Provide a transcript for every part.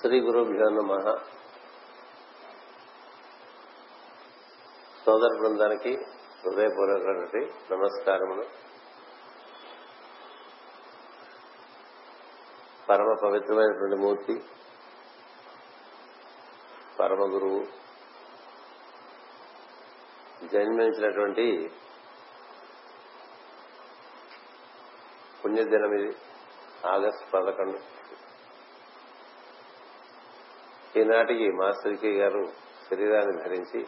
శ్రీ గురుభ్యో నమ. సోదర బృందానికి హృదయపూర్వకమైనటువంటి నమస్కారములు. పరమ పవిత్రమైనటువంటి మూర్తి పరమ గురువు జన్మించినటువంటి పుణ్యదినం ఇది ఆగస్టు పదకొండు. ఈనాటికి మాస్టర్కి గారు శరీరాన్ని ధరించి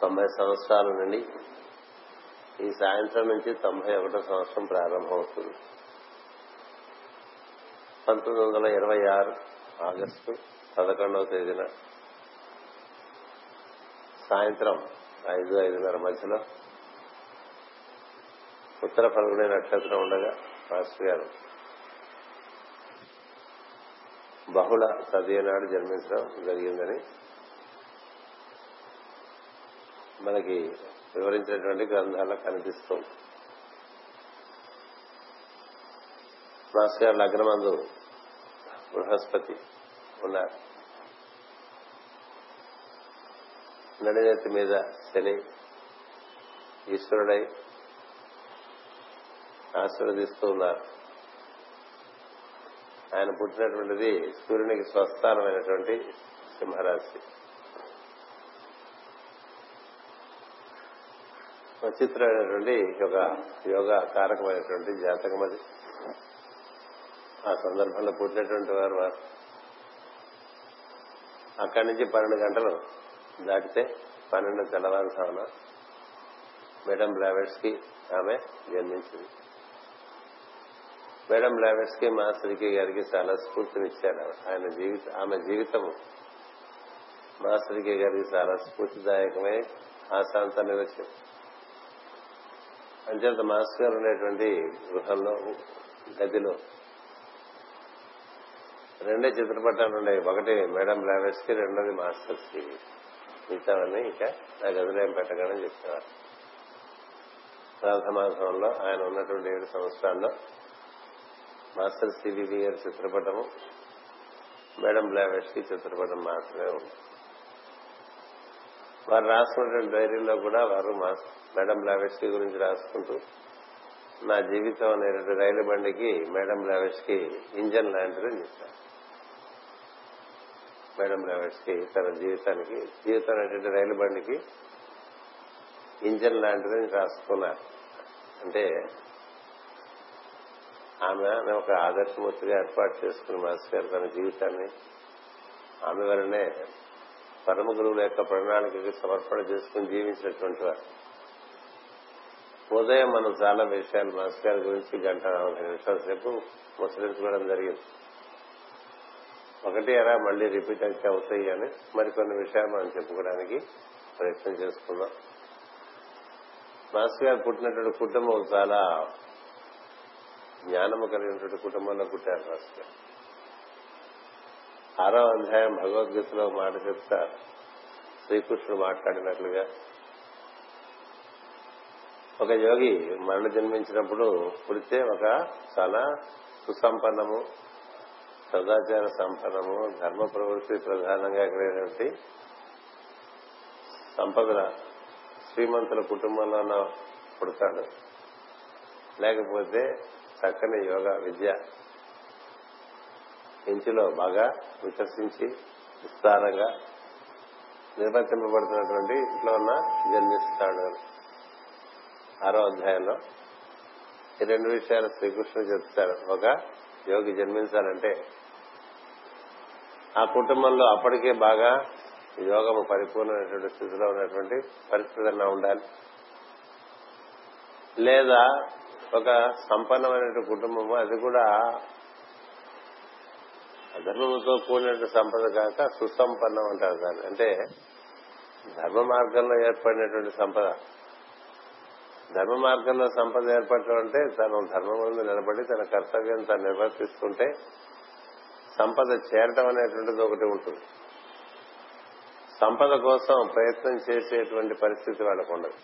తొంభై సంవత్సరాల నుండి ఈ సాయంత్రం నుంచి తొంభై ఒకటో సంవత్సరం ప్రారంభమవుతుంది. పంతొమ్మిది వందల ఇరవై ఆరు ఆగస్టు పదకొండవ తేదీన సాయంత్రం ఐదు ఐదున్నర మధ్యలో ఉత్తర పలుగునే నక్షత్రం ఉండగా మాస్టర్ గారు బహుళ తదియ నాడు జన్మించడం జరిగిందని మనకి వివరించినటువంటి గ్రంథాల్లో కనిపిస్తుంది మాస్ గారు లగ్నమందు బృహస్పతి ఉన్నారు. నడినెత్తి మీద శని ఈశ్వరుడై ఆశీర్వదిస్తూ ఉన్నారు. ఆయన పుట్టినటువంటిది సూర్యునికి స్వస్థానమైనటువంటి సింహరాశి. విచిత్రమైనటువంటి ఒక యోగా కారకమైనటువంటి జాతకం అది. ఆ సందర్భంలో పుట్టినటువంటి వారు వారు. అక్కడి నుంచి పన్నెండు గంటలు దాటితే పన్నెండు తెల్లవారుసాన మేడం బ్రావెట్స్కి ఆమె జన్మించింది. మేడం బ్లావెట్స్ మాస్టర్కి గారికి చాలా స్ఫూర్తినిచ్చాడు ఆయన జీవిత ఆమె జీవితం మాస్టర్కి గారికి చాలా స్ఫూర్తిదాయకమై ఆశాంత వచ్చింది. అంచేత మాస్టర్ గారు ఉండేటువంటి గృహంలో గదిలో రెండే చిత్రపటాలు ఉన్నాయి. ఒకటి మేడం బ్లావెట్స్కి రెండోది మాస్టర్స్కి మిగతావన్నీ ఇక నా గదిలో ఏం పెట్టగానే చెప్పేవారు. ప్రాథమాసంలో ఆయన ఉన్నటువంటి ఏడు సంవత్సరాల్లో మాస్టర్ సివివి గారి చిత్రపటము మేడం బ్లావెట్స్ చిత్రపటం మాత్రమే ఉంది. వారు రాసుకున్నటువంటి డైరీలో కూడా వారు మేడం బ్లావెట్స్ గురించి రాసుకుంటూ నా జీవితం అనేటువంటి రైలు బండికి మేడం బ్లావెట్స్ ఇంజన్ ఇంజన్ లాంటిదని చెప్పారు. మేడం బ్లావెట్స్ తన జీవితానికి జీవితం అనేటువంటి రైలు బండికి ఇంజన్ లాంటిదని రాసుకున్నారు. అంటే ఆమె ఒక ఆదర్శమూర్తిగా ఏర్పాటు చేసుకుని మాస్టర్ గారు తన జీవితాన్ని ఆమె వలనే పరమ గురువుల యొక్క ప్రణాళికకి సమర్పణ చేసుకుని జీవించినటువంటి వారు. ఉదయం మనం చాలా విషయాలు మాస్టర్ గారి గురించి గంట నలభై నిమిషాల సేపు ముసరించుకోవడం జరిగింది. ఒకటి అలా మళ్ళీ రిపీట్ అయితే అవుతాయి అని మరికొన్ని విషయాలు మనం చెప్పుకోవడానికి ప్రయత్నం చేసుకుందాం మాస్టర్ గారు పుట్టినటువంటి కుటుంబం చాలా జ్ఞానము కలిగినటువంటి కుటుంబంలో పుట్టారు మాస్టర్ ఆరో అధ్యాయం భగవద్గీతలో మాట చెప్తారు శ్రీకృష్ణుడు మాట్లాడినట్లుగా. ఒక యోగి మరణ జన్మించినప్పుడు పుడితే ఒక చాలా సుసంపన్నము సదాచార సంపన్నము ధర్మ ప్రవృత్తి ప్రధానంగా కలిగినటువంటి సంపదల శ్రీమంతుల కుటుంబంలో పుడతాడు. లేకపోతే చక్కని యోగ విద్య ఇంచులో బాగా వికసించి విస్తారంగా నిర్వర్తింపబడుతున్నటువంటి ఇంట్లో ఉన్న జన్మిస్తాడు ఆరో అధ్యాయంలో ఈ రెండు విషయాలు శ్రీకృష్ణుడు చెప్తారు ఒక యోగి జన్మించాలంటే ఆ కుటుంబంలో అప్పటికే బాగా యోగము పరిపూర్ణమైనటువంటి స్థితిలో ఉన్నటువంటి పరిస్థితి ఉండాలి. లేదా ఒక సంపన్నమైనటువంటి కుటుంబము అది కూడా ధర్మముతో కూడినటువంటి సంపద కాక సుసంపన్నం అంటారు దాన్ని. అంటే ధర్మ మార్గంలో ఏర్పడినటువంటి సంపద. ధర్మ మార్గంలో సంపద ఏర్పడటం అంటే తను ధర్మం ముందు నిలబడి తన కర్తవ్యం తను నిర్వర్తిస్తుంటే సంపద చేరటం అనేటువంటిది ఒకటి ఉంటుంది. సంపద కోసం ప్రయత్నం చేసేటువంటి పరిస్థితి వాళ్ళకు ఉండదు.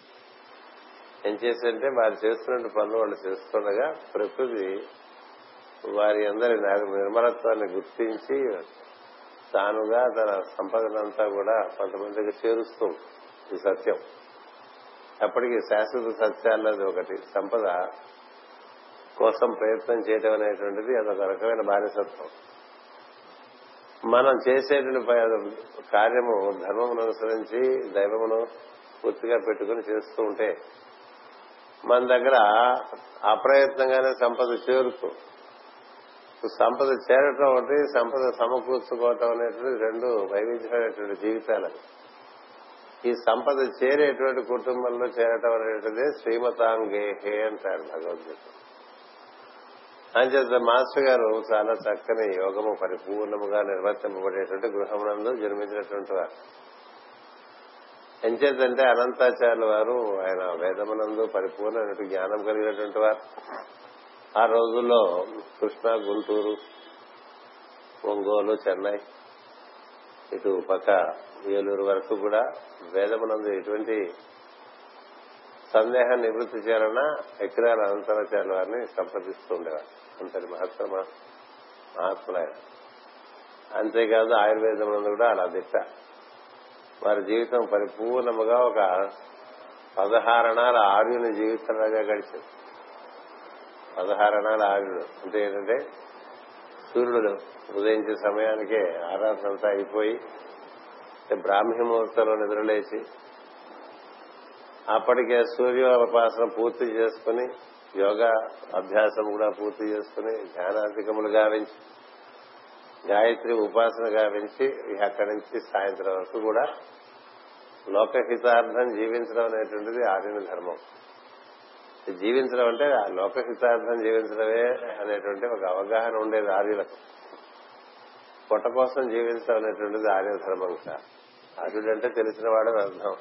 ఏం చేసేంటే వారు చేస్తున్న పనులు వాళ్ళు చేస్తుండగా ప్రకృతి వారి అందరి నిర్మలత్వాన్ని గుర్తించి తానుగా తన సంపదనంతా కూడా కొంతమందికి చేరుస్తూ ఈ సత్యం. అప్పటికి శాశ్వత సత్యాలది ఒకటి. సంపద కోసం ప్రయత్నం చేయడం అనేటువంటిది అదొక రకమైన బానిసత్వం. మనం చేసేటువంటి కార్యము ధర్మమును అనుసరించి దైవమును పూర్తిగా పెట్టుకుని చేస్తూ ఉంటే మన దగ్గర అప్రయత్నంగానే సంపద చేరుతూ సంపద చేరటం ఒకటి సంపద సమకూర్చుకోవటం అనేటువంటి రెండు వైవిధ్యమైనటువంటి జీవితాలు ఈ సంపద చేరేటువంటి కుటుంబంలో చేరటం అనేటువంటిది శ్రీమతాంగేహే అంటారు భగవద్గీత. అంచేత మాస్టర్ గారు చాలా చక్కని యోగము పరిపూర్ణముగా నిర్వర్తింపబడేటువంటి గృహమునందు జన్మించినటువంటి వారు. ఎంచేతంటే అనంతాచార్యుల వారు ఆయన వేదమునందు పరిపూర్ణమైన జ్ఞానం కలిగినటువంటి వారు. ఆ రోజుల్లో కృష్ణా గుంటూరు ఒంగోలు చెన్నై ఇటు పక్క ఏలూరు వరకు కూడా వేదమునందు ఎటువంటి సందేహం నివృత్తి చేయాలన్నా ఎక్కిరాల అనంతరాచార్యుల వారిని సంప్రదిస్తూ ఉండేవారు. అంతటి మహత్వ మహాత్ములైన. అంతేకాదు ఆయుర్వేదం కూడా అలా దిట్ట వారి జీవితం పరిపూర్ణముగా ఒక పదహారణాల ఆర్యుని జీవితంలాగా గడిచింది. పదహారణాల ఆర్యుడు అంటే ఏంటంటే సూర్యుడు ఉదయించే సమయానికే ఆరాధన అంతా అయిపోయి బ్రాహ్మీ ముహూర్తంలో నిద్రలేచి అప్పటికే సూర్యోపాసన పూర్తి చేసుకుని యోగా అభ్యాసం కూడా పూర్తి చేసుకుని ధ్యానాధికములు గావించి గాయత్రి ఉపాసన గావించి అక్కడి నుంచి సాయంత్రం వరకు కూడా లోకహితార్థం జీవించడం అనేటువంటిది ఆర్యన ధర్మం. జీవించడం అంటే ఆ లోకహితార్థం జీవించడమే అనేటువంటి ఒక అవగాహన ఉండేది ఆర్యులకు పొట్ట కోసం జీవించడం అనేటువంటిది ఆర్య ధర్మం కాదు అంటే తెలిసిన వాడు అర్థం.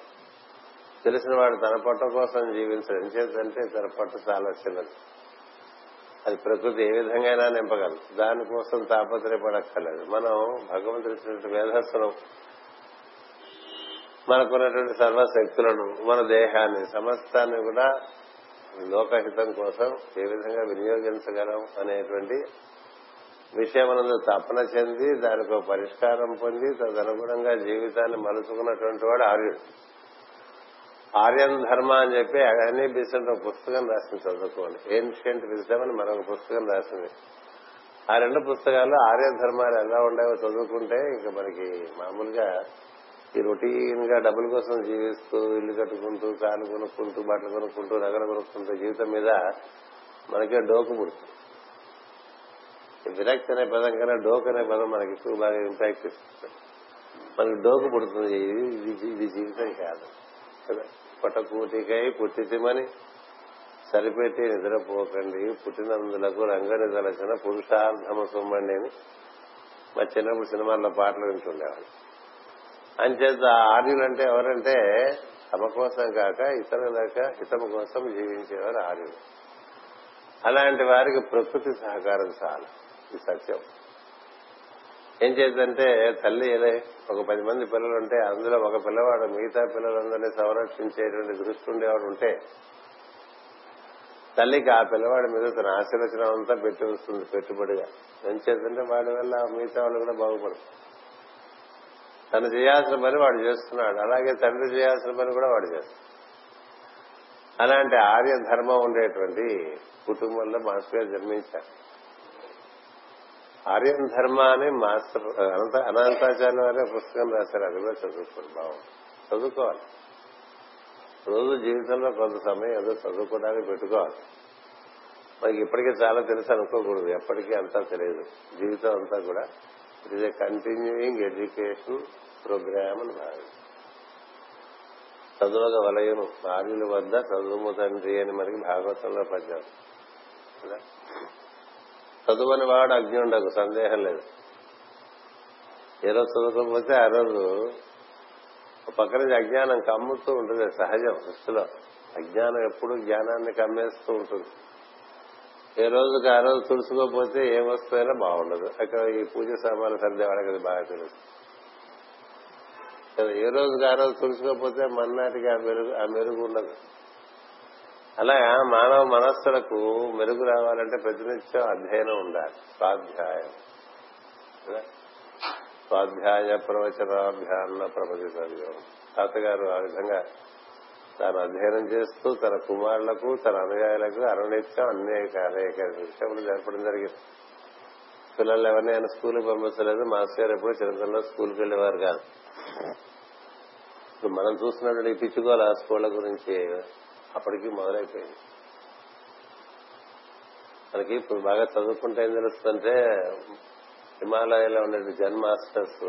తెలిసిన వాడు తన పొట్ట కోసం జీవించడం. చేద్దంటే తన పొట్ట చాలా చిన్నది. అది ప్రకృతి ఏ విధంగా నింపగలదు. దానికోసం తాపత్రయపడక్కర్లేదు. మనం భగవంతుడు ఇచ్చినటువంటి మేధస్సును మనకున్నటువంటి సర్వశక్తులను మన దేహాన్ని సమస్తాన్ని కూడా లోకహితం కోసం ఏ విధంగా వినియోగించగలం అనేటువంటి విషయమనందు తపన చెంది దానికి పరిష్కారం పొంది తదనుగుణంగా జీవితాన్ని మలుచుకున్నటువంటి వాడు ఆర్యుడు. ఆర్యన్ ధర్మ అని చెప్పి అన్ని బిసెంట్ ఒక పుస్తకం రాసింది చదువుకోండి. ఏన్షియంట్ విజ్డమ్ అని మరొక పుస్తకం రాసింది. ఆ రెండు పుస్తకాల్లో ఆర్య ధర్మాలు ఎలా ఉండేవో చదువుకుంటే ఇంకా మనకి మామూలుగా ఈ రొటీన్గా డబ్బుల కోసం జీవిస్తూ ఇల్లు కట్టుకుంటూ కాలు కొనుక్కుంటూ బట్టలు కొనుక్కుంటూ నగలు కొనుక్కుంటూ జీవితం మీద మనకే డోకు పుడుతుంది. విరక్తి అనే పదం కన్నా డోక్ అనే పదం మనకి ఎక్కువ బాగా ఇంపాక్ట్ ఇస్తుంది. మనకి డోకు పుడుతుంది. ఇది జీవితం కాదు. కదా పొట్టకూటికై పుట్టితిమని. సరిపెట్టి నిద్రపోకండి. పుట్టినందులకు రంగని తలచిన పురుషార్థమ సుమ్మండి అని మా చిన్నప్పుడు సినిమాల్లో పాటలు వింటుండేవాళ్ళు. అంచేత ఆర్యులు అంటే ఎవరంటే తమ కోసం కాక ఇతర లేక హితం కోసం జీవించేవారు ఆర్యులు. అలాంటి వారికి ప్రకృతి సహకారం చాలు. ఈ సత్యం. ఏం చేద్దంటే తల్లి ఒక పది మంది పిల్లలు ఉంటే అందులో ఒక పిల్లవాడు మిగతా పిల్లలందరినీ సంరక్షించేటువంటి దృష్టి ఉండేవాడు ఉంటే తల్లికి ఆ పిల్లవాడి మీద తన ఆశీర్వచనం అంతా పెట్టి వస్తుంది పెట్టుబడిగా. ఏం చేద్దంటే వాడి వల్ల మిగతా వాళ్ళు కూడా బాగుపడతారు తను చేయాల్సిన పని వాడు చేస్తున్నాడు. అలాగే తండ్రి చేయాల్సిన పని కూడా వాడు చేస్తున్నాడు అలాంటి ఆర్య ధర్మం ఉండేటువంటి కుటుంబంలో మాస్టర్ గారు జన్మించారు. ఆర్యన్ ధర్మ అని మాస్టర్ అనంత అనంతాచార్య వారే పుస్తకం రాశారు. అది కూడా చదువుకోండి బాగుంది. చదువుకోవాలి. రోజు జీవితంలో కొంత సమయం ఏదో చదువుకోవడానికి పెట్టుకోవాలి. మనకి ఇప్పటికే చాలా తెలుసు అనుకోకూడదు. ఎప్పటికీ అంతా తెలియదు. జీవితం అంతా కూడా it is a continuing education program అని భావి చదువుగ వలయను ఆర్యుల వద్ద చదువు తండ్రి అని మనకి భాగవతంలో పద్యం. కదా? చదువుని వాడు అగ్ని ఉండదు సందేహం లేదు. ఏ రోజు చదువుకోకపోతే ఆ రోజు పక్క నుంచి అజ్ఞానం కమ్ముతూ ఉంటుంది సహజం సృష్టిలో. అజ్ఞానం ఎప్పుడు జ్ఞానాన్ని కమ్మేస్తూ ఉంటుంది. ఏ రోజుకి ఆ రోజు తుడుచుకోకపోతే ఏ వస్తువైనా బాగుండదు. అక్కడ ఈ పూజ సామాన్లు సర్దే అది బాగా తెలుసు. ఏ రోజుకి ఆ రోజు తుడుచుకోకపోతే మన్నాటికి ఆ మెరుగు ఆ మెరుగు ఉండదు. అలా మానవ మనస్సులకు మెరుగు రావాలంటే ప్రతినిత్యం అధ్యయనం ఉండాలి. స్వాధ్యాయం. కదా? స్వాధ్యాయ ప్రవచనాభ్యాన్న ప్రపదితవ్యం తాతగారు ఆ విధంగా తాను అధ్యయనం చేస్తూ తన కుమారులకు తన అనుయాయులకు అరణిత్యం అనేక అనేక విషయములు జరపడం జరిగింది. పిల్లలు ఎవరిని ఆయన స్కూల్కి పంపించలేదు. మాస్టర్ గారు ఎప్పుడు చిన్నతనంలో స్కూల్కి వెళ్ళేవారు కాదు. ఇప్పుడు మనం చూస్తున్నటువంటి ఈ ఆ స్కూళ్ళ గురించి. అప్పటికి మొదలైపోయింది. మనకి ఇప్పుడు బాగా చదువుకుంటే ఏం తెలుస్తుందంటే హిమాలయాలో ఉండే జన్ మాస్టర్స్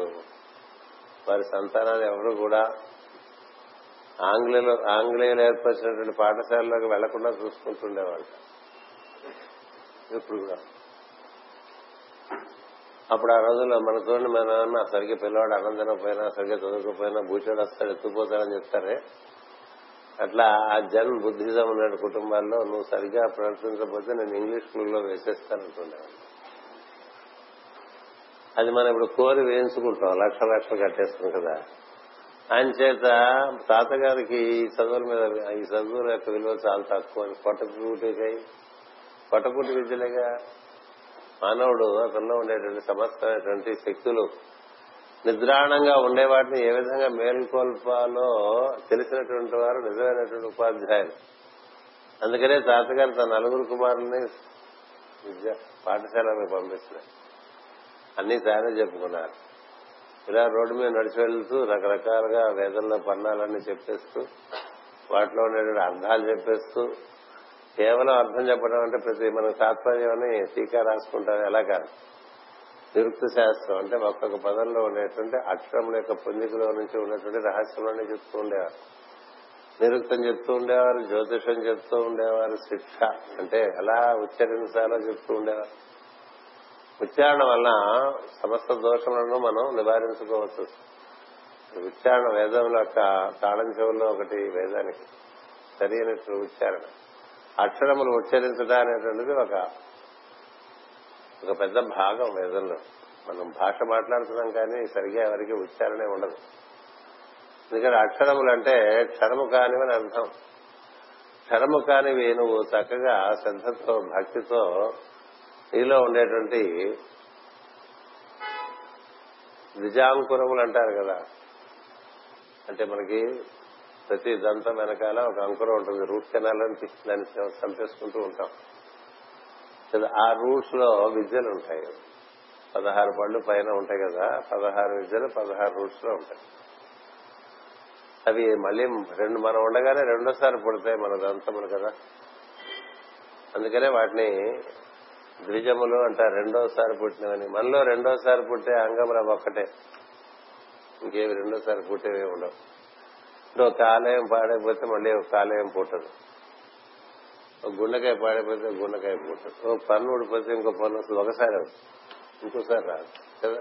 వారి సంతానాన్ని ఎవరు కూడా ఆంగ్లేయులు ఆంగ్లేయులు ఏర్పరిచినటువంటి పాఠశాలలోకి వెళ్ళకుండా చూసుకుంటుండేవాళ్ళు. ఇప్పుడు కూడా. అప్పుడు ఆ రోజుల్లో మన చూడండి మన నాన్న సరిగ్గా పిల్లవాడు అన్నం తినకపోయినా సరిగ్గా చదువుకోపోయినా బూచోడు వస్తాడు ఎత్తుపోతాడని చెప్తారే? అట్లా ఆ జన్ బుద్ధిజం ఉన్న కుటుంబాల్లో నువ్వు సరిగ్గా ప్రవర్తించకపోతే నేను ఇంగ్లీష్ స్కూల్లో వేసేస్తానంటుండేవాడు అది మనం ఇప్పుడు కోరి వేయించుకుంటాం లక్ష లక్షలు కట్టేస్తాం కదా. ఆయన చేత తాతగారికి ఈ చదువుల మీద ఈ చదువుల యొక్క విలువ చాలా తక్కువ. అని పొట్టకూటికై పొట్టకూటి విద్యలేగా. మానవుడు అతనిలో ఉండేటువంటి సమస్తమైనటువంటి శక్తులు నిద్రాణంగా ఉండే వాటిని ఏ విధంగా మేల్కొల్పాలో తెలిసినటువంటి వారు నిజమైనటువంటి ఉపాధ్యాయులు. అందుకనే తాతగారు తన నలుగురు కుమారుల్ని విద్య పాఠశాలకు పంపిస్తున్నారు అన్ని తానే చెప్పుకున్నారు. ఇలా రోడ్డు మీద నడిచి వెళ్తూ రకరకాలుగా వేదంలో పన్నాలన్నీ చెప్పేస్తూ వాటిలో ఉండేటువంటి అర్థాలు చెప్పేస్తూ కేవలం అర్థం చెప్పడం అంటే ప్రతి మన తాత్పర్యం అని టీకా రాసుకుంటాం ఎలా కాదు. నిరుక్త శాస్త్రం అంటే ఒక్కొక్క పదంలో ఉండేటువంటి అక్షరముల యొక్క పొందికలో నుంచి ఉన్నటువంటి రహస్యంలోనే చెప్తూ ఉండేవారు. నిరుక్తం చెప్తూ ఉండేవారు జ్యోతిషం చెప్తూ ఉండేవారు శిక్ష అంటే ఎలా ఉచ్చరించాలో చెప్తూ ఉండేవారు. ఉచ్చారణ వల్ల సమస్త దోషములను మనం నివారించుకోవచ్చు. ఉచ్చారణ వేదంలో యొక్క తాళం చెవుల్లో ఒకటి వేదానికి సరి ఉచ్చారణ. అక్షరములు ఉచ్చరించడం అనేటువంటిది ఒక ఒక పెద్ద భాగం వేదంలో మనం భాష మాట్లాడుతున్నాం కానీ సరిగా ఎవరికి ఉచ్చారణే ఉండదు. ఎందుకంటే అక్షరములు అంటే క్షరము కానివని అర్థం. క్షరము కానివి నువ్వు చక్కగా శ్రద్ధతో భక్తితో నీలో ఉండేటువంటి ద్విజాంకురములు అంటారు కదా. అంటే మనకి ప్రతి దంతం వెనకాల ఒక అంకురం ఉంటుంది. రూట్ కెనాలని దాన్ని చంపేసుకుంటూ ఉంటాం. కదా ఆ రూట్స్లో విద్యలు ఉంటాయి. పదహారు పళ్ళు పైన ఉంటాయి కదా పదహారు విద్యలు పదహారు రూట్స్లో ఉంటాయి. అవి మళ్ళీ రెండు మనం ఉండగానే రెండోసారి పుడతాయి మన దంతములు కదా. అందుకనే వాటిని ద్విజములు అంటారు రెండోసారి పుట్టినవని. మనలో రెండోసారి పుట్టే అంగములు అవి ఒక్కటే. ఇంకేవి రెండోసారి పుట్టేవి ఉండవు. ఇప్పుడు ఒక ఆలయం పాడైపోతే మళ్ళీ ఒక ఆలయం పుట్టదు. ఒక గుండెకాయ పాడైపోతే గుండెకాయ పుట్టదు ఓ పన్ను ఊడిపోతే ఇంకో పన్ను వస్తుంది. ఒకసారి ఇంకోసారి రాదు. కదా?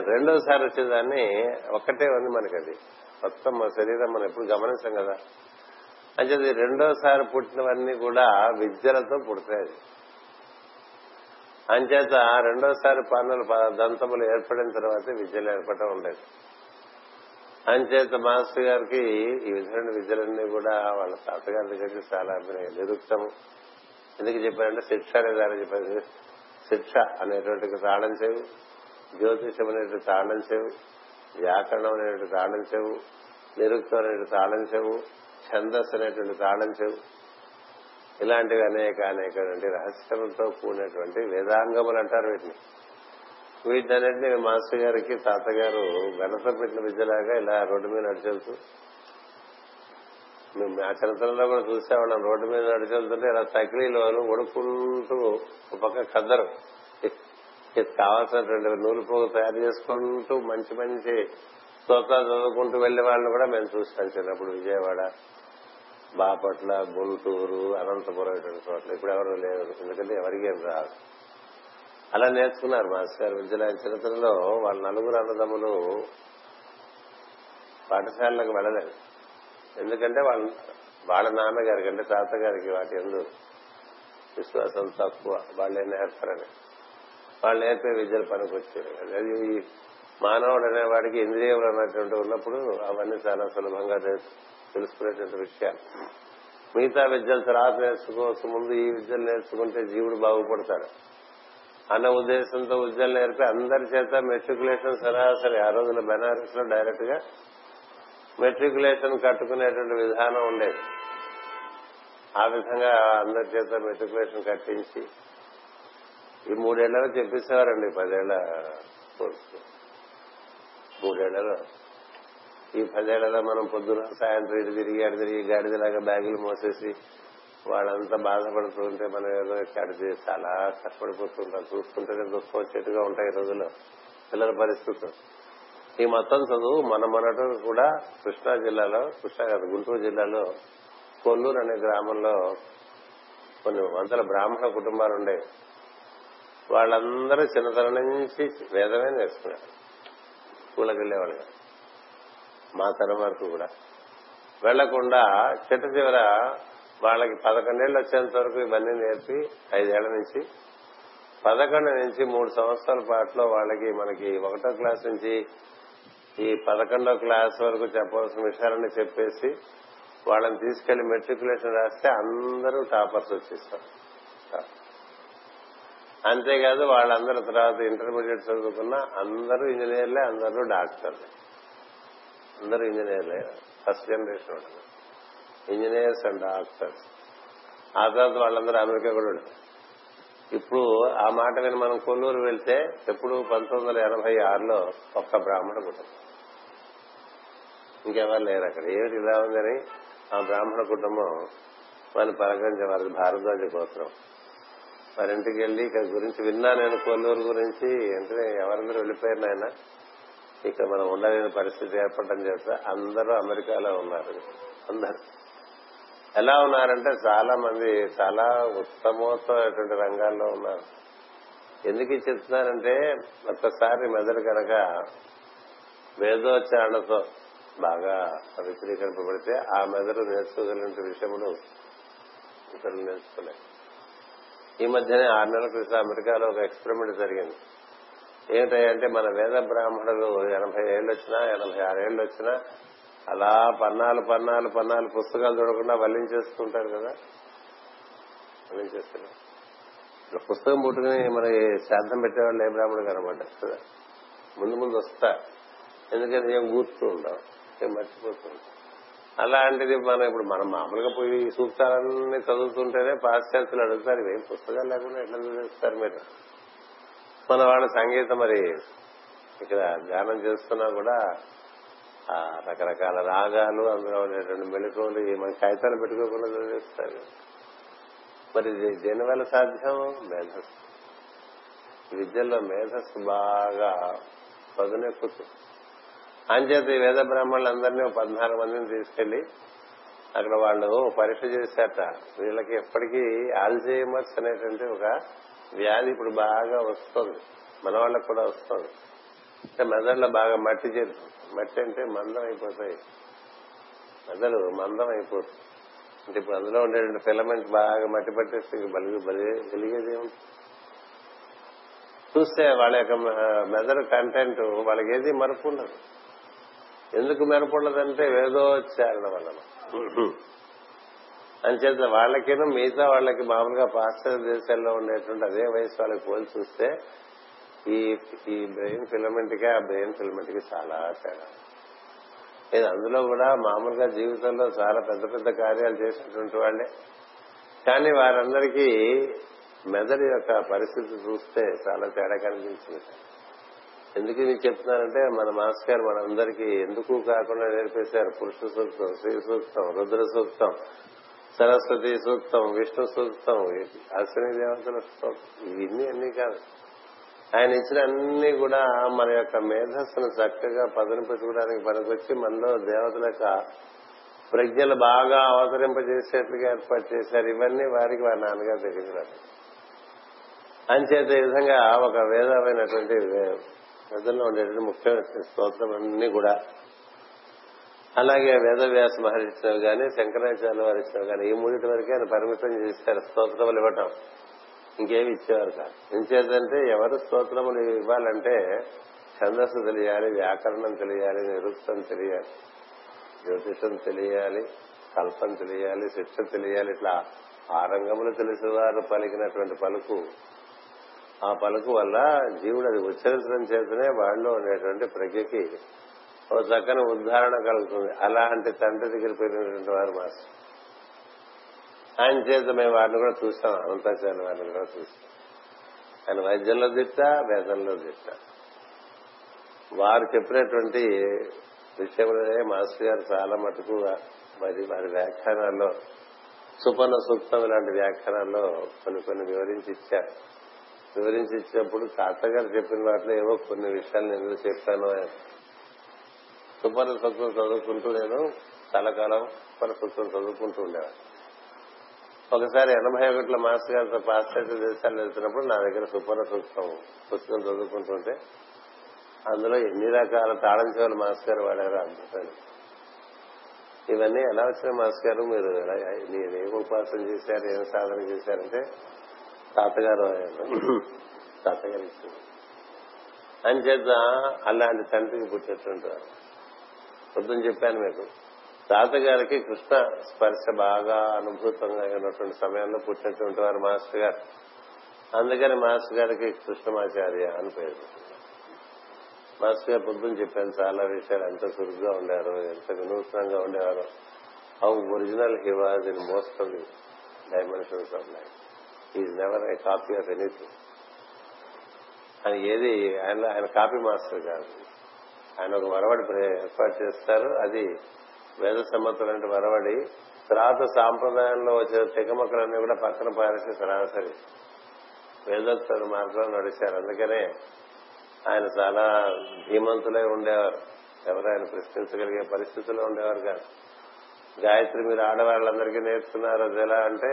రెండోసారి వచ్చేదాన్ని ఒక్కటే ఉంది మనకి అది మొత్తం మన శరీరం మనం ఎప్పుడు గమనించాం కదా. అంటే రెండోసారి పుట్టినవన్నీ కూడా విద్యలతో పుడతాయి అంచేత రెండోసారి పన్నులు దంతములు ఏర్పడిన తర్వాత విద్యలు ఏర్పడటం ఉండేది. అంచేత మాస్టర్ గారికి ఈ విధమైన విద్యలన్నీ కూడా వాళ్ళ తాతగారి దగ్గరికి చాలా నిరుక్తము ఎందుకు చెప్పారంటే శిక్ష అనే చెప్పారు. శిక్ష అనేటువంటి తాళం చెవు జ్యోతిషం అనేటువంటి తాళం చెవు వ్యాకరణం అనేటువంటి తాళం చెవు నిరుక్తం అనేటువంటి తాళం చెవు ఛందస్సు అనేటువంటి తాళం చెవు. ఇలాంటివి అనేక అనేకటువంటి రహస్యంతో కూడినటువంటి వేదాంగములు అంటారు వీటిని. వీటన్నింటినీ మాస్టర్ గారికి తాతగారు గణప పెట్టిన విద్యలాగా ఇలా రోడ్డు మీద నడిచెళ్తూ మేము ఆ చిన్నతనంలో కూడా చూసేవాళ్ళం. రోడ్డు మీద నడిచెళ్తుంటే ఇలా తకిలీలో ఉడుకుంటూ ఒక పక్క కద్దరు. కావాల్సినటువంటి నూలు పోగు తయారు చేసుకుంటూ మంచి మంచి స్తోత్రాలు చదువుకుంటూ వెళ్ళే వాళ్ళని కూడా మేము చూస్తాం చిన్నప్పుడు విజయవాడ బాపట్ల గుంటూరు అనంతపురం ఇటువంటి చోట్ల. ఇప్పుడు ఎవరు లేరు. ఎందుకంటే ఎవరికేం రాదు. అలా నేర్చుకున్నారు మాస్టర్ గారు. విద్యలో చరిత్రలో వాళ్ళ నలుగురు అన్నదమ్ములు పాఠశాలలకు వెళ్ళలేదు. ఎందుకంటే వాళ్ళ వాళ్ళ నాన్నగారికి అంటే తాతగారికి వాటి ఎందు విశ్వాసం తక్కువ. వాళ్ళే నేర్పరని. వాళ్ళు నేర్పే విద్యలు పనికొచ్చారు అది ఈ మానవుడు అనేవాడికి ఇంద్రియములు అన్నటువంటి ఉన్నప్పుడు అవన్నీ చాలా సులభంగా తెలుసుకునేటువంటి విషయాలు. మిగతా విద్యలు తర్వాత నేర్చుకోవచ్చు ముందు ఈ విద్యలు నేర్చుకుంటే జీవుడు బాగుపడతాడు. అన్న ఉద్దేశంతో విద్యలు నేర్పి అందరి చేత మెట్రికులేషన్ సరాసరి ఆ రోజున బెనారస్లో డైరెక్ట్గా మెట్రికులేషన్ కట్టుకునేటువంటి విధానం ఉండేది. ఆ విధంగా అందరి చేత మెట్రికులేషన్ కట్టించి ఈ మూడేళ్ళలో చెప్పేసేవారండి పదేళ్ళ కోర్సు. మూడేళ్ళలో. ఈ పదేళ్ళలో మనం పొద్దున సాయంత్రం ఇటు తిరిగి అటు తిరిగి గాడిదలాగా బ్యాగులు మోసేసి వాళ్ళంతా బాధపడుతూ ఉంటే మనం ఏదో కడితే చాలా కష్టపడిపోతుంటాం. చూసుకుంటేనే దుఃఖం వచ్చేట్టుగా ఉంటాయి ఈ రోజుల్లో. పిల్లల పరిస్థితులు. ఈ మొత్తం చదువు మన మొన్నటి కూడా కృష్ణా జిల్లాలో కృష్ణా కాదు గుంటూరు జిల్లాలో కొల్లూరు అనే గ్రామంలో కొన్ని వందల బ్రాహ్మణ కుటుంబాలు ఉండేవి వాళ్ళందరూ చిన్నతనం నుంచి వేదమే నేర్చుకున్నారు. స్కూళ్ళకి వెళ్ళేవాళ్ళు మా తరం వరకు కూడా. వెళ్ళకుండా చిట్ట చివర వాళ్ళకి పదకొండేళ్ళు వచ్చేంత వరకు ఇవన్నీ నేర్పి ఐదేళ్ళ నుంచి పదకొండు నుంచి మూడు సంవత్సరాల పాటులో వాళ్ళకి మనకి ఒకటో క్లాస్ నుంచి ఈ పదకొండో క్లాస్ వరకు చెప్పవలసిన విషయాలని చెప్పేసి వాళ్ళని తీసుకెళ్ళి మెట్రికులేషన్ రాస్తే అందరూ టాపర్స్ వచ్చేస్తారు. అంతేకాదు వాళ్ళందరూ తర్వాత ఇంటర్మీడియట్ చదువుకున్న అందరూ ఇంజనీర్లే అందరూ డాక్టర్లే. అందరూ ఇంజనీర్లే ఫస్ట్ జనరేషన్ ఉంటుంది ఇంజనీర్స్ అండ్ డాక్టర్స్ ఆ తర్వాత వాళ్ళందరూ అమెరికా కూడా ఇప్పుడు ఆ మాట విని మనం కొల్లూరు వెళ్తే ఎప్పుడు పంతొమ్మిది వందల ఎనభై ఆరులో ఒక్క బ్రాహ్మణ కుటుంబం ఇంకెవరు లేరు అక్కడ. ఏమిటి ఇలా ఉందని ఆ బ్రాహ్మణ కుటుంబం వారిని పలకరించే వారి భారద్వాజ గోత్రం. వారి ఇంటికి వెళ్ళి ఇక్కడ గురించి విన్నా నేను కొల్లూరు గురించి. అంటే ఎవరందరూ వెళ్ళిపోయారు నాయన? ఇక్కడ మనం ఉండలేని పరిస్థితి ఏర్పడటం చేస్తే అందరూ అమెరికాలో ఉన్నారు. అందరు. ఎలా ఉన్నారంటే చాలా మంది చాలా ఉత్తమోత్తమైనటువంటి రంగాల్లో ఉన్నారు. ఎందుకు చెప్తున్నారంటే ఒక్కసారి మెదడు కనుక వేదోచ్చారణతో బాగా విచరీకరింపబడితే ఆ మెదడు నేర్చుకోగలిగిన విషయములు ఇతరులు నేర్చుకోలేదు. ఈ మధ్యనే ఆరు నెలల క్రితం అమెరికాలో ఒక ఎక్స్పెరిమెంట్ జరిగింది. ఏమిటంటే మన వేద బ్రాహ్మణులు ఎనభై ఏళ్ళు వచ్చినా ఎనభై ఆరు ఏళ్ళు వచ్చినా అలా పన్నాలు పన్నాలు పన్నాలు పుస్తకాలు చూడకుండా వల్లించేస్తుంటారు కదా? వల్లించేస్తున్నారు ఇప్పుడు పుస్తకం పుట్టుకుని మన శ్రాద్ధం పెట్టేవాళ్ళు ఏం రాముడు కనబడ్డారు కదా? ముందు ముందు వస్తా. ఎందుకంటే ఏం గుర్తు ఉండవు ఏం మర్చిపోతూ అలాంటిది మనం ఇప్పుడు మనం మామూలుగా పోయి సూక్తాలన్నీ చదువుతుంటేనే పాశ్చాత్యులు అడుగుతారు ఇవేం పుస్తకాలు లేకుండా ఎట్లా చదివిస్తారు మీరు? మన వాళ్ళ సంగీతం మరి ఇక్కడ ధ్యానం చేస్తున్నా కూడా ఆ రకరకాల రాగాలు అందులో ఉండేటువంటి మెలకువలు మన కాగితాలు పెట్టుకోకుండా చదివిస్తారు. మరి ఇది దేనివల్ల సాధ్యం? మేధస్సు. విద్యలో విద్యల్లో మేధస్సు బాగా పదునెక్కుతుంది అంచేత ఈ వేద బ్రాహ్మణులందరినీ ఓ పద్నాలుగు మందిని తీసుకెళ్ళి అక్కడ వాళ్ళు పరీక్ష చేశారట. వీళ్ళకి ఎప్పటికీ ఆల్జైమర్స్ అనేటువంటి ఒక వ్యాధి ఇప్పుడు బాగా వస్తుంది. మన వాళ్ళకి కూడా వస్తుంది. అంటే మెదడులో బాగా మట్టి చేరుతుంది. మట్టి అంటే మందం అయిపోతాయి. మెదడు మందం అయిపోతుంది అంటే ఇప్పుడు అందులో ఉండేటువంటి ఫిలమెంట్ బాగా మట్టి పట్టేస్తే బలిగి బలి వెలిగేది చూస్తే వాళ్ళ యొక్క మెదడు కంటెంట్ వాళ్ళకి ఏది మరపు ఉండదు. ఎందుకు మెరపడదంటే వేదోచ్చారణ వలన. అంచేత వాళ్ళకిను మిగతా వాళ్ళకి మామూలుగా పాశ్చాత్య దేశాల్లో ఉండేటువంటి అదే వయసు వాళ్ళకి పోలి చూస్తే ఈ ఈ బ్రెయిన్ ఫిలమెంట్కి ఆ బ్రెయిన్ ఫిలమెంట్కి చాలా తేడా. ఇది అందులో కూడా మామూలుగా జీవితంలో చాలా పెద్ద పెద్ద కార్యాలు చేసినటువంటి వాళ్ళే కానీ వారందరికీ మెదడు యొక్క పరిస్థితి చూస్తే చాలా తేడా కనిపించింది ఎందుకు ఇది చెప్తున్నానంటే మన మాస్టర్ గారు మనందరికీ ఎందుకు కాకుండా నేర్పేశారు? పురుష సూక్తం శ్రీ సూక్తం రుద్ర సూక్తం సరస్వతి సూక్తం విష్ణు సూక్తం అశ్విని దేవతల సూక్తం. ఇవన్నీ అన్ని కాదు. ఆయన ఇచ్చిన అన్ని కూడా మన యొక్క మేధస్సును చక్కగా పదును పెట్టుకోవడానికి పనికొచ్చి మనలో దేవతల యొక్క ప్రజ్ఞలు బాగా అవతరింపజేసేట్లుగా ఏర్పాటు చేశారు. ఇవన్నీ వారికి వారి నాన్నగారు తెలియదు అంచేత ఈ విధంగా ఒక వేదమైనటువంటి వేదంలో ఉండేటువంటి ముఖ్యమైన స్తోత్రం అన్ని కూడా అలాగే వేదవ్యాస మహర్షి ఇచ్చినవి కానీ శంకరాచార్య వారు ఇచ్చినవి కానీ ఈ మూడింటి వరకే ఆయన పరిమితం చేశారు స్తోత్రములు ఇవ్వటం. ఇంకేమి ఇచ్చేవారు కాదు. ఎందుచేతంటే ఎవరు స్తోత్రములు ఇవ్వాలంటే ఛందస్సు తెలియాలి వ్యాకరణం తెలియాలి నిరుక్తం తెలియాలి జ్యోతిషం తెలియాలి కల్పన తెలియాలి శిక్ష తెలియాలి. ఇట్లా ఆ రంగములు తెలిసేవారు పలికినటువంటి పలుకు. ఆ పలుకు వల్ల జీవుడు అది ఉచ్చరించడం చేతనే వాళ్ళు ఉండేటువంటి ప్రజ్ఞకి ఓ చక్కని ఉద్ధారణ కలుగుతుంది. అలాంటి తండ్రి దగ్గర పెరిగినటువంటి వారు మాస్టర్. ఆయన చేత మేము వారిని కూడా చూస్తాం అనంతాచార్య వారిని కూడా చూస్తాం. ఆయన వైద్యంలో దిట్ట వేదంలో దిట్ట. వారు చెప్పినటువంటి విషయంలోనే మాస్టర్ గారు చాలా మటుకు మరి వారి వ్యాఖ్యానాల్లో సుపర్ణ సూక్తం ఇలాంటి వ్యాఖ్యానాల్లో కొన్ని కొన్ని వివరించి ఇచ్చారు. వివరించి ఇచ్చినప్పుడు తాతగారు చెప్పిన వాటిలో ఏవో కొన్ని విషయాలు నేను ఎందుకు చెప్పాను సుపర్ణ సూక్తం చదువుకుంటూ నేను చాలా కాలం సుపర్ణ సూక్తం చదువుకుంటూ ఉండేవాడు ఒకసారి ఎనభై ఒకటిలో మాస్టర్ గారితో పాశ్చాత్య దేశాలు వెళ్తున్నప్పుడు నా దగ్గర సుపర్ణ సూక్ష్మం పుస్తకం చదువుకుంటుంటే అందులో ఎన్ని రకాల తాళం చెవులు మాస్టర్ గారు వాడారో అందుకని ఇవన్నీ ఎలా వచ్చిన మాస్టర్ గారు? మీరు ఎలా ఏం ఉపాసన చేశారు? ఏం సాధన చేశారంటే తాతగారు తాతగారు ఇచ్చింది అంచేత అలాంటి తండ్రికి పుట్టినటువంటి పొద్దున చెప్పాను మీకు. తాతగారికి కృష్ణ స్పర్శ బాగా అనుభూతంగా ఉన్నటువంటి సమయంలో పుట్టినటువంటి వారు మాస్టర్ గారు. అందుకని మాస్టర్ గారికి కృష్ణమాచార్య అని పేరు మాస్టర్ గారు పొద్దున చెప్పాను చాలా విషయాలు ఎంత చురుగ్గా ఉండారు ఎంత వినూత్నంగా ఉండేవారు. How original he was in most of the dimensions of life is never a copy of anything ఆయన ఏది ఆయన ఆయన కాపీ మాస్టర్ కాదు. ఆయన ఒక వరవడి ఏర్పాటు చేస్తారు. అది వేద సమ్మతులంటే వరవడి తర్వాత సాంప్రదాయంలో వచ్చే తెగమక్కలన్నీ కూడా పక్కన పారేసి సరాసరి. వేదోత్తర మార్గంలో నడిచారు. అందుకనే ఆయన చాలా ధీమంతులై ఉండేవారు. ఎవరు ఆయన ప్రశ్నించగలిగే పరిస్థితుల్లో ఉండేవారు కాదు. గాయత్రి మీరు ఆడవాళ్ళందరికీ నేర్చుకున్నారు అది ఎలా అంటే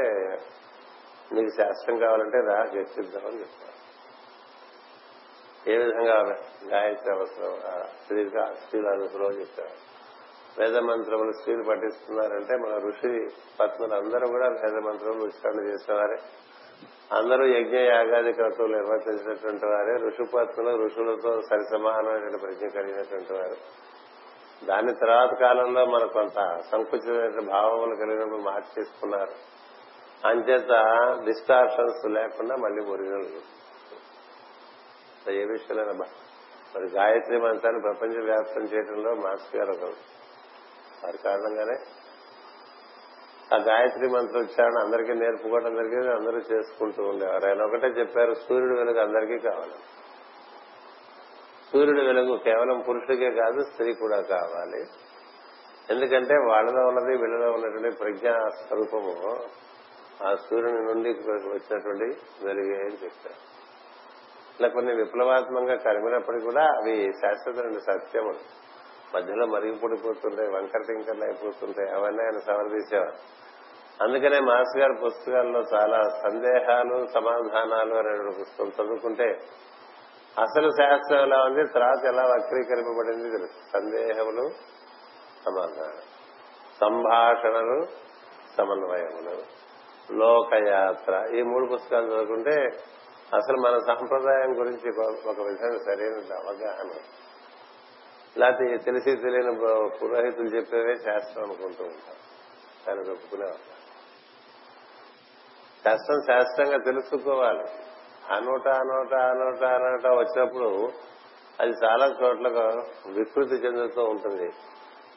నీకు శాస్త్రం కావాలంటే రా చర్చిద్దామని చెప్తారు. ఏ విధంగా గాయత్రి అవసరం? స్త్రీ స్త్రీల అవసరం చెప్తారు వేద మంత్రములు స్త్రీలు పఠిస్తున్నారంటే మన ఋషి పత్నులు అందరూ కూడా వేద మంత్రములు ఉచ్చారణ చేసేవారే. అందరూ యజ్ఞ యాగాది క్రతువులు నిర్వర్తించినటువంటి వారే. ఋషిపత్నులు ఋషులతో సరి సమానమైన ప్రజ్ఞ కలిగినటువంటి వారు. దాని తర్వాత కాలంలో మన కొంత సంకుచిత భావములు కలిగినప్పుడు మార్చేసుకున్నారు అంచేత డిస్టార్షన్స్ లేకుండా మళ్ళీ ఒరిజినల్. ఏ విషయంలో మరి గాయత్రి మంత్రాన్ని ప్రపంచ వ్యాప్తం చేయడంలో మాస్టర్ గారు ఒకరు వారి కారణంగానే ఆ గాయత్రి మంత్ర ఉచ్చారణ అందరికీ నేర్పుకోవడం జరిగింది అందరూ చేసుకుంటూ ఉండేవారు. ఆయన ఒకటే చెప్పారు సూర్యుడు వెలుగు అందరికీ కావాలి. సూర్యుడు వెలుగు కేవలం పురుషుడికే కాదు స్త్రీ కూడా కావాలి. ఎందుకంటే వాళ్ళలో ఉన్నది వీళ్ళలో ఉన్నటువంటి ప్రజ్ఞా స్వరూపము ఆ సూర్యుని నుండి వచ్చినటువంటి వెలుగే అని చెప్పారు. ఇలా కొన్ని విప్లవాత్మకంగా కలిగినప్పటికీ కూడా అవి శాశ్వతమైన సత్యము మధ్యలో మరిగిపడిపోతుంటాయి వంకర టింకర్లు అయిపోతుంటాయి అవన్నీ ఆయన సమర్థించేవారు. అందుకనే మాస్ గారి పుస్తకాల్లో చాలా సందేహాలు సమాధానాలు అనే పుస్తకం చదువుకుంటే అసలు శాస్త్రం ఎలా ఉంది తర్వాత ఎలా వక్రీకరింపబడింది తెలుసు. సందేహములు సమాధానం. సంభాషణలు సమన్వయములు. లోకయాత్ర. ఈ మూడు పుస్తకాలు చదువుకుంటే అసలు మన సంప్రదాయం గురించి ఒక విధంగా సరైన అవగాహన. లేకపోతే తెలిసి తెలియని పురోహితులు చెప్పేవే శాస్త్రం అనుకుంటూ ఉంటాం దాన్ని ఒప్పుకునే శాస్త్రం శాస్త్రంగా తెలుసుకోవాలి. అనోట అనోట అనోట అనూట వచ్చినప్పుడు అది చాలా చోట్ల వికృతి చెందుతూ ఉంటుంది.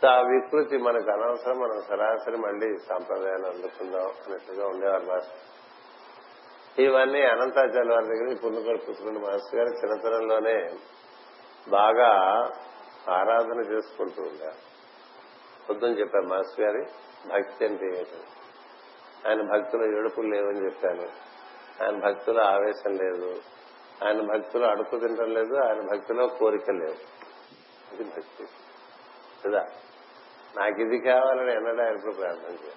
సో ఆ వికృతి మనకు అనవసరం మనం సరాసరి మళ్ళీ సాంప్రదాయాన్ని అందుకుందాం అన్నట్టుగా ఉండేవారు మాస్టర్. ఇవన్నీ అనంతాచార్య వారి దగ్గర పుణ్యకర పుత్రుడు మాస్టర్ గారు చిన్నతనంలోనే బాగా ఆరాధన చేసుకుంటూ ఉండారు పొద్దున చెప్పారు మాస్టర్ గారి భక్తి అంటే ఏంటి ఆయన భక్తులు ఏడుపులు లేవని చెప్పాను. ఆయన భక్తులు ఆవేశం లేదు. ఆయన భక్తులు అడుపు తింటం లేదు. ఆయన భక్తిలో కోరిక లేదు. ఇది భక్తి. కదా? నాకు ఇది కావాలని ఎన్నడా ఎప్పుడు ప్రార్థన చేయాలి.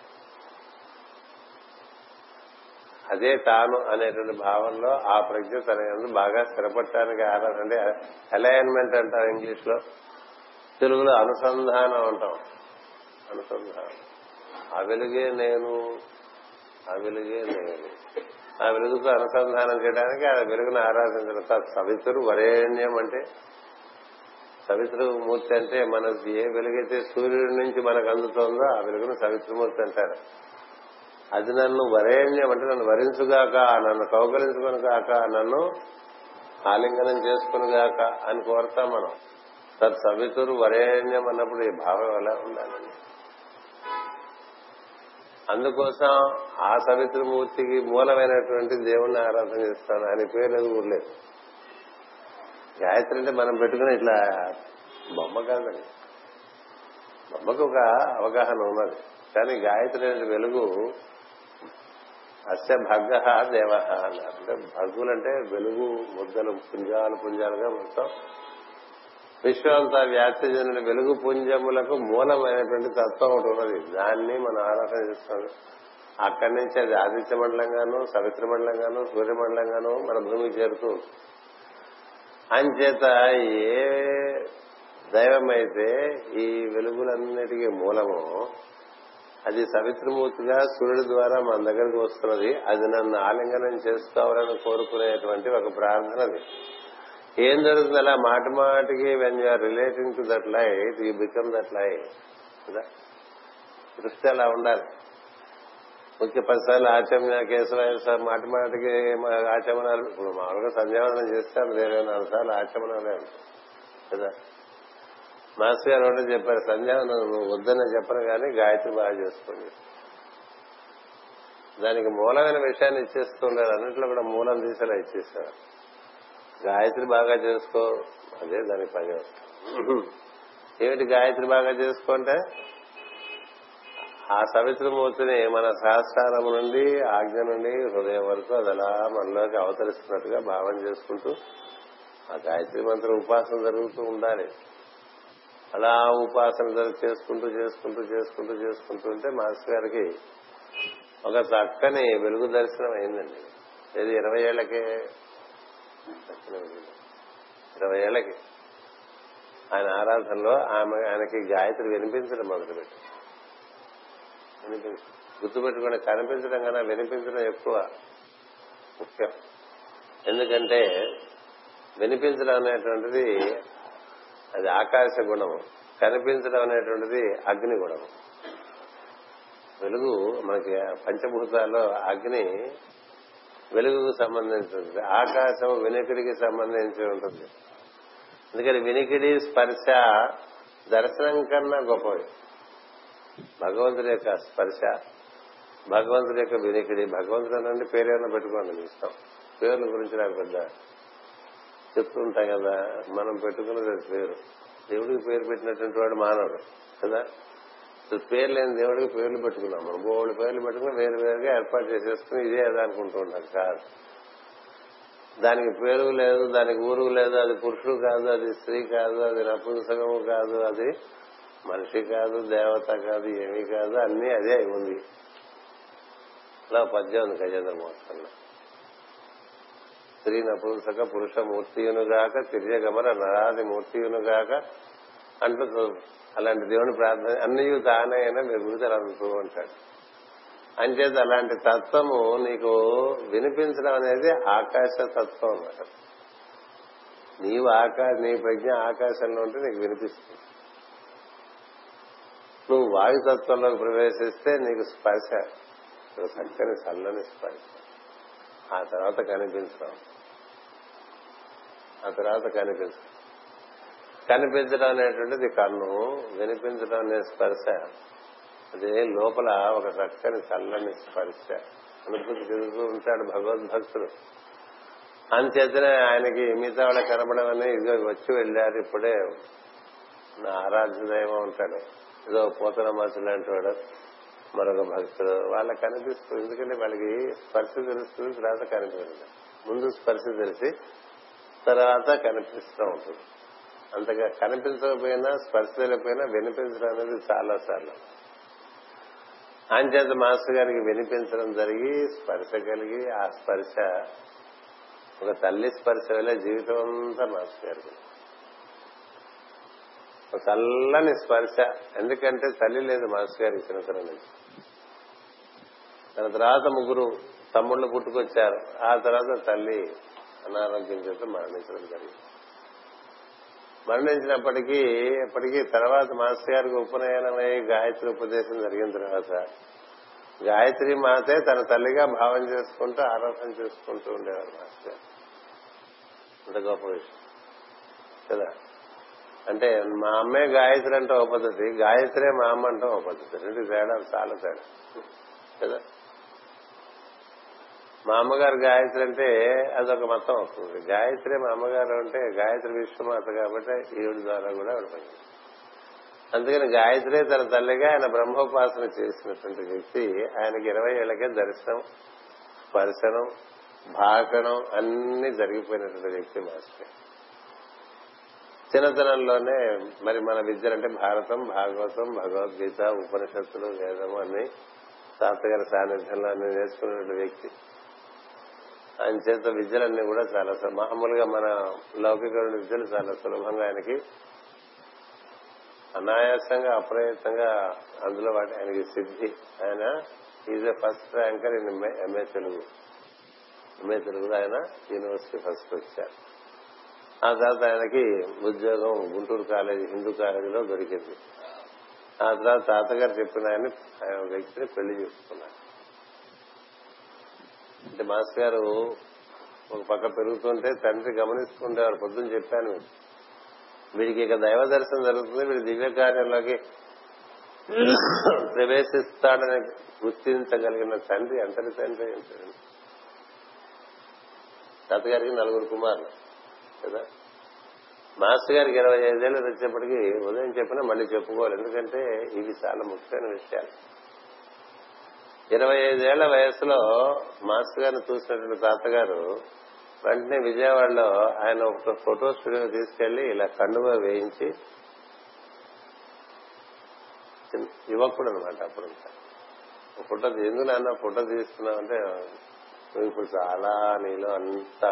అదే తాను అనేటువంటి భావంలో ఆ ప్రజ్ఞ తన బాగా స్థిరపడటానికి ఆధారం అంటే అలైన్మెంట్ అంటారు ఇంగ్లీష్లో తెలుగులో అనుసంధానం అంటాం. అనుసంధానం. ఆ వెలుగే నేను ఆ వెలుగే నేను. ఆ వెలుగుతో అనుసంధానం చేయడానికి ఆ వెలుగును ఆరాధించడం. సవితురు వరేణ్యం అంటే సవిత్రమూర్తి అంటే మనకి ఏ వెలుగైతే సూర్యుడి నుంచి మనకు అందుతోందో ఆ వెలుగును సవిత్రమూర్తి అంటారు. అది నన్ను వరేణ్యం అంటే నన్ను వరించుగాక నన్ను కౌగలించుకునిగాక నన్ను ఆలింగనం చేసుకునిగాక అని కోరుతాం మనం. సవితురు వరేణ్యం అన్నప్పుడు ఈ భావం ఎలా ఉండాలండి? అందుకోసం ఆ సవిత్రమూర్తికి మూలమైనటువంటి దేవుణ్ణి ఆరాధన చేస్తాను. ఆయన పేరు అది ఊర్లేదు గాయత్రి అంటే మనం పెట్టుకుని ఇట్లా బొమ్మ కాదండి. బొమ్మకు ఒక అవగాహన ఉన్నది. కానీ గాయత్రి అనే వెలుగు అస్య భగ్గ దేవ అన్నారు. అంటే భగ్గులంటే వెలుగు ముద్దలు పుంజాలు పుంజాలుగా మొత్తం విశ్వమంతా వ్యాప్తి చెందిన వెలుగు పుంజములకు మూలమైనటువంటి తత్వం ఒకటి ఉన్నది. దాన్ని మనం ఆరాధన చేస్తాం. అక్కడి నుంచి అది ఆదిత్య మండలంగాను సవిత్ర మండలంగాను సూర్యమండలంగాను మన భూమికి చేరుతూ ఉంటుంది. అంచేత ఏ దైవమైతే ఈ వెలుగులన్నిటికీ మూలము అది సవిత్రమూర్తిగా సూర్యుడి ద్వారా మన దగ్గరకు వస్తున్నది. అది నన్ను ఆలింగనం చేసుకోవాలని కోరుకునేటువంటి ఒక ప్రార్థన అది. ఏం జరుగుతుంది అలా మాటి మాటికి when you're relating to that light you become that light కదా? దృష్టి అలా ఉండాలి. ముఖ్య పదిసార్లు ఆచమన కేశవాయ సార్ మాటి మాటికి ఆచమనాలు ఇప్పుడు మామూలుగా సంధ్యావనం చేస్తాను ఇరవై నాలుగు సార్లు ఆచమనాలే కదా? మాస్టర్ గారు ఒకటి చెప్పారు సంధ్యావనం నువ్వు వద్దని చెప్పను కానీ గాయత్రి బాగా చేసుకోండి దానికి మూలమైన విషయాన్ని ఇచ్చేస్తుండారు అన్నింటిలో కూడా మూలం తీసేలా ఇచ్చేసారు గాయత్రి బాగా చేసుకో. అదే దాని పని. ఏమిటి గాయత్రి బాగా చేసుకుంటే ఆ సవిత్రమూర్తిని మన సహస్రారం నుండి ఆజ్ఞ నుండి హృదయం వరకు అది అలా మనలోకి అవతరిస్తున్నట్టుగా భావన చేసుకుంటూ ఆ గాయత్రి మంత్రం ఉపాసన జరుగుతూ ఉండాలి. అలా ఉపాసన చేసుకుంటూ చేసుకుంటూ చేసుకుంటూ చేసుకుంటూ ఉంటే మాస్టర్ గారికి ఒక చక్కని వెలుగు దర్శనం అయిందండి. ఇది ఇరవై ఏళ్ళకే ఇరవై ఏళ్ళకి ఆయన ఆరాధనలో ఆమె ఆయనకి గాయత్రి వినిపించడం మొదలుపెట్టి వినిపించ గుర్తుపెట్టుకుని కనిపించడం కన్నా వినిపించడం ఎక్కువ ముఖ్యం. ఎందుకంటే వినిపించడం అనేటువంటిది అది ఆకాశ గుణము. కనిపించడం అనేటువంటిది అగ్ని గుణము. వెలుగు మనకి పంచభూతాల్లో అగ్ని వెలుగుకు సంబంధించి ఉంటుంది ఆకాశం వినికిడికి సంబంధించి ఉంటుంది. అందుకని వినికిడి స్పర్శ దర్శనం కన్నా గొప్పవి. భగవంతుడి యొక్క స్పర్శ భగవంతుడి యొక్క వినికిడి భగవంతుడు నుండి పేరేమైనా పెట్టుకోండి మీ ఇష్టం. పేర్ల గురించి నాకు పెద్ద చెప్తుంటాం కదా మనం పెట్టుకున్నది పేరు. దేవుడికి పేరు పెట్టినటువంటి వాడు మానవుడు కదా? పేరు లేని దేవుడికి పేర్లు పెట్టుకున్నాం. మనం బోళ్ళు పేర్లు పెట్టుకుని వేరు వేరుగా ఏర్పాటు చేసేసుకుని ఇదే అది అనుకుంటూ ఉంటాం కాదు దానికి పేరు లేదు దానికి ఊరు లేదు అది పురుషుడు కాదు అది స్త్రీ కాదు అది నపుంసకము కాదు అది మనిషి కాదు దేవత కాదు ఏమీ కాదు అన్ని అదే ఉంది. అలా పద్యం ఉంది గజేంద్ర మోక్షంలో స్త్రీ నపుంసక పురుష మూర్తియునుగాక తిర్యగమర నరాది మూర్తియునుగాక అంటూ అలాంటి దేవుని ప్రార్థన అన్ని తానే అయినా మీరు ఉంటాడు అంచేత అలాంటి తత్వము నీకు వినిపించడం అనేది ఆకాశ తత్వం అన్నమాట. నీవు ఆకాశ నీ ప్రజ్ఞ ఆకాశంలో ఉంటే నీకు వినిపిస్తుంది. నువ్వు వాయుతత్వంలోకి ప్రవేశిస్తే నీకు స్పర్శ చక్కని చల్లని స్పర్శ. ఆ తర్వాత కనిపించడం. ఆ తర్వాత కనిపించడం. కనిపించడం అనేటువంటిది కన్ను వినిపించడం అనే స్పర్శ. అది లోపల ఒక చక్కని చల్లని స్పర్శ. అనుభూతి చెందుతూ ఉంటాడు భగవద్భక్తుడు. అంచేతనే ఆయనకి మిగతా వాళ్ళ కనపడమని ఇదిగో వచ్చి వెళ్ళారు ఇప్పుడే నా ఆరాధ్యదైవం ఉంటాడు. ఏదో పోతన మాసు లాంటి వాడు మరొక భక్తుడు. వాళ్ళకి కనిపిస్తుంది ఎందుకంటే వాళ్ళకి స్పర్శ తెలుస్తుంది తర్వాత కనిపిస్తుంది ముందు స్పర్శ తెలిసి తర్వాత కనిపిస్తూ ఉంటుంది. అంతగా కనిపించకపోయినా స్పర్శ తెలియకపోయినా వినిపించడం అనేది చాలా సార్లు. అంచేత మాస్టర్ గారికి వినిపించడం జరిగి స్పర్శ కలిగి ఆ స్పర్శ ఒక తల్లి స్పర్శ వల్ల జీవితం అంతా మాస్టర్ గారికి ఒక చల్లని స్పర్శ. ఎందుకంటే తల్లి లేదు మాస్టర్ గారికి చిన్నతనం నుంచి. తన తర్వాత ముగ్గురు తమ్ముళ్ళు పుట్టుకొచ్చారు. ఆ తర్వాత తల్లి అనారోగ్యం చేత మరణించడం జరిగింది. మరణించినప్పటికీ ఇప్పటికీ తర్వాత మాస్టర్ గారికి ఉపనయనమై గాయత్రి ఉపదేశం జరిగిన తర్వాత గాయత్రి మాతే తన తల్లిగా భావం చేసుకుంటూ ఆరాధన చేసుకుంటూ ఉండేవారు మాస్టర్ గారు. అంత గొప్ప విషయం. కదా? అంటే మా అమ్మే గాయత్రి అంటే ఒక పద్ధతి గాయత్రే మా అమ్మ అంటే ఒక పద్ధతి. రెండు తేడా చాలా తేడా కదా? మా అమ్మగారు గాయత్రి అంటే అదొక మతం అవుతుంది గాయత్రి మా అమ్మగారు అంటే గాయత్రి విశ్వమాత కాబట్టి ఈవిడ ద్వారా కూడా ఆవిడ అందుకని గాయత్రి తన తల్లిగా ఆయన బ్రహ్మోపాసన చేసినటువంటి వ్యక్తి ఆయనకి ఇరవై ఏళ్ళకే దర్శనం స్పర్శనం భాకణం అన్ని జరిగిపోయినటువంటి వ్యక్తి మాస్టర్. చిన్నతనంలోనే మరి మన విద్యలంటే భారతం భాగవతం భగవద్గీత ఉపనిషత్తులు వేదము అన్ని తాతగారి సాన్నిధ్యంలో అన్ని నేర్చుకున్నటువంటి వ్యక్తి. ఆయన చేత విద్యలన్నీ కూడా చాలా మామూలుగా మన లౌకిక విద్యలు చాలా సులభంగా ఆయనకి అనాయాసంగా అప్రయత్నంగా అందులో వాటి ఆయనకి సిద్ధి. ఆయన is a first ranker in MA Telugu. MA తెలుగులో ఆయన యూనివర్సిటీ ఫస్ట్ వచ్చారు. ఆ తర్వాత ఆయనకి ఉద్యోగం గుంటూరు కాలేజీ హిందూ కాలేజీలో దొరికింది. ఆ తర్వాత తాతగారు చెప్పిన ఆయన ఆయన వ్యక్తిని పెళ్ళి చేసుకున్నారు. అంటే మాస్ గారు ఒక పక్క పెరుగుతుంటే తండ్రి గమనిస్తుండేవారు పొద్దున చెప్పాను వీడికి ఇక దైవ దర్శనం జరుగుతుంది వీడి దివ్య కార్యంలోకి ప్రవేశిస్తాడని గుర్తించగలిగిన తండ్రి అంతటి తండ్రి తాతగారికి నలుగురు కుమారులు కదా? మాస్టర్ గారికి ఇరవై ఐదేళ్ళు వచ్చేప్పటికీ ఉదయం చెప్పినా మళ్ళీ చెప్పుకోవాలి. ఎందుకంటే ఇవి చాలా ముఖ్యమైన విషయాలు. ఇరవై ఐదేళ్ళ వయసులో మాస్టర్ గారిని చూసినటువంటి తాతగారు వెంటనే విజయవాడలో ఆయన ఒక ఫోటో స్టూడియో తీసుకెళ్ళి ఇలా కండువ వేయించి యువకుడు అనమాట అప్పుడు ఫోటో ఎందుకు నాన్న ఫోటో తీస్తున్నావంటే నువ్వు ఇప్పుడు చాలా నీలో అంత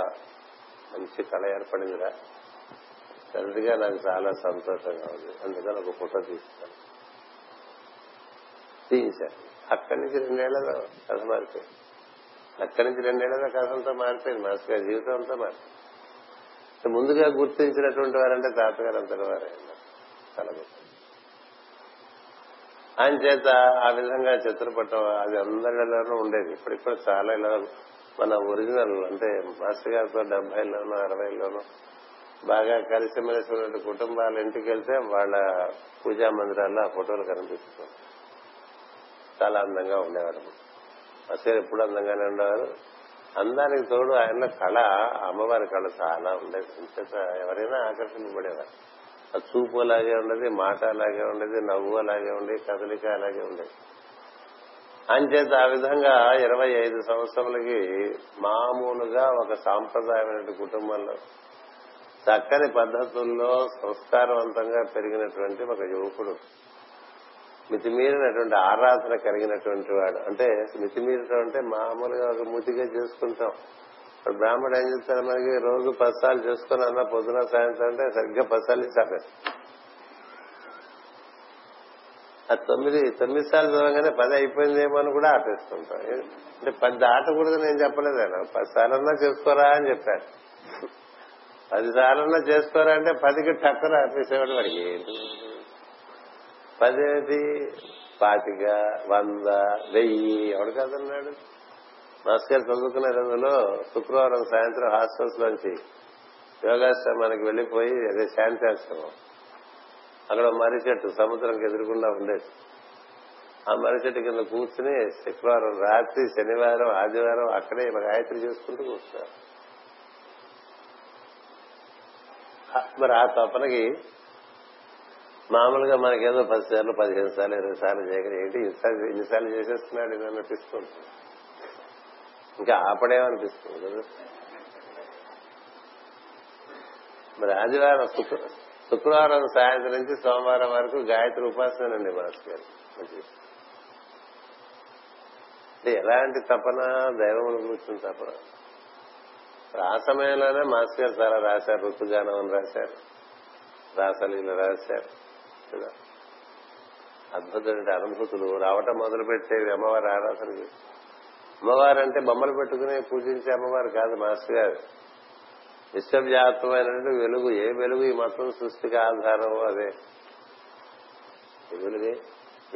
మంచి కళ ఏర్పడిందిరా. తండ్రిగా నాకు చాలా సంతోషంగా ఉంది. అందుకని ఒక ఫోటో తీసుకున్నాను తీయించాను అక్కడి నుంచి రెండేళ్ళలో కథ మారిపోయింది. అక్కడి నుంచి రెండేళ్ళలో కథ అంతా మారిపోయింది. మాస్టర్ గారి జీవితం అంతా మారిపోయింది. ముందుగా గుర్తించినటువంటి వారంటే తాతగారు అంతటి వారే. చాలా గొప్ప. ఆయన చేత ఆ విధంగా చిత్రపటం అది అందరిలోనూ ఉండేది. ఇప్పుడిప్పుడు చాలా ఇలా మన ఒరిజినల్ అంటే మాస్టర్ గారితో డెబ్బైలోనూ అరవైలోనూ బాగా కలిసిమెలిసి ఉన్న కుటుంబాల ఇంటికి వెళ్తే వాళ్ళ పూజా మందిరాల్లో ఆ ఫోటోలు కనిపిస్తుంది చాలా అందంగా ఉండేవారు. అసలు ఎప్పుడు అందంగానే ఉండేవారు? అందానికి తోడు ఆయనలో కళ అమ్మవారి కళ చాలా ఉండేది. ఇంత ఎవరైనా ఆకర్షింపబడేవారు. ఆ చూపు అలాగే ఉండేది మాట అలాగే ఉండేది నవ్వు అలాగే ఉండేది కదలిక అలాగే ఉండేది అంచేత ఆ విధంగా ఇరవై ఐదు సంవత్సరాలకి మామూలుగా ఒక సాంప్రదాయమైన కుటుంబంలో చక్కని పద్ధతుల్లో సంస్కారవంతంగా పెరిగినటువంటి ఒక యువకుడు. మితిమీరినటువంటి ఆరాధన కలిగినటువంటి వాడు. అంటే మితిమీరటం అంటే మామూలుగా ఒక ముతిగా చేసుకుంటాం. బ్రాహ్మడు ఏం చేస్తారు మనకి? రోజు పసాలు చేసుకుని అన్న పొద్దున సాయంత్రం అంటే సరిగ్గా పసాలు ఇస్తారు అది తొమ్మిది తొమ్మిది సార్లు చదవగానే పది అయిపోయిందేమో అని కూడా ఆపేస్తుంటాం. అంటే పది దాటకూడదు నేను చెప్పలేదు ఆయన పది సార్లన్నా చేసుకోరా అని చెప్పాడు. పది సార్లన్నా చేసుకోరా అంటే పదికి టక్కన ఆపేసేవాడు వాడికి. పదేది పాతిక వంద వెయ్యి ఎవడు కాదన్నాడు? మాస్టర్ చదువుకునే రోజులో శుక్రవారం సాయంత్రం హాస్టల్స్ లోంచి యోగాశ్రమానికి వెళ్ళిపోయి అదే శాంతాశ్రమం అక్కడ మర్రి చెట్టు సముద్రంకి ఎదురుకుండా ఉండేది. ఆ మర్రి చెట్టు కింద కూర్చుని శుక్రవారం రాత్రి శనివారం ఆదివారం అక్కడే గాయత్రి చేసుకుంటూ కూర్చున్నారు. మరి ఆ తపనకి మామూలుగా మనకేదో పది సార్లు పదిహేను సార్లు ఇరవై సార్లు చేయగలి ఏంటి ఇన్నిసార్లు చేసేస్తున్నాడు ఇది అనిపిస్తుంది. ఇంకా ఆపడేమనిపిస్తుంది కదా? మరి ఆదివారం శుక్రవారం సాయంత్రం నుంచి సోమవారం వరకు గాయత్రి ఉపాసనండి మాస్టర్ గారు. అంటే ఎలాంటి తపన దైవములు కూర్చుని తపన? ఆ సమయంలోనే మాస్టర్ గారు చాలా రాశారు ఋతుగానం అని రాశారు రాసలీలు రాశారు. కదా అద్భుతమైన అనుభూతులు. రావటం మొదలు పెట్టేవి అమ్మవారి ఆరాధనకి అమ్మవారు అంటే బొమ్మలు పెట్టుకుని పూజించే అమ్మవారు కాదు మాస్టర్ గారు. విశ్వవ్యాప్తమైనటువంటి వెలుగు ఏ వెలుగు ఈ మొత్తం సృష్టికి ఆధారం అదే. ఏ వెలుగే?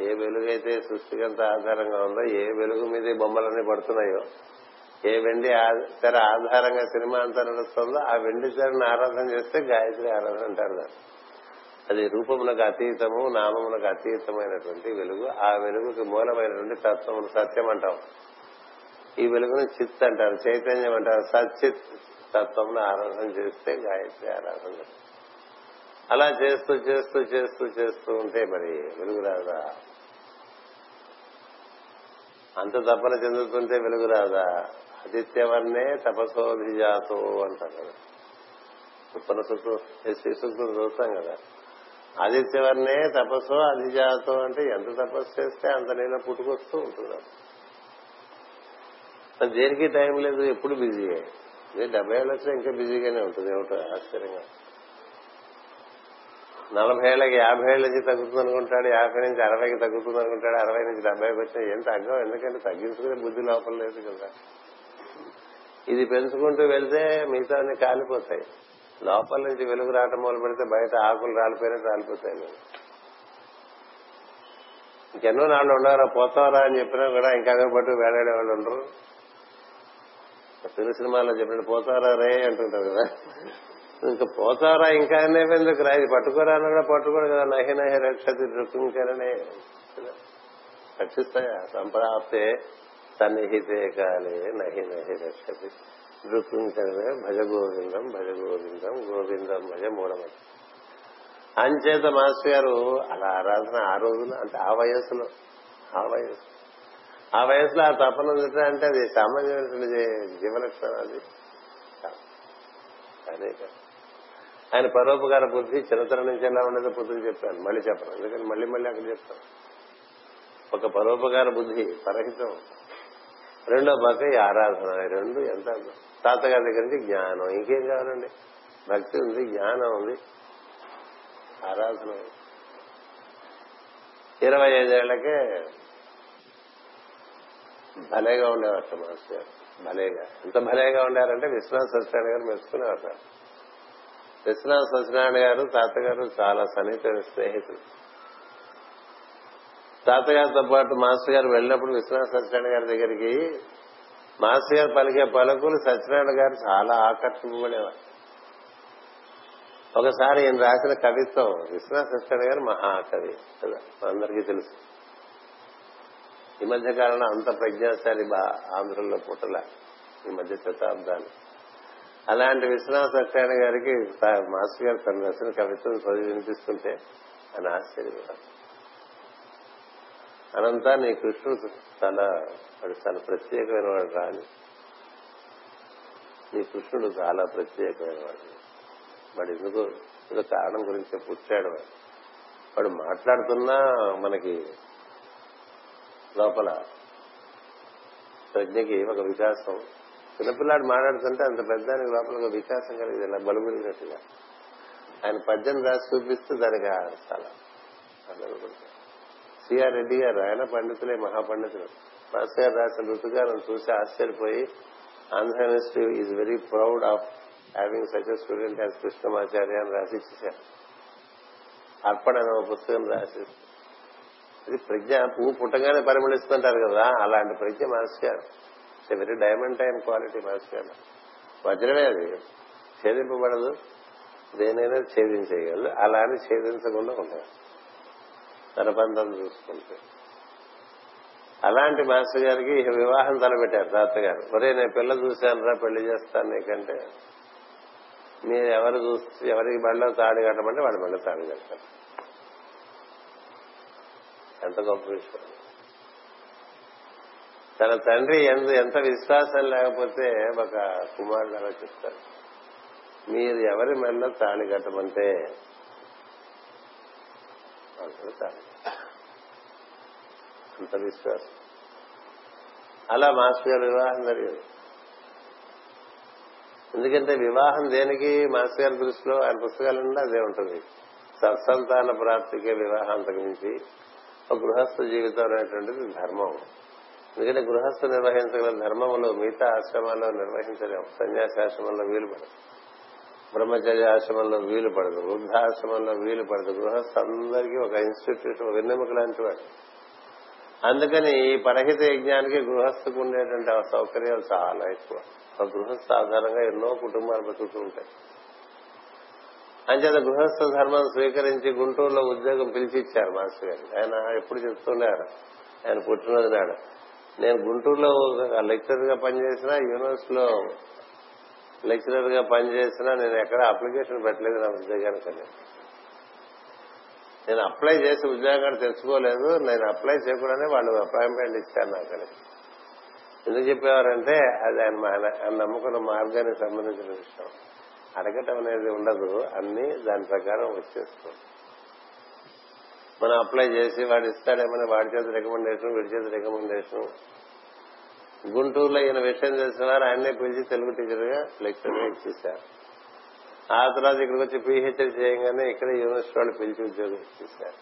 ఏ వెలుగైతే సృష్టికి అంత ఆధారంగా ఉందో ఏ వెలుగు మీద ఈ బొమ్మలన్నీ పడుతున్నాయో ఏ వెండి ఆ- తెర ఆధారంగా సినిమా అంతా నడుస్తుందో ఆ వెండి తెరను ఆరాధన చేస్తే గాయత్రి ఆరాధన అంటారు దాన్ని. అది రూపములకు అతీతము నామములకు అతీతమైనటువంటి వెలుగు. ఆ వెలుగుకి మూలమైనటువంటి తత్వమును సత్యం అంటాం. ఈ వెలుగును చిత్ అంటారు చైతన్యం అంటారు. సచిత్ తత్వమును ఆరాధన చేస్తే గాయత్రి ఆరాధన అలా చేస్తూ చేస్తూ చేస్తూ చేస్తూ ఉంటే మరి వెలుగు రాదా? అంత తపన చెందుతుంటే వెలుగు రాదా? ఆదిత్యవర్ణే తపసోభిజాతో అంటారు కదా. ఉపనిషత్తు శ్రీ సూక్తులు చూస్తాం కదా. ఆదిత్యవర్ణే తపస్సు అధిజాతం అంటే ఎంత తపస్సు చేస్తే అంత పుట్టుకొస్తూ ఉంటుంది దేనికి టైం లేదు? ఎప్పుడు బిజీ? డెబ్బై ఏళ్ళు వచ్చినా ఇంకా బిజీగానే ఉంటుంది ఏమిటో ఆశ్చర్యంగా. నలభై ఏళ్ళకి యాభై ఏళ్ళ నుంచి తగ్గుతుంది అనుకుంటాడు యాభై నుంచి అరవైకి తగ్గుతుంది అనుకుంటాడు అరవై నుంచి డెబ్బైకి వచ్చినా ఏం తగ్గవు? ఎందుకంటే తగ్గించుకునే బుద్ధి లోపల లేదు కదా. ఇది పెంచుకుంటూ వెళ్తే మిగతా అన్ని కాలిపోతాయి. లోపల నుంచి వెలుగు రావటం మొదలు పెడితే బయట ఆకులు రాలిపోయినట్టు రాలిపోతాయి. మేము ఇంకెన్నో నాళ్ళు ఉన్నారా పోతావరా అని చెప్పినా కూడా ఇంకా పట్టు వేలాడే వాళ్ళు ఉండరు. తెలుగు సినిమాలో చెప్పినట్టు పోతారా రే అంటుంటారు కదా. ఇంకా పోతారా ఇంకా ఎందుకు రా ఇది పట్టుకోరా అని కూడా పట్టుకోడు కదా. నహి నహి రక్షతి రుకుంకరనే రక్షిస్తాయా? సంప్రాప్తే సన్నిహితే కాలే నహి నహి రక్షతి రుకుంకరనే భజ గోవిందం భజ గోవిందం గోవిందం భజ మూడమతి అంచేత మాస్టర్ గారు అలా ఆరాధన ఆ రోజున అంటే ఆ వయస్సులో ఆ వయస్సు. ఆ వయసులో ఆ తపన ఉండటం అంటే అది సామాన్యమైనటువంటి జీవలక్షణం అది. అదే కాదు. ఆయన పరోపకార బుద్ధి చిన్నతనం నుంచి ఎలా ఉండేదో పొద్దుకు చెప్పాను మళ్ళీ చెప్పను. ఎందుకంటే మళ్ళీ మళ్ళీ అక్కడ చెప్తాను. ఒక పరోపకార బుద్ధి పరహితం. రెండో పక్క ఈ ఆరాధన రెండు ఎంత తాతగారి దగ్గర నుంచి జ్ఞానం. ఇంకేం కావాలండి? భక్తి ఉంది జ్ఞానం ఉంది. ఆరాధన. ఉంది. ఇరవై ఐదేళ్ళకే భలేగా ఉండేవారు మాస్టర్. గారు భలేగా. ఎంత భలేగా ఉండారంటే విశ్వనాథ్ సత్యనారాయణ గారు మెచ్చుకునేవారు విశ్వనాథ్ సత్యనారాయణ గారు తాతగారు చాలా సన్నిహిత స్నేహితులు. తాతగారితో పాటు మాస్టర్ గారు వెళ్ళినప్పుడు విశ్వనాథ్ సత్యనారాయణ గారి దగ్గరికి మాస్టర్ గారు పలికే పలుకులు సత్యనారాయణ గారు చాలా ఆకర్షింపబడేవారు ఒకసారి ఈయన రాసిన కవిత్వం విశ్వనాథ సత్యనారాయణ గారు మహాకవి. కదా అందరికీ తెలుసు. ఈ మధ్య కాలంలో అంత ప్రజ్ఞాశాలి బా ఆంధ్రలో పుట్టల ఈ మధ్య శతాబ్దాలు. అలాంటి విశ్వనాథ సత్యనారాయణ గారికి తా- మాస్టర్ గారు తన రాసిన కవిత్వం చదివి వినిపిస్తుంటే అని ఆశ్చర్యపోయారు. అనంతా నీ కృష్ణుడు చాలా వాడు చాలా ప్రత్యేకమైన వాడు రాని నీ కృష్ణుడు చాలా ప్రత్యేకమైన వాడు. వాడు ఎందుకు ఏదో కారణం గురించి పుట్టాడు వాడు. వాడు మాట్లాడుతున్నా మనకి లోపల ప్రజ్ఞకి ఒక వికాసం. చిన్నపిల్లాడు మాట్లాడుతుంటే అంత పెద్దానికి లోపల ఒక వికాసం కలిగింది. ఇలా బలుగురినట్టుగా ఆయన పద్యం రాసి చూపిస్తూ దానికి స్థలం. చాలా ఆనందపడతారు సిఆర్ రెడ్డి గారు ఆయన పండితులే మహాపండితులు. మాస్టర్ గారు రాసిన ఋతుగారం చూసి ఆశ్చర్యపోయి Andhra university is very proud of having such a student as Krishnamacharya అని రాసి ఇచ్చేశారు. అర్పణ అనే ఒక పుస్తకం రాసి ఇది ప్రజ్ఞ పువ్వు పుట్టగానే పరిమళిస్తుంటారు కదా అలాంటి ప్రజ్ఞ మాస్టర్. గారు very diamond time quality master. గారు వజ్రమే అది. ఛేదింపబడదు. దేనైనా ఛేదించేయగలరు అలా అని ఛేదించకుండా ఉంటారు. నరబంధం చూసుకుంటే. అలాంటి మాస్టర్ గారికి ఇక వివాహం తలపెట్టారు తాతగారు. ఒరే నేను పిల్ల చూశాను రా పెళ్ళి చేస్తాను నీకంటే. మీరు ఎవరు చూస్తే ఎవరికి బళ్ళో తాడు కట్టమంటే వాడి బళ్ళో తాడు కట్టారు ఎంత గొప్ప విషయం. తన తండ్రి ఎంత ఎంత విశ్వాసం లేకపోతే ఒక కుమారుడు అలా చెప్తారు. మీరు ఎవరి మెల్ల తాళి కట్టమంటే తాళి అంత విశ్వాసం అలా మాస్టర్ గారు వివాహం జరిగింది. ఎందుకంటే వివాహం దేనికి? మాస్టర్ గారి దృష్టిలో ఆయన పుస్తకాలు అదే ఉంటుంది. సత్సంతాన ప్రాప్తికే వివాహం అంతకుమించి ఒక గృహస్థ జీవితం అనేటువంటిది ధర్మం. ఎందుకంటే గృహస్థ నిర్వహించగల ధర్మములు మిగతా ఆశ్రమాల్లో నిర్వహించలేము సన్యాసాశ్రమంలో వీలు పడదు. బ్రహ్మచర్య ఆశ్రమంలో వీలు పడదు. వృద్ధాశ్రమంలో వీలు పడదు. గృహస్థ అందరికీ ఒక ఇన్స్టిట్యూషన్ వెన్నెముక లాంటి వాడు. అందుకని ఈ పరహిత యజ్ఞానికి గృహస్థకు ఉండేటువంటి సౌకర్యాలు చాలా ఎక్కువ. ఆ గృహస్థ ఆధారంగా ఎన్నో కుటుంబాలు బతుకుతూ ఉంటాయి. అంచేత గృహస్థ ధర్మం స్వీకరించి గుంటూరులో ఉద్యోగం పిలిచిచ్చారు మాస్టర్ గారు. ఆయన ఎప్పుడు చెప్తున్నారు? ఆయన పుట్టినరోజు నాడు. నేను గుంటూరులో లెక్చరర్గా పనిచేసిన యూనివర్సిటీలో లెక్చరర్గా పనిచేసినా నేను ఎక్కడ అప్లికేషన్ పెట్టలేదు నా ఉద్యోగానికి నేను అప్లై చేసి ఉద్యోగాలు తెచ్చుకోలేదు నేను అప్లై చేయకుండానే వాళ్ళు అపాయింట్మెంట్ ఇచ్చారు నాకు ఎందుకు చెప్పేవారంటే అది ఆయన నమ్ముకున్న మార్గానికి సంబంధించిన విషయం. అడగటం అనేది ఉండదు అన్ని దాని ప్రకారం వచ్చేస్తుంది. మనం అప్లై చేసి వాడు ఇస్తాడేమని వాడి చేత రికమెండేషన్ వీడి చేత రికమెండేషన్ గుంటూరులో ఈయన విషయం తెలిసిన వారు ఆయన్నే పిలిచి తెలుగు టీచర్గా లెక్చర్ ఇచ్చేశారు. ఆ తర్వాత ఇక్కడికి వచ్చి పిహెచ్డి చేయగానే ఇక్కడ యూనివర్సిటీ వాళ్ళు పిలిచి ఉద్యోగం ఇచ్చేసారు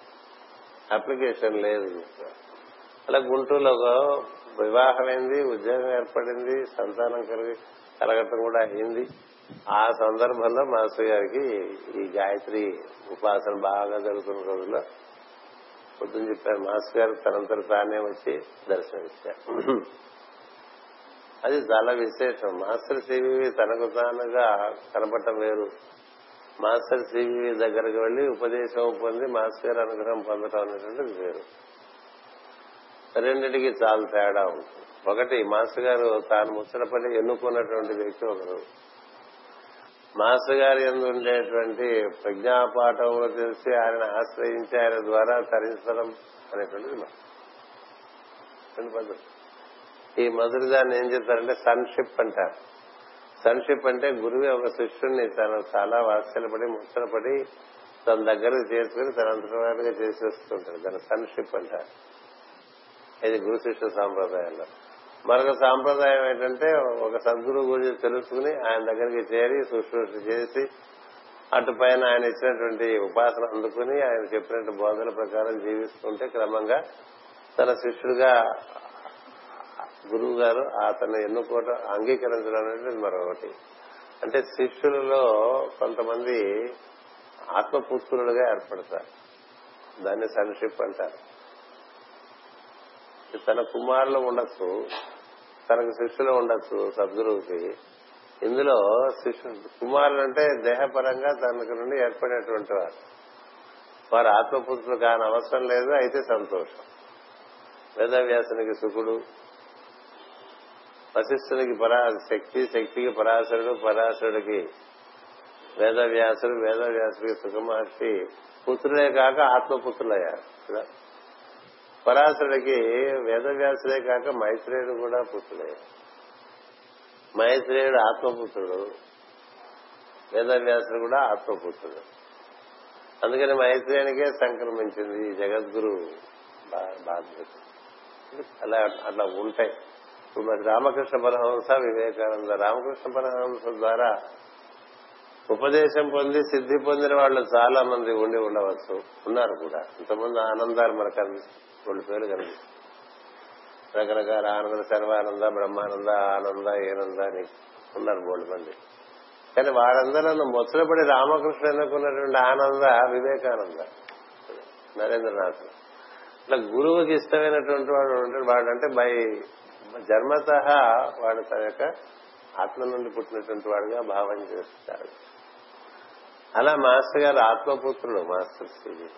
అప్లికేషన్ లేదు అలా గుంటూరులో వివాహమైంది ఉద్యోగం ఏర్పడింది సంతానం కలిగి కలగటం కూడా అయింది. ఆ సందర్భంలో మాస్టర్ గారికి ఈ గాయత్రి ఉపాసన బాగా జరుగుతున్న రోజుల్లో పొద్దున చెప్పారు మాస్టర్ గారు తనంతరు తానే వచ్చి దర్శనమిచ్చారు. అది చాలా విశేషం. మాస్టర్ సివివి తనకు తానుగా కనపడటం వేరు. మాస్టర్ సివివి దగ్గరకు వెళ్ళి ఉపదేశం పొంది మాస్టర్ గారి అనుగ్రహం పొందటం అనేటువంటిది వేరు. రెండింటికి చాలా తేడా ఉంటుంది. ఒకటి మాస్టర్ గారు తాను ముచ్చటపడి ఎన్నుకున్నటువంటి వ్యక్తి ఒకరు. మాస్టర్ గారి ఎందు ఉండేటువంటి ప్రజ్ఞాపాఠంలో తెలిసి ఆయన ఆశ్రయించి ఆయన ద్వారా తరించడం అనేటువంటిది రెండు పద్ధతులు. ఈ మొదటి దాన్ని ఏం చెప్తారంటే సన్షిప్ అంటారు. సన్షిప్ అంటే గురువు ఒక శిష్యుడిని తను చాలా వాత్సల్యపడి ముచ్చటపడి తన దగ్గరకు చేసుకుని తన అంతర్వాడిగా చేసేస్తుంటాడు. దాని సన్షిప్ అంటారు. ఇది గురు శిష్య సాంప్రదాయంలో. మరొక సాంప్రదాయం ఏంటంటే ఒక సద్గురువు గురించి తెలుసుకుని ఆయన దగ్గరికి చేరి శుశ్రూష చేసి అటు పైన ఆయన ఇచ్చినటువంటి ఉపాసన అందుకుని ఆయన చెప్పినట్టు బోధన ప్రకారం జీవిస్తుంటే క్రమంగా తన శిష్యుడిగా గురువు గారు అతను ఎన్నుకోవటం అంగీకరించడం అనేది మరొకటి. అంటే శిష్యులలో కొంతమంది ఆత్మపుత్రులుగా ఏర్పడతారు. దాన్ని సన్షిప్ అంటారు. తన కుమారులు ఉండొచ్చు తనకు శిష్యులు ఉండొచ్చు సద్గురువుకి. ఇందులో శిష్యు కుమారులు అంటే దేహపరంగా తనకు నుండి ఏర్పడినటువంటి వారు. వారు ఆత్మపుత్రులు కాని అవసరం లేదు అయితే సంతోషం. వేదవ్యాసునికి సుఖుడు వశిష్ఠునికి పరా శక్తి శక్తికి పరాశరుడు పరాశరుడికి వేదవ్యాసుడు వేదవ్యాసుడికి సుఖమహర్షి పుత్రులే కాక ఆత్మపుత్రులయ్యారు పరాశరుడికి వేదవ్యాసుడే కాక మైత్రేయుడు కూడా పుత్రుడే. మైత్రేయుడు ఆత్మపుత్రుడు వేదవ్యాసుడు కూడా ఆత్మపుత్రుడు. అందుకని మైత్రేయునికే సంక్రమించింది జగద్గురు బా- బాధ్యత. అలా అట్లా ఉంటాయి. ఇప్పుడు మరి రామకృష్ణ పరహంస వివేకానంద. రామకృష్ణ పరహంస ద్వారా ఉపదేశం పొంది సిద్ధి పొందిన వాళ్ళు చాలా మంది ఉండి ఉండవచ్చు. ఉన్నారు కూడా. ఇంతమంది ఆనందాలు మనకు కనిపిస్తుంది రెండు పేర్లు కనిపిస్తుంది రకరకాల ఆనంద సర్వానంద బ్రహ్మానంద ఆనంద ఏనంద అని ఉన్నారు బోల్డ్ మంది. కానీ వారందరూ ముచ్చటపడి రామకృష్ణ ఎన్నుకున్నటువంటి ఆనంద వివేకానంద. నరేంద్రనాథ్. ఇట్లా గురువుకి ఇష్టమైనటువంటి వాడు ఉంటాడు వాడంటే బై జన్మత వాడు తన యొక్క ఆత్మ నుండి పుట్టినటువంటి వాడుగా భావన చేస్తాడు. అలా మాస్టర్ గారు ఆత్మపుత్రుడు మాస్టర్ సివి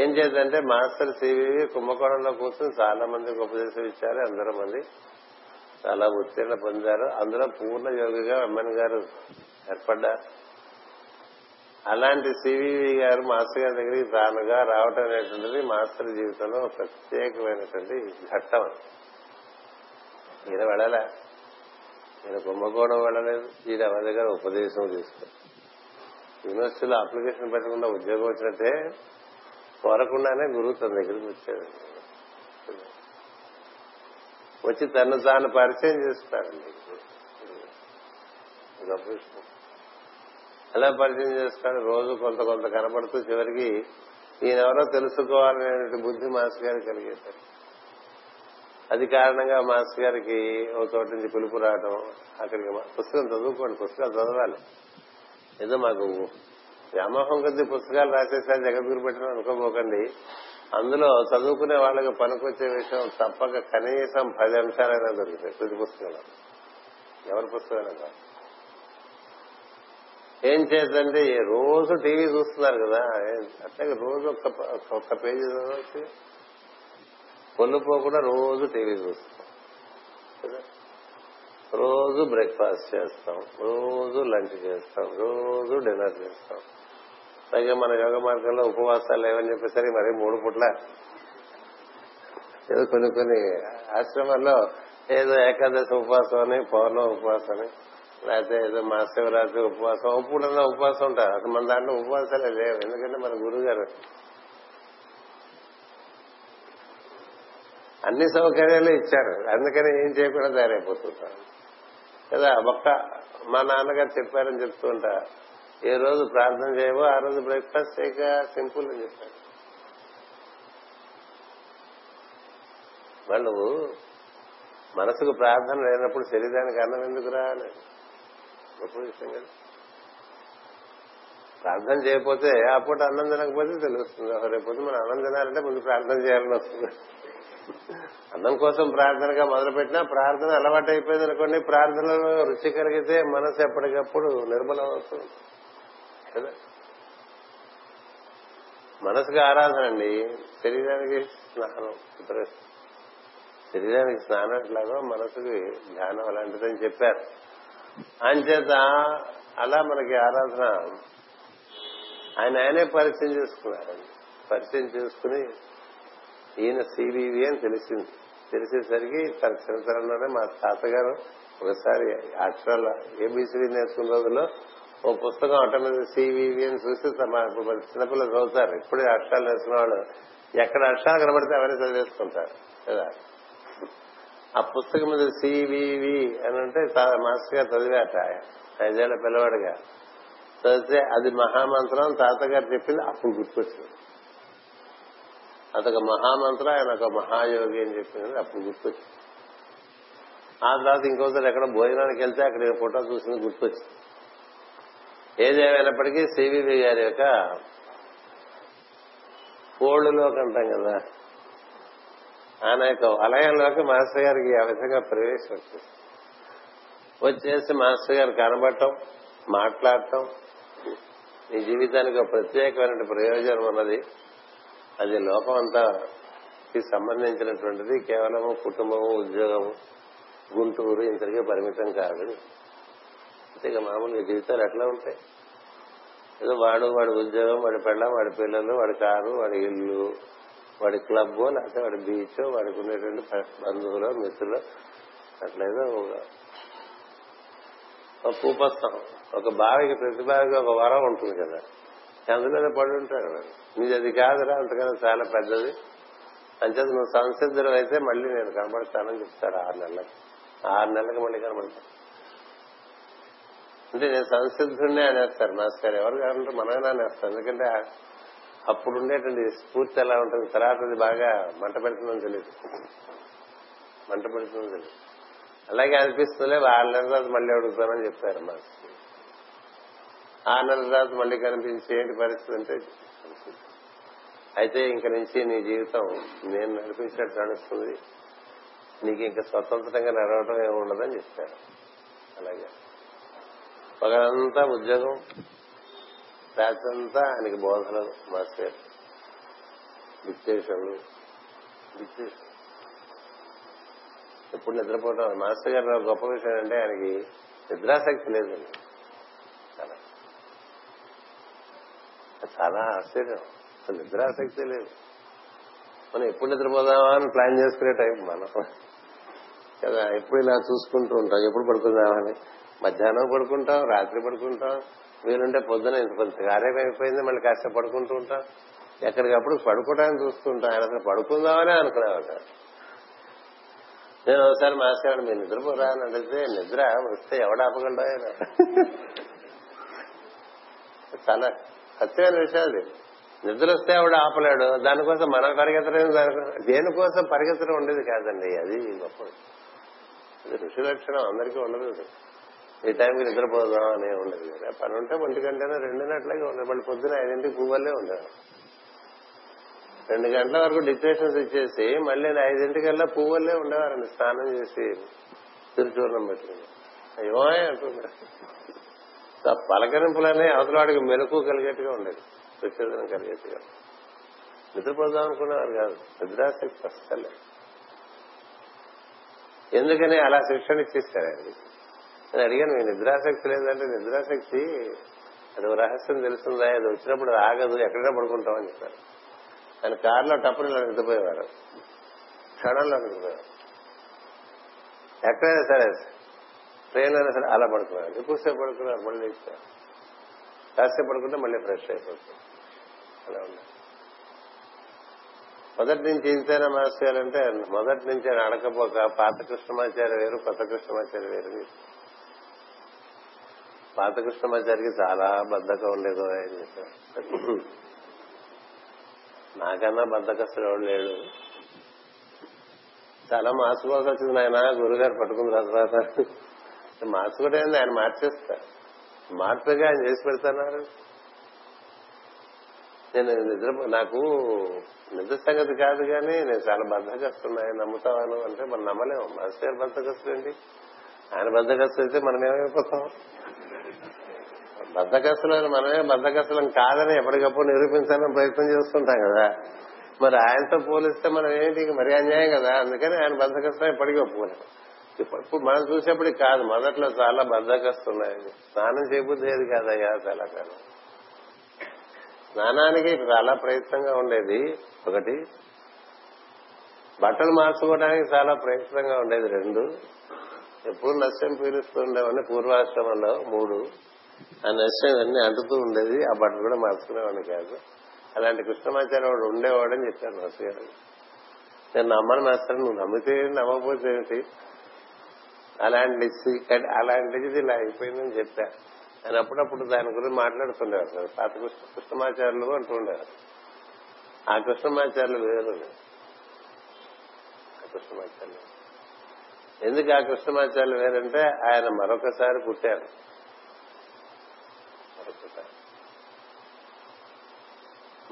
ఏం చేద్దంటే మాస్టర్ సివి కుంభకోణంలో కూర్చొని చాలా మందికి ఉపదేశం ఇచ్చారు అందరూ మంది చాలా ఉత్తీర్ణ పొందారు. అందులో పూర్ణ యోగిగా అమ్మన్ గారు ఏర్పడ్డారు. అలాంటి సివివి గారు మాస్టర్ గారి దగ్గరికి తానుగా రావటం అనేటువంటిది మాస్టర్ జీవితంలో ఒక ప్రత్యేకమైనటువంటి ఘట్టం ఈయన వెళ్ళలే. ఈయన కుంభకోణం వెళ్ళలేదు. ఈయన ఎవరి దగ్గర ఉపదేశం తీసుకో. యూనివర్సిటీలో అప్లికేషన్ పెట్టకుండా ఉద్యోగం వచ్చినట్టే కోరకుండానే గురువు తన దగ్గరికి వచ్చాడు. వచ్చి తను తాను పరిచయం చేస్తాడండి గొప్ప విషయం. అలా పరిచయం చేస్తాడు? రోజు కొంత కొంత కనపడుతూ చివరికి ఈయనెవరో తెలుసుకోవాలనే బుద్ధి మాస్టర్ గారు కలిగేశారు అది కారణంగా మాస్టర్ గారికి ఒక చోట నుంచి పిలుపు రావడం అక్కడికి పుస్తకం చదువుకోండి పుస్తకాలు చదవాలి. ఏదో మాకు వ్యామోహం కొద్ది పుస్తకాలు రాసేసారి జగద్గురు పెట్టిన అనుకోబోకండి. అందులో చదువుకునే వాళ్ళకి పనికొచ్చే విషయం తప్పక కనీసం పది అంశాలైనా దొరుకుతాయి ప్రతి పుస్తకంలో. ఎవరి పుస్తకం కాదు. ఏం చేద్దంటే రోజు టీవీ చూస్తున్నారు కదా అట్లాగే రోజు ఒక్క ఒక్క పేజీ చదవచ్చు. కొల్లుపోకుండా రోజు టీవీ చూస్తాం. రోజు బ్రేక్ఫాస్ట్ చేస్తాం రోజు లంచ్ చేస్తాం రోజు డిన్నర్ చేస్తాం. పైగా మన యోగ మార్గంలో ఉపవాసాలు లేవని చెప్పేసరికి మరి మూడు పుట్ల ఏదో కొన్ని కొన్ని ఆశ్రమాల్లో ఏదో ఏకాదశి ఉపవాసం అని పౌర్ణం ఉపవాసం అని లేకపోతే ఏదో మహాశివరాత్రి ఉపవాసం ఒప్పుడన్నా ఉపవాసం ఉంటారు. అసలు మన దాంట్లో ఉపవాసాలే లేవు. ఎందుకంటే మన గురువు గారు అన్ని సౌకర్యాలు ఇచ్చారు. అందుకని ఏం చేయకుండా తయారైపోతుంటారు. కదా ఒక్క మా నాన్నగారు చెప్పారని చెప్తుంటా ఏ రోజు ప్రార్థన చేయవో ఆ రోజు బ్రేక్ఫాస్ట్ చేయక సింపుల్ అని చెప్పారు. వాళ్ళు మనసుకు ప్రార్థన లేనప్పుడు శరీరానికి అన్నం ఎందుకురా అని. గొప్ప విషయం కదా. ప్రార్థన చేయకపోతే ఆ పూట అన్నం తినకపోతే తెలుస్తుంది. రేపు మనం అన్నం తినాలంటే ముందు ప్రార్థన చేయాలని వస్తుంది. అన్నం కోసం ప్రార్థనగా మొదలుపెట్టినా ప్రార్థన అలవాటు అయిపోయింది అనుకోండి ప్రార్థనలో రుచి కలిగితే మనసు ఎప్పటికప్పుడు నిర్మలం అవుతుంది. కదా? మనసుకు ఆరాధన అండి. శరీరానికి స్నానం శరీరానికి స్నానం ఎట్లాగో మనసుకి ధ్యానం అలాంటిదని చెప్పారు. అంచేత అలా మనకి ఆరాధన ఆయన ఆయనే పరిచయం చేసుకున్నారండి. పరిచయం చేసుకుని ఈయన సివివి అని తెలిసింది. తెలిసేసరికి తన చిన్నతనంలోనే మా తాతగారు ఒకసారి అక్షరాల ఏబిసిడి నేర్చుకున్న రోజుల్లో ఓ పుస్తకం ఆటోమేటిక్ మీద సివివి అని చూసి చిన్నపిల్లలు చదువుతారు. ఇప్పుడే అక్షరాలు నేర్చుకున్న వాళ్ళు ఎక్కడ అక్షరాలు కనబడితే అవన్నీ చదివేసుకుంటారు. కదా? ఆ పుస్తకం మీద సివివి అని అంటే మాస్టర్ గారు చదివాట ఐదేళ్ళ పిల్లవాడిగా. చదివితే అది మహామంత్రం తాతగారు చెప్పింది. అప్పుడు గుర్తొచ్చింది. అదొక మహామంత్రం ఆయన ఒక మహాయోగి అని చెప్పింది అప్పుడు గుర్తొచ్చింది. ఆ తర్వాత ఇంకోసారి ఎక్కడ భోజనానికి వెళ్తే అక్కడ ఫోటో చూసింది గుర్తొచ్చింది. ఏదేమైనప్పటికీ సివివి గారి యొక్క పోళ్ళులోకి అంటాం కదా ఆయన యొక్క వలయంలోకి మాస్టర్ గారికి ఆ విధంగా ప్రవేశం వచ్చింది. వచ్చేసి మాస్టర్ గారు కనబడటం మాట్లాడటం నీ జీవితానికి ఒక ప్రత్యేకమైన ప్రయోజనం ఉన్నది అది లోకం అంతా సంబంధించినటువంటిది కేవలము కుటుంబము ఉద్యోగము గుంటూరు ఇంతకే పరిమితం కాదు. అంతేగా మామూలుగా జీవితాలు ఎట్లా ఉంటాయి? ఏదో వాడు వాడి ఉద్యోగం వాడి పెళ్ళం వాడి పిల్లలు వాడి కారు వాడి ఇల్లు వాడి క్లబ్ లేకపోతే వాడి బీచ్ వాడికి ఉండేటువంటి బంధువులు మిత్రులు అట్లేదో ఒక కూపస్థం. ఒక బావికి ప్రతి బావికి ఒక వరం ఉంటుంది కదా. అందులోనే పడి ఉంటాడు వాడు నీది అది కాదురా అంతకన్నా చాలా పెద్దది. అంచేత నువ్వు సంసిద్ధుడు అయితే మళ్ళీ నేను కనబడతానని చెప్తాడు ఆరు నెలలకు. ఆరు నెలలకు మళ్ళీ కనబడతాను అంటే నేను సంసిద్ధుడినే అనేస్తారు మాస్టర్ ఎవరు కావాలంటే మనమే అనేస్తాను ఎందుకంటే అప్పుడు ఉండేటువంటి స్ఫూర్తి ఎలా ఉంటుంది? తర్వాత అది బాగా మంట పెడుతుందని తెలియదు మంట పెడుతుందని తెలియదు అలాగే అనిపిస్తుందిలే ఆరు నెలల తర్వాత మళ్ళీ అడుగుతానని చెప్తారు మాస్టర్. ఆరు నెలల తర్వాత మళ్ళీ కనిపించి ఏంటి పరిస్థితి అంటే అయితే ఇంక నుంచి నీ జీవితం నేను నడిపించినట్టు నడుస్తుంది నీకు ఇంకా స్వతంత్రంగా నడవటం ఏమి ఉండదని చెప్పారు అలాగే. పగలంతా ఉద్యోగం రాత్రంతా ఆయనకి బోధనలు మాస్టర్. డిక్టేషన్లు డిక్టేషన్. ఎప్పుడు నిద్రపోవటం మాస్టర్ గారు గొప్ప విషయం అంటే ఆయనకి నిద్రాసక్తి లేదండి. చాలా. చాలా ఆశ్చర్యం. అసలు నిద్రాసక్తి లేదు. మనం ఎప్పుడు నిద్రపోదామా అని ప్లాన్ చేసుకునే టైం మనం. కదా ఎప్పుడు ఇలా చూసుకుంటూ ఉంటాం ఎప్పుడు పడుకుందామని మధ్యాహ్నం పడుకుంటాం రాత్రి పడుకుంటాం వీలుంటే పొద్దున ఇంత కొంత కార్యం అయిపోయింది మళ్ళీ కాస్త పడుకుంటూ ఉంటాం. ఎక్కడికప్పుడు పడుకోవడానికి చూస్తుంటాం ఆయన అసలు పడుకుందామనే అనుకునేవాడు నేను ఒకసారి మాస్టర్ మీరు నిద్రపోరా? అని అడిగితే నిద్ర వస్తే ఎవడ ఆపగలడా చాలా సత్యమైన విషయాలు నిద్ర వస్తే ఆవిడ ఆపలేడు. దానికోసం మనం పరిగెత్తడం దేనికోసం పరిగెత్తడం ఉండేది కాదండి. అది గొప్ప అది ఋషి లక్షణం. అందరికీ ఉండదు ఈ టైంకి నిద్రపోదాం అని ఉండదు కదా. పని ఉంటే ఒంటి గంటనే రెండున్నట్లాగే ఉండదు. మళ్ళీ పొద్దున ఐదింటికి పువ్వులే ఉండదు. రెండు గంటల వరకు డిక్టేషన్స్ ఇచ్చేసి మళ్ళీ ఐదింటికల్లా పువ్వులే ఉండేవారండి. స్నానం చేసి తిరుచూర్ణం పెట్టుకుని అయ్యో అంటున్నారు ఆ పలకరింపులనే అవతలవాడికి మెలకు కలిగేట్టుగా ఉండేది. ప్రచోదనం కలిగేట్టుగా నిద్రపోదాం అనుకునేవారు కాదు. నిద్రాశక్తి అస్సలే ఎందుకని అలా శిక్షణ ఇచ్చేస్తారు నేను అడిగాను మీ నిద్రాశక్తి లేదంటే నిద్రాశక్తి అది రహస్యం తెలుస్తుందా అది వచ్చినప్పుడు ఆగదు. ఎక్కడైనా పడుకుంటామని చెప్పారు. ఆయన కారులో టప్పులు ఇలా నిద్రపోయేవారు. క్షణంలో నిద్రపోయేవారు. ఎక్కడైనా సరే ట్రైన్ అయినా సరే అలా పడుకున్నారు ఎక్కువసేపు పడుకున్నారు మళ్ళీ కాసేపు పడుకుంటే మళ్ళీ ఫ్రెష్ అయిపోతుంది అలా ఉంది మొదటి నుంచి ఇంతైనా మాస్టర్ గారు అంటే మొదటి నుంచి ఆయన అడకపోక పాత కృష్ణమాచార్య వేరు కొత్త కృష్ణమాచార్య వేరు. పాత కృష్ణమాచారికి చాలా బద్దక ఉండేదో అని చెప్పారు. నాకన్నా బద్దకస్తుడు ఎవడు లేడు. చాలా మార్చుకోవాల్సి వచ్చింది ఆయన గురుగారు పట్టుకున్న తర్వాత మార్చుకోవడం ఆయన మార్చేస్తా మార్పుగా ఆయన చేసి పెడతాన్నారు నేను నిద్ర నాకు నిద్ర సంగతి కాదు కానీ నేను చాలా బద్దకస్తున్నాయి నమ్ముతావాను అంటే మనం నమ్మలేము. మనసు బద్దకస్తులు ఏంటి? ఆయన బద్దకస్తులు అయితే మనం ఏమైపోతాం? బద్దకస్తులు మనమే బద్దకస్తులం కాదని ఎప్పటికప్పుడు నిరూపించాలని ప్రయత్నం చేస్తుంటాం కదా. మరి ఆయనతో పోలిస్తే మనం ఏంటి? మరి అన్యాయం కదా. అందుకని ఆయన బద్దకస్తం ఎప్పటికీ ఒప్పుకోలేము ఇప్పుడు మనం చూసేప్పటికి కాదు మొదట్లో చాలా బద్దకస్తున్నాయి స్నానం చేయబుద్ధి ఏది కాదయ్యా చాలా కాదు స్నానానికి చాలా ప్రయత్నంగా ఉండేది. ఒకటి బట్టలు మార్చుకోవడానికి చాలా ప్రయత్నంగా ఉండేది. రెండు ఎప్పుడు నష్టం పీలుస్తూ ఉండేవన్నీ పూర్వాశ్రమంలో. మూడు ఆ నష్టం ఇవన్నీ అంటుతూ ఉండేది. ఆ బట్టలు కూడా మార్చుకునేవాడిని కాదు. అలాంటి కృష్ణమాచార్య వాడు ఉండేవాడని చెప్పాను నర్సు గారు. నేను నమ్మను మాస్టర్ నువ్వు నమ్మితే నమ్మకపోతే అలాంటి అలాంటిది ఇలా అయిపోయిందని చెప్పా. ఆయన అప్పుడప్పుడు దాని గురించి మాట్లాడుతుండేవారు సార్. పాత కృష్ణమాచార్యులు అంటూ ఉండేవారు ఆ కృష్ణమాచార్యులు వేరు. ఆ కృష్ణమాచార్యులు. ఎందుకు ఆ కృష్ణమాచార్యులు వేరంటే ఆయన మరొకసారి పుట్టారు. మరొకసారి.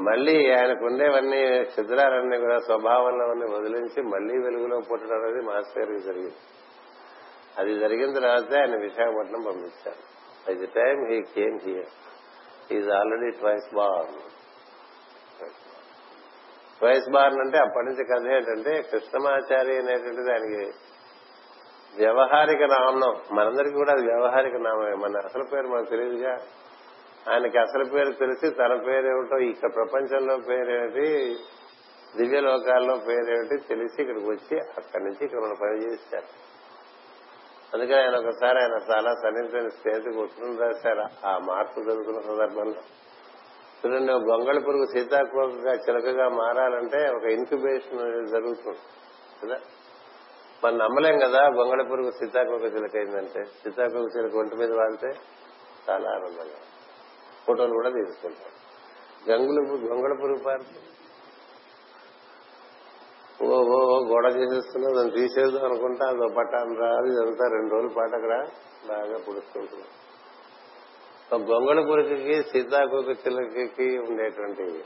మళ్ళీ ఆయనకు ఉండేవన్నీ చిద్రాలన్నీ కూడా స్వభావంలో వదిలించి మళ్ళీ వెలుగులో పుట్టడం అనేది మాస్టర్ గారికి జరిగింది. అది జరిగిన తర్వాత ఆయన విశాఖపట్నం పంపించారు. By the time he came here is already twice born twice born అంటే అప్పటి నుంచి కథ ఏంటంటే కృష్ణమాచారి అనేటువంటిది ఆయనకి వ్యవహారిక నామం. మనందరికీ కూడా అది వ్యవహారిక నామే మన అసలు పేరు మనకు తెలియదుగా. ఆయనకి అసలు పేరు తెలిసి తన పేరేమిటో ఇక్కడ ప్రపంచంలో పేరేమిటి దివ్య లోకాల్లో పేరేమిటి తెలిసి ఇక్కడికి వచ్చి అక్కడి నుంచి ఇక్కడ మనం పని చేశారు అందుకని ఆయన ఒకసారి ఆయన చాలా సన్నిహితమైన స్నేహితుడికి ఉత్తరం రాశారు. ఆ మార్పు జరుగుతున్న సందర్భంలో. చూడండి గొంగళి పురుగు సీతాకోకగా చిలకగా మారాలంటే ఒక ఇన్క్యుబేషన్ జరుగుతుంది. కదా మనం నమ్మలేం కదా గొంగళి పురుగు సీతాకోక చిలక అయిందంటే. సీతాకోక చిలక ఒంటి మీద వాడితే చాలా ఆనందంగా. ఫోటోలు కూడా తీసుకుంటాం గంగులు గొంగళ పురుగు పారుతుంది. ఓ ఓ గోడ చేసేస్తున్నా దాన్ని తీసేద్దాం అనుకుంటా అదో పట్టాను రాదు ఇదంతా రెండు రోజుల పాటు అక్కడ బాగా పుడుస్తుంటుంది. ఒక గొంగళ పురుగుకి సీతాకోక చిలకకి ఉండేటువంటి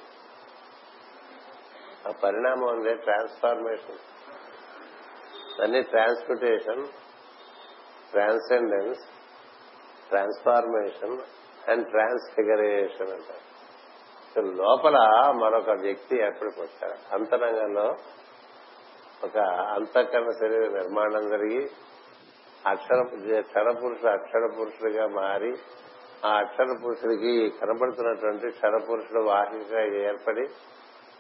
ఆ పరిణామం ఉందే ట్రాన్స్ఫార్మేషన్ అన్ని transportation transcendence transformation and transfiguration అంటారు. లోపల మరొక వ్యక్తి ఏర్పడిపోతారు అంతరంగంలో ఒక అంతఃకరణ శరీర నిర్మాణం జరిగి అక్షర క్షర పురుషుడు అక్షర పురుషుడిగా మారి ఆ అక్షర పురుషుడికి కనబడుతున్నటువంటి క్షర పురుషుడు వాహికగా ఏర్పడి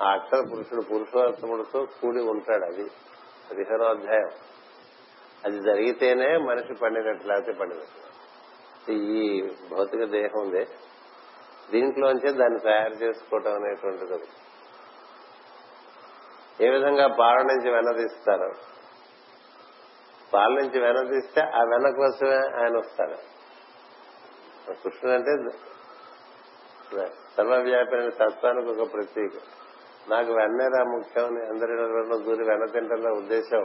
ఆ అక్షర పురుషుడు పురుషోత్తముడితో కూడి ఉంటాడు అది. పదిహేనో అది జరిగితేనే మనిషి పండినట్లు లేకపోతే పండినట్లు ఈ భౌతిక దేహం ఉంది. దీంట్లోంచే దాన్ని తయారు చేసుకోవటం అనేటువంటిది ఏ విధంగా పాల నుంచి వెనదీస్తారు పాల నుంచి వెనదీస్తే ఆ వెన కోసమే ఆయన వస్తాడు. కృష్ణుడు అంటే సర్వవ్యాపిన తత్వానికి ఒక ప్రతీక. నాకు వెన్నేరా ముఖ్యం అందరిలో దూరి వెన్న తింటున్న ఉద్దేశం.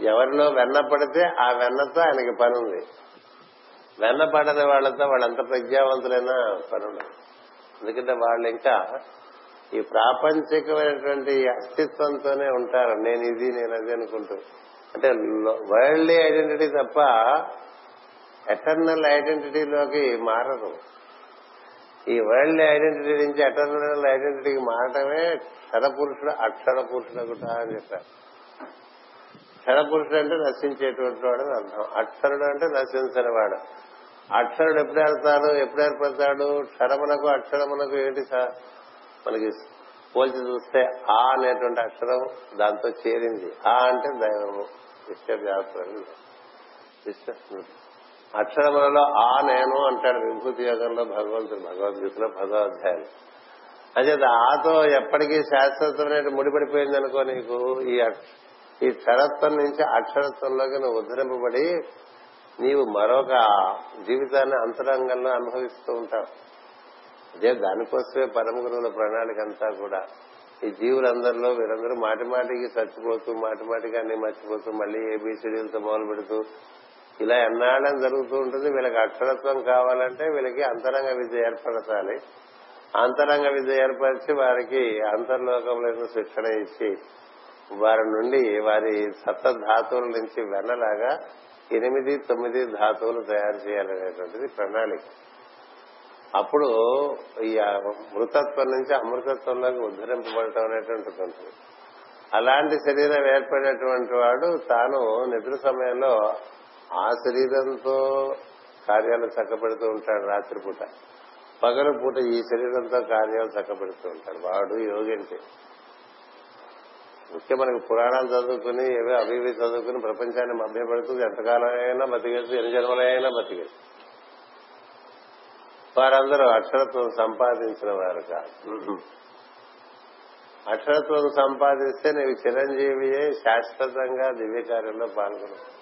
ఎవరిలో వెన్న పడితే ఆ వెన్నతో ఆయనకి పని ఉంది వెన్న పడని వాళ్ళతో వాళ్ళంత ప్రజ్ఞావంతులైనా పనులు ఎందుకంటే వాళ్ళు ఇంకా ఈ ప్రాపంచికమైనటువంటి అస్తిత్వంతోనే ఉంటారు. నేను ఇది నేను అది అనుకుంటూ. అంటే వరల్డ్లీ ఐడెంటిటీ తప్ప ఎటర్నల్ ఐడెంటిటీలోకి మారదు. ఈ వరల్డ్ ఐడెంటిటీ నుంచి ఎటర్నల్ ఐడెంటిటీకి మారటమే క్షరపురుషుడు అక్షర పురుషుడు ఒకట అని చెప్పారు. క్షరపురుషుడు అంటే నశించేటువంటి వాడు అని అర్థం. అక్షరుడు అంటే నశించని వాడు. అక్షరుడు ఎప్పుడు ఏర్పడతాడు ఎప్పుడు ఏర్పడతాడు? క్షరమునకు అక్షరమునకు ఏంటి మనకి పోల్చి చూస్తే ఆ అనేటువంటి అక్షరం దాంతో చేరింది. ఆ అంటే దైవము. విశ్వవ్యాప్తం అక్షరములలో ఆ నేను అంటాడు విభూతి యోగంలో భగవంతుడు భగవద్గీతలో భగవద్ధ్యాయం అంచేత ఆతో ఎప్పటికీ శాశ్వతమైన ముడిపడిపోయింది అనుకో నీకు ఈ ఈ క్షరత్వం నుంచి అక్షరత్వంలోకి నువ్వు ఉద్ధరింపబడి నీవు మరొక జీవితాన్ని అంతరంగంలో అనుభవిస్తూ ఉంటావు. అదే దానికోసమే పరమ గురువుల ప్రణాళిక అంతా కూడా. ఈ జీవులందరిలో వీరందరూ మాటి మాటికి చచ్చిపోతూ మాటి మాటికి అన్ని మర్చిపోతూ మళ్ళీ ఏబీసీడీలతో మొదలు పెడుతూ ఇలా ఎన్నాళ్ళని జరుగుతూ ఉంటుంది. వీళ్ళకి అక్షరత్వం కావాలంటే వీళ్ళకి అంతరంగ విద్య ఏర్పరచాలి అంతరంగ విద్య ఏర్పరిచి వారికి అంతర్లోకంలో శిక్షణ ఇచ్చి వారి నుండి వారి సప్త ధాతువుల నుంచి వెన్నలాగా ఎనిమిది తొమ్మిది ధాతువులు తయారు చేయాలనేటువంటిది ప్రణాళిక. అప్పుడు ఈ మృతత్వం నుంచి అమృతత్వంలోకి ఉద్ధరింపబడటం అనేటువంటిది ఉంటుంది అలాంటి శరీరం ఏర్పడినటువంటి వాడు తాను నిద్ర సమయంలో ఆ శరీరంతో కార్యాలు చక్కబెడుతూ ఉంటాడు రాత్రిపూట. పగల పూట ఈ శరీరంతో కార్యాలు చక్కబెడుతూ ఉంటాడు. వాడు యోగి అంటే ముఖ్యం మనకి పురాణాలు చదువుకుని ఏవో అవి ఇవి చదువుకుని ప్రపంచాన్ని మభ్యపడుతూ ఎంతకాలమైనా బతికేసి ఎన్ని జన్మలైనా బతికేసి. వారందరూ అక్షరత్వం సంపాదించిన వారు కాదు. అక్షరత్వం సంపాదిస్తే నీవు చిరంజీవియే శాశ్వతంగా దివ్యకార్యంలో పాల్గొను.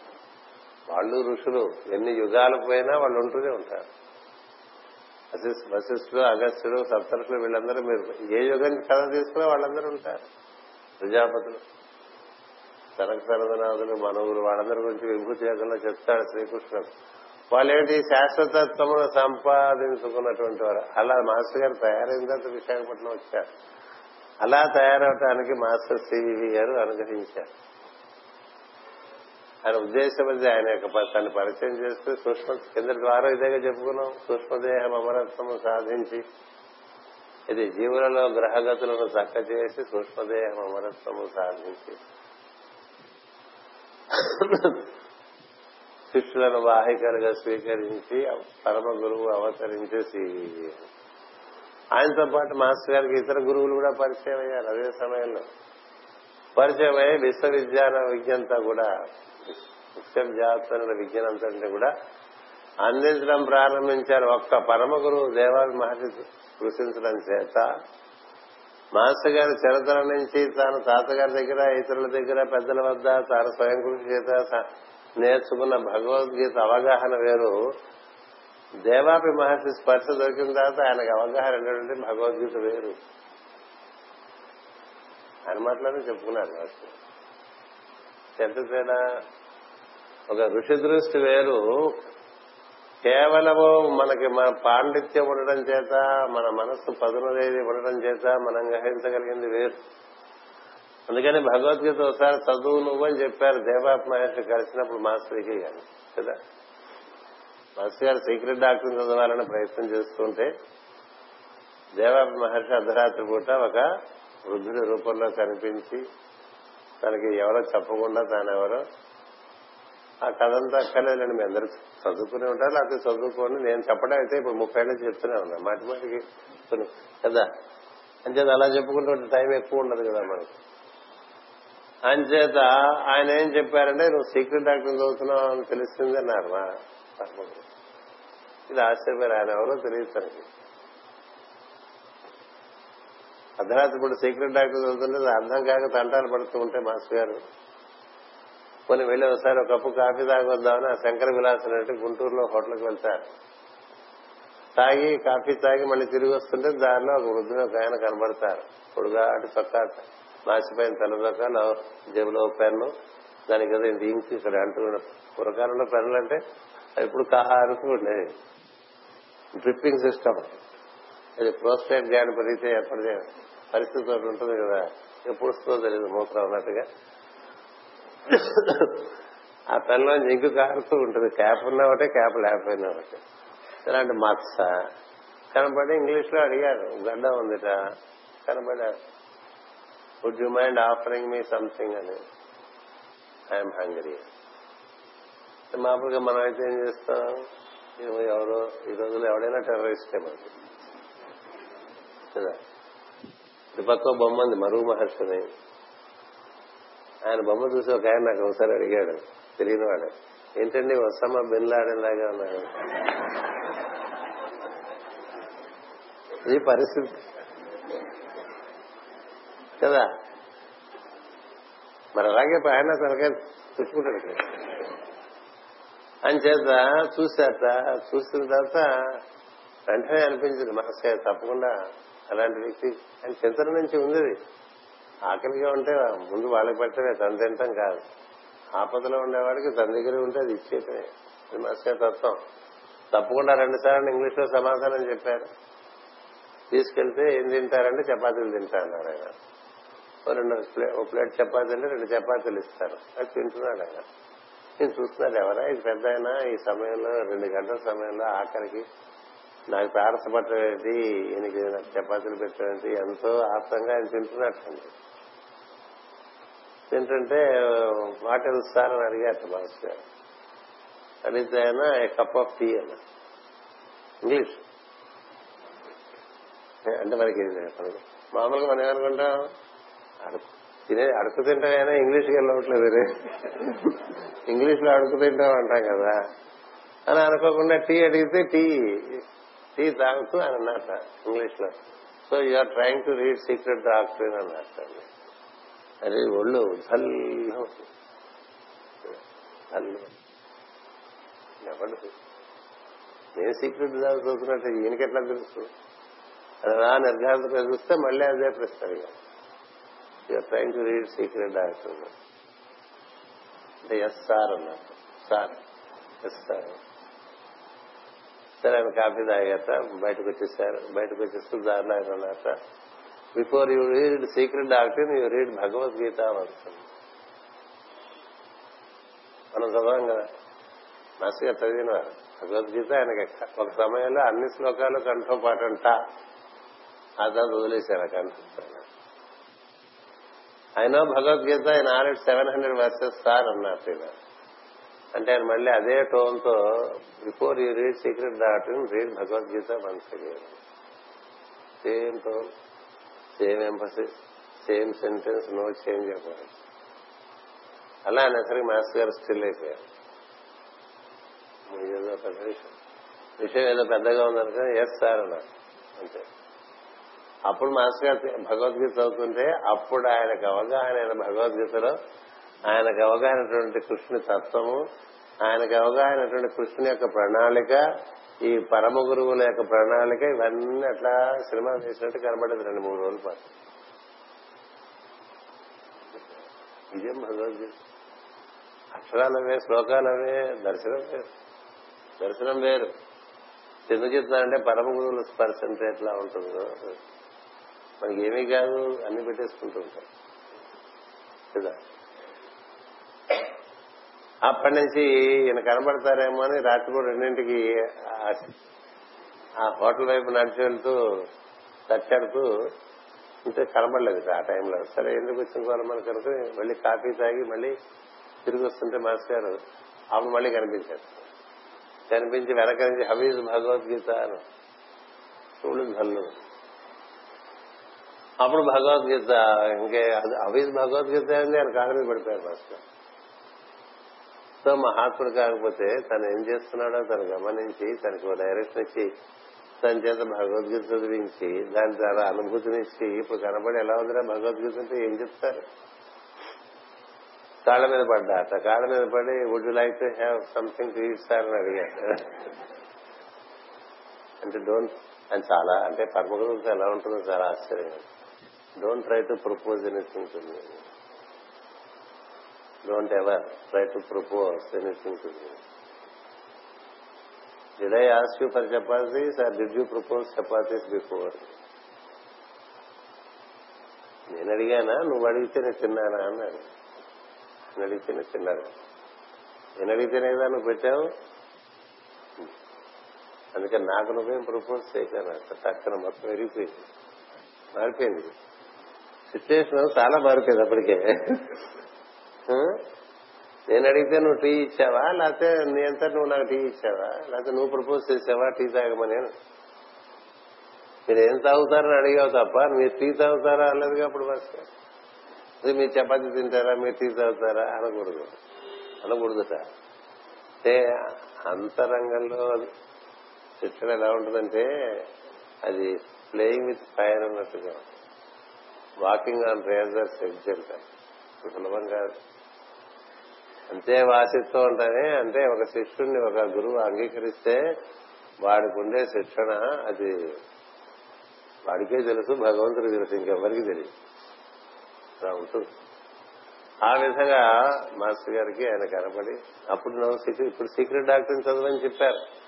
వాళ్ళు ఋషులు ఎన్ని యుగాలు పోయినా వాళ్ళు ఉంటూనే ఉంటారు. వశిష్ఠుడు అగస్త్యుడు సప్తరుషులు వీళ్ళందరూ మీరు ఏ యుగం కథ తీసుకున్నా వాళ్ళందరూ ఉంటారు. ప్రజాపతులు సనక సరదనాథులు మనవులు వాళ్ళందరి గురించి విభూతి యోగంలో చెప్తాడు శ్రీకృష్ణుడు. వాళ్ళేంటి శాశ్వతత్వమును సంపాదించుకున్నటువంటి వారు? అలా మాస్టర్ గారు తయారైన తర్వాత విశాఖపట్నం వచ్చారు. అలా తయారవటానికి మాస్టర్ సివివి గారు అనుగ్రహించారు. ఆయన ఉద్దేశం అది ఆయన యొక్క తను పరిచయం చేస్తూ సూక్ష్మ కింద ద్వారా ఇదేగా చెప్పుకున్నాం. సూక్ష్మదేహం అమరత్వము సాధించి ఇది జీవులలో గ్రహగతులను చక్క చేసి సూక్ష్మదేహం అమరత్వము సాధించి. శిష్యులను వాహికలుగా స్వీకరించి పరమ గురువు అవతరించేసి ఆయనతో పాటు మాస్టర్ గారికి ఇతర గురువులు కూడా పరిచయం అయ్యారు అదే సమయంలో. పరిచయం అయ్యి విశ్వవిద్యాన విజ్ఞంతా కూడా విశ్వవిద్యాత్మన విజ్ఞానం అంతా కూడా అందించడం ప్రారంభించారు. ఒక్క పరమ గురువు దేవాల మహర్షి కృషించడం చేత మాస్టర్ గారి చిరతల నుంచి తాను తాతగారి దగ్గర ఇతరుల దగ్గర పెద్దల వద్ద తాను స్వయం కృషి చేత నేర్చుకున్న భగవద్గీత అవగాహన వేరు. దేవాపి మహర్షి స్పర్శ దొరికిన తర్వాత ఆయనకు అవగాహన ఏంటంటే భగవద్గీత వేరు. అని మాటలోనే చెప్పుకున్నారు మాస్టర్ ఎంత తేడా ఒక ఋషి దృష్టి వేరు. కేవలము మనకి మన పాండిత్యం ఉండడం చేత మన మనస్సు పదునదేది ఉండడం చేత మనం గ్రహించగలిగింది వేరు. అందుకని భగవద్గీత ఒకసారి చదువు నువ్వు అని చెప్పారు దేవాప్ మహర్షి కలిసినప్పుడు మాస్టర్కి గారు కదా? మాస్టర్ గారు సీక్రెట్ డాక్టర్ చదవాలని ప్రయత్నం చేస్తుంటే దేవాప్ మహర్షి అర్ధరాత్రి పూట ఒక వృద్ధుడి రూపంలో కనిపించి తనకి ఎవరో చెప్పకుండా తానెవరో ఆ కథంతా అక్కర్లేదండి మీ అందరూ చదువుకునే ఉంటారు లేకపోతే చదువుకోండి. నేను చెప్పడం అయితే ఇప్పుడు ముప్పై ఏళ్ళు చెప్తూనే ఉన్నా. మాటి మాటికి కదా? అంతే అలా చెప్పుకుంటే టైం ఎక్కువ ఉండదు కదా మనకు. అంచేత ఆయన ఏం చెప్పారంటే నువ్వు సీక్రెట్ డాక్టర్ చదువుతున్నావు అని తెలిసింది అన్నారు. మా ఇది ఆశ్చర్యపోయారు ఆయన ఎవరో తెలియదు తనకి. అర్ధరాత్రి ఇప్పుడు సీక్రెట్ డాక్టర్ చదువుతుంటే అర్థం కాక తంటాలు పడుతూ ఉంటే మాస్టర్ గారు. కొన్ని వెళ్ళి ఒకసారి ఒక కప్పు కాఫీ తాగొద్దామని ఆ శంకర విలాసం అంటే గుంటూరులో హోటల్కి వెళ్తారు. తాగి కాఫీ తాగి మళ్ళీ తిరిగి వస్తుంటే దారిలో ఒక వృద్ధుడు ఒక ఆయన కనబడతారు. పొడుగాటి చొక్కా మాసిపోయిన తెల్లదొక్కలు జేబులో పెన్ను దాని కదా ఇంత ఇంక్ ఇక్కడ అంటూ పురకాలంలో పెన్నులు అంటే ఇప్పుడు కారుకు ఉండేది డ్రిప్పింగ్ సిస్టమ్. అది ప్రోస్టేట్ గ్యాన్ పెరిగితే ఏర్పడితే పరిస్థితి ఒకటి ఉంటుంది కదా. ఎప్పుడు వస్తుందో తెలియదు మూత్రం అన్నట్టుగా. ఆ పెన్లో ఇంకు కారుతూ ఉంటుంది. క్యాప్ ఉన్నా ఒకటే క్యాప్ లేకపోయినా ఒకటే. ఇలాంటి మత్స కనబడి ఇంగ్లీష్లో అడిగారు గడ్డ ఉందిట కనబడారు. Would you mind offering me something అని ఐఎమ్ హంగరీ మామూలుగా మనం అయితే ఏం చేస్తాం? ఎవరో ఈ రోజుల్లో ఎవడైనా టెర్రరిస్టే మనకి. కదా? పక్క బొమ్మ ఉంది మరుగు మహర్షిని ఆయన బొమ్మ చూసి ఒక ఆయన నాకు ఒకసారి అడిగాడు తెలియని వాడు. ఏంటండి వసమ్మ బిన్ లాడెన్ లాగా ఉన్నాడు? ఈ పరిస్థితి. కదా. మరి అలాగే ఆయన తనకే చుట్టుకుంటాడు ఇక్కడ. అని చేత చూసిన తర్వాత వెంటనే అనిపించింది మనసే తప్పకుండా అలాంటి వ్యక్తి అని చింతన నుంచి ఉంది ఆకలిగా ఉంటే ముందు వాళ్ళకి పెట్టమే తను తింటాం కాదు. ఆపదలో ఉండేవాడికి తన దగ్గర ఉంటే అది ఇచ్చేయటమే. ఇది మనసే తత్వం. తప్పకుండా రెండు సార్లు ఇంగ్లీష్లో సమాధానం చెప్పారు. తీసుకెళ్తే ఏం తింటారంటే చపాతీలు తింటా అన్నారు ఆయన. రెండు ప్లే- ఓ ప్లేట్ చపాతీలు రెండు చపాతీలు ఇస్తారు. అది తింటున్నాడు ఆయన. నేను చూస్తున్నాడు ఎవరా? ఇది పెద్ద అయినా ఈ సమయంలో రెండు గంటల సమయంలో ఆఖరికి నాకు తారసపట్టేది ఈయనకి నాకు చపాతీలు పెట్టడం ఏంటి ఎంతో ఆత్రంగా ఆయన తింటున్నట్టు తింటుంటే వాట్ ఎల్స్ సార్ అని అడిగారు మాస్ గారు. అడిగితే ఆయన కప్ ఆఫ్ టీ అన్న ఇంగ్లీష్. అంటే మనకి మామూలుగా మనం ఏమనుకుంటాం? అడుగు తినే అడుగు తింటామైనా ఇంగ్లీష్కి వెళ్ళవట్లేదు రే. ఇంగ్లీష్లో అడుగు తింటాం అంటాం కదా. అని అనుకోకుండా టీ అడిగితే టీ టీ తాగుతూ అని అన్నట్ట ఇంగ్లీష్లో. So are trying to read secret doctor అన్నట్ట అది ఒళ్ళు చల్ల చల్ల ఎవరు నేను సీక్రెట్ చదువుతున్నట్టు ఈయనకి ఎట్లా తెలుసు? అలా నిర్ధారణ చూస్తే మళ్ళీ అదే ప్రశ్న you're trying to read secret doctor అంటే ఎస్ సార్ అన్నారు సార్ ఎస్ సార్ సరే ఆయన కాఫీ తాగాక బయటకు వచ్చేసారు బయటకు వచ్చేస్తూ దారిలో ఆయన అన్నారట before you read secret doctor you read Bhagavadgita అంటుంది మనం చదవం కదా. మాస్టర్ చదివిన భగవద్గీత ఆయనకి ఒక సమయంలో అన్ని శ్లోకాలు కంఠోపాటంట. ఆ తర్వాత వదిలేశారు ఆ కంఠం ఆయన భగవద్గీత ఆయన already seven hundred verses sir అన్నారు ఈయన. అంటే ఆయన మళ్ళీ అదే టోన్తో before you read secret doctor read Bhagavadgita once same tone same emphasis same sentence no change అవ్వాలి అలా అనేసరికి మాస్టర్ గారు స్టిల్ అయిపోయారు. ఏదో పెద్ద విషయం విషయం ఏదో పెద్దగా ఉందనుకో ఎస్ సార్ అన్నారు. అంతే. అప్పుడు మాస్టర్ గారు భగవద్గీత చదువుతుంటే అప్పుడు ఆయనకు అవగాహన అయిన భగవద్గీతలో ఆయనకు అవగాహనటువంటి కృష్ణుని తత్వము ఆయనకు అవగాహనటువంటి కృష్ణుని యొక్క ప్రణాళిక ఈ పరమ గురువుల యొక్క ప్రణాళిక ఇవన్నీ అట్లా సినిమా చేసినట్టు కనబడేది రెండు మూడు రోజుల పాటు. ఇదేం భగవద్గీత? అక్షరాలు అవే శ్లోకాలు అవే దర్శనం వేరు. దర్శనం వేరు. ఎందుకు చెప్తానంటే పరమ గురువుల స్పర్శ అంటే ఎట్లా ఉంటుందో. మనకి ఏమీ కాదు అన్ని పెట్టేసుకుంటూ ఉంటాం. కదా? అప్పటి నుంచి ఈయన కనబడతారేమో అని రాత్రిపూట రెండింటికి ఆ- హోటల్ వైపు నడిచి వెళ్తూ తచ్చాడుతూ ఇంతే కనబడలేదు ఆ టైంలో. సరే ఎందుకు వచ్చిన వాళ్ళు మనకు అనుకుని మళ్ళీ కాఫీ తాగి మళ్ళీ తిరిగి వస్తుంటే మాస్టర్ గారు అప్పుడు మళ్ళీ కనిపించారు. కనిపించి వెనక నుంచి హవీజ్ భగవద్గీత అని చూడు జల్లు అప్పుడు భగవద్గీత ఇంకే అవి భగవద్గీత అని ఆయన కాళ్ళ మీద పడిపోయారు సో మహాత్ముడు కాకపోతే తను ఏం చేస్తున్నాడో తను గమనించి తనకు డైరెక్షన్ ఇచ్చి తన చేత భగవద్గీత చదివించి దాని ద్వారా అనుభూతినిచ్చి ఇప్పుడు కనబడి ఎలా ఉందిరా భగవద్గీత అంటే ఏం చెప్తారు? కాళ్ళ మీద పడ్డాట కాళ్ళ మీద పడి would you like to have something to eat sir అని అడిగాడు. అంటే డోంట్ అని చాలా అంటే పరమగురు ఎలా ఉంటుందో చాలా ఆశ్చర్యంగా don't try to propose anything to me don't ever try to propose anything to me did I ask you for chapatis or did you propose chapatis before నేను అడిగానా? నువ్వు అడిగితే నేను తిన్నానా? అన్నాడు. నేను అడిగితే నేను తిన్నాను నేను అడిగితేనే నువ్వు పెట్టావు? అందుకని నాకు నువ్వేం ప్రపోజ్ చేయగలను తక్కన మొత్తం విరిగిపోయింది. మారిపోయింది. సిచ్యువేషన్ చాలా మారిపోయింది అప్పటికే. నేను అడిగితే నువ్వు టీ ఇచ్చావా? లేకపోతే నీ అంతా నువ్వు నాకు టీ ఇచ్చావా? లేకపోతే నువ్వు ప్రపోజ్ చేసావా? టీ తాగమని. మీరు ఏం తాగుతారని అడిగావు తప్ప మీరు టీ తాగుతారా అనలేదుగా అప్పుడు బస్ అది మీరు చపాతి తింటారా? మీరు టీ తాగుతారా? అనకూడదు. అనకూడదుట అంటే అంతరంగంలో శిక్షణ ఎలా ఉంటుందంటే అది ప్లేయింగ్ విత్ ఫైర్ అన్నట్టుగా. వాకింగ్ ఆన్ రేజర్స్ ఎడ్జ్ అంటారు సులభం కాదు. అంతే వాసిస్తూ ఉంటానే అంటే ఒక శిష్యుడిని ఒక గురువు అంగీకరిస్తే వాడికి ఉండే శిక్షణ అది వాడికే తెలుసు భగవంతుడికి తెలుసు ఇంకెవరికి తెలియదు. అలా ఉంటుంది. ఆ విధంగా మాస్టర్ గారికి ఆయన కనపడి అప్పుడు నువ్వు సీక్రెట్ ఇప్పుడు సీక్రెట్ డాక్టర్ని చదవని చెప్పారు.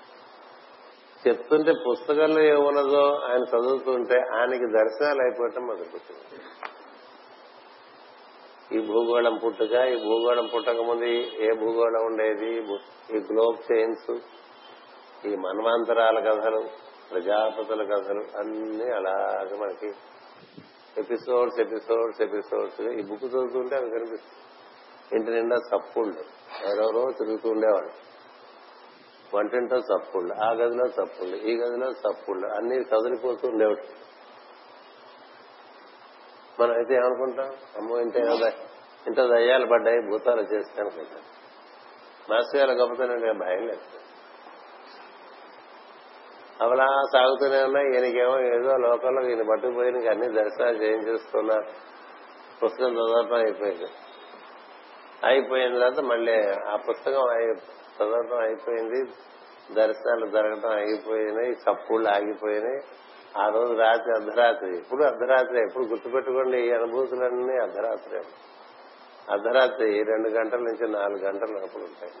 చెప్తుంటే పుస్తకంలో ఏమున్నదో ఆయన చదువుతుంటే ఆయనకి దర్శనాలు అయిపోవటం మొదలుపెట్టింది. ఈ భూగోళం పుట్టుక ఈ భూగోళం పుట్టక ముందు ఏ భూగోళం ఉండేది? ఈ గ్లోబ్ చైన్స్ ఈ మన్వాంతరాల కథలు ప్రజాపతుల కథలు అన్ని అలాగ మనకి ఎపిసోడ్స్ ఎపిసోడ్స్ ఎపిసోడ్స్. ఈ బుక్ చదువుతుంటే అవి కనిపిస్తుంది ఇంటి నిండా తప్పుండు ఎవరెవరో తిరుగుతూ ఉండేవాళ్ళు. వంటింట్లో సప్పుళ్ళు ఆ గదిలో సప్పుళ్ళు ఈ గదిలో సప్పుళ్ళు అన్ని కదిలిపోతూ ఉండేవి మనం అయితే ఏమనుకుంటాం? అమ్మో ఇంత ఇంత దయ్యాలు పడ్డాయి భూతాలు చేస్తే అనుకుంటాం. మాస్టర్ గారు గొప్పతనండి భయం లేదు. అవలా సాగుతూనే ఉన్నా ఈయనకేమో ఏదో లోకంలో ఈయన పట్టుకుపోయి నీకు అన్ని దర్శనాలు చేయించేస్తున్నారు. పుస్తకం చదవటం అయిపోయింది. అయిపోయిన తర్వాత మళ్ళీ ఆ పుస్తకం సందర్భం అయిపోయింది. దర్శనాలు జరగటం ఆగిపోయినాయి చప్పుళ్ళు ఆగిపోయినాయి. ఆ రోజు రాత్రి అర్ధరాత్రి. ఎప్పుడు అర్ధరాత్రి? ఎప్పుడు గుర్తుపెట్టుకోండి ఈ అనుభూతులన్నీ అర్ధరాత్రి. అర్ధరాత్రి రెండు గంటల నుంచి నాలుగు గంటల లోపల ఉంటాయి.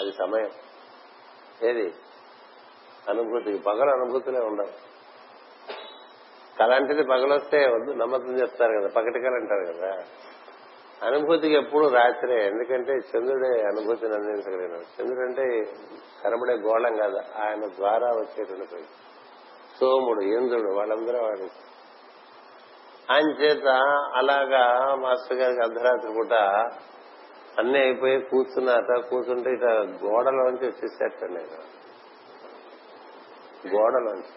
అది సమయం. ఏది? అనుభూతి. పగలు అనుభూతులే ఉండవు. కలంటిది పగలొస్తే వద్దు. నమ్మకం చెప్తారు కదా. పగటి అంటారు కదా. అనుభూతికి ఎప్పుడు రాత్రే ఎందుకంటే చంద్రుడే అనుభూతిని అందించగలిగిన చంద్రుడు అంటే కనబడే గోళం కాదు ఆయన ద్వారా వచ్చేటువంటి సోముడు ఇంద్రుడు వాళ్ళందరూ వాడు. ఆయన చేత అలాగా మాస్టర్ గారికి అర్ధరాత్రి పూట అన్నీ అయిపోయి కూర్చున్నాక కూర్చుంటే ఇట గోడలోంచి వచ్చేసేట నేను. గోడలోంచి.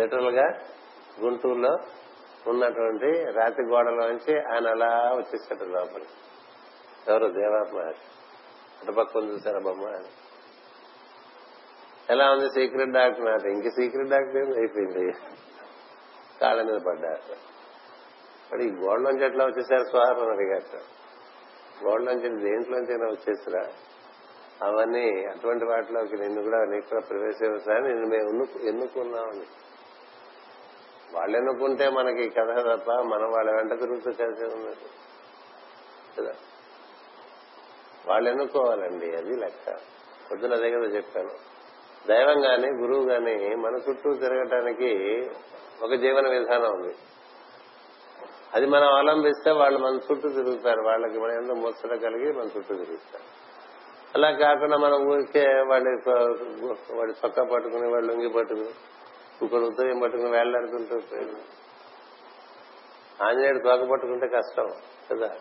లిటరల్గా గుంటూరులో ఉన్నటువంటి రాతి గోడలోంచి ఆయన అలా వచ్చేసాడు లోపలి. ఎవరు? దేవాత్మ అటుపక్కన చూసారా బొమ్మ? ఎలా ఉంది సీక్రెట్ డాక్టర్? నాట ఇంక సీక్రెట్ డాక్టర్ ఏమి అయిపోయింది. కాళ్ళ మీద పడ్డారు. మరి ఈ గోడలోంచి ఎట్లా వచ్చేసారు స్వాహారం అని అడిగారు. గోడలోంచి దేంట్లోంచి అయినా వచ్చేసిరా? అవన్నీ అటువంటి వాటిలోకి నిన్ను కూడా నీకు కూడా ప్రవేశించాలని నిన్ను మేము ఎన్నుకున్నామని. వాళ్ళు ఎన్నుకుంటే మనకి కథ తప్ప మనం వాళ్ళ వెంట తిరుగుతూ కలిసి ఉన్నది కదా? వాళ్ళు ఎన్నుకోవాలండి అది లెక్క. పొద్దున అదే కదా చెప్పాను. దైవం గాని గురువు గాని మన చుట్టూ తిరగటానికి ఒక జీవన విధానం ఉంది. అది మనం అవలంబిస్తే వాళ్ళు మన చుట్టూ తిరుగుతారు. వాళ్ళకి మన ఎంతో ముచ్చట కలిగి మన చుట్టూ తిరుగుతారు. అలా కాకుండా మనం ఊరికే వాడి వాడి చొక్కా పట్టుకుని వాళ్ళు లొంగి పట్టుకుని ఇంకొక ఉదయం పట్టుకుని వేళ్ళాడుతుంటూ ఆంజనేయుడు తోక పట్టుకుంటే కష్టం కదా?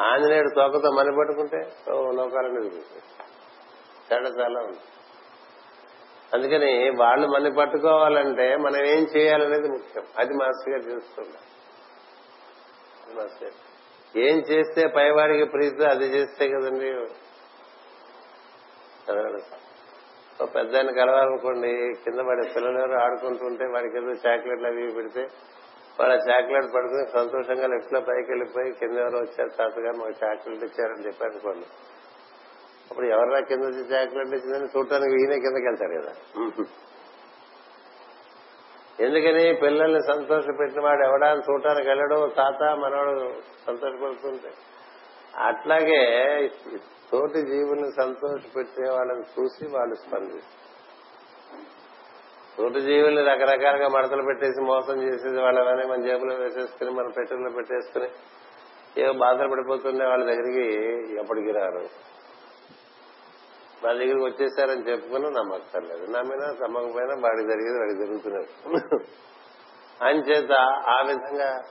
ఆంజనేయుడు తోకతో మని పట్టుకుంటే ఓ లోకాలను తేడా చాలా ఉంది. అందుకని వాళ్ళు మన పట్టుకోవాలంటే మనం ఏం చేయాలనేది ముఖ్యం. అది మాస్టర్ గారు చూస్తున్నారు. ఏం చేస్తే పైవాడికి ప్రీతి అది చేస్తే కదండి. పెద్ద ఆయన కలవాలనుకోండి కింద వాడి పిల్లలు ఆడుకుంటుంటే వాడికి ఏదో చాక్లెట్లు అవి పెడితే వాడు ఆ చాక్లెట్ పడుకుని సంతోషంగా లెఫ్ట్లో పైకి వెళ్ళిపోయి కింద ఎవరో వచ్చారు తాతగారు మాకు చాక్లెట్ ఇచ్చారని చెప్పారనుకోండి. అప్పుడు ఎవరైనా కింద వచ్చి చాక్లెట్ ఇచ్చిందని చూడటానికి ఈయన కిందకి వెళ్తారు కదా. ఎందుకని పిల్లల్ని సంతోష పెట్టిన వాడు ఎవడా అని చూడటానికి వెళ్ళడు తాత మనవాడు సంతోషపడుతుంటే. అట్లాగే తోటి జీవుల్ని సంతోషపెట్టే వాళ్ళని చూసి వాళ్ళు స్పందిస్తారు. తోటి జీవుల్ని రకరకాలుగా మడతలు పెట్టేసి మోసం చేసేది వాళ్ళని మన జేబులో వేసేసుకుని మన పెట్టెల్లో పెట్టేసుకుని ఏవో బాధలు పడిపోతుండే వాళ్ళ దగ్గరికి ఎప్పటికి రారు. వాళ్ళ దగ్గరికి వచ్చేసారని చెప్పుకుని నమ్మక్కర్లేదు. నమ్మినా నమ్మకపోయినా వాడికి జరిగేది వాడికి జరుగుతున్నారు అంచేత ఆ విధంగా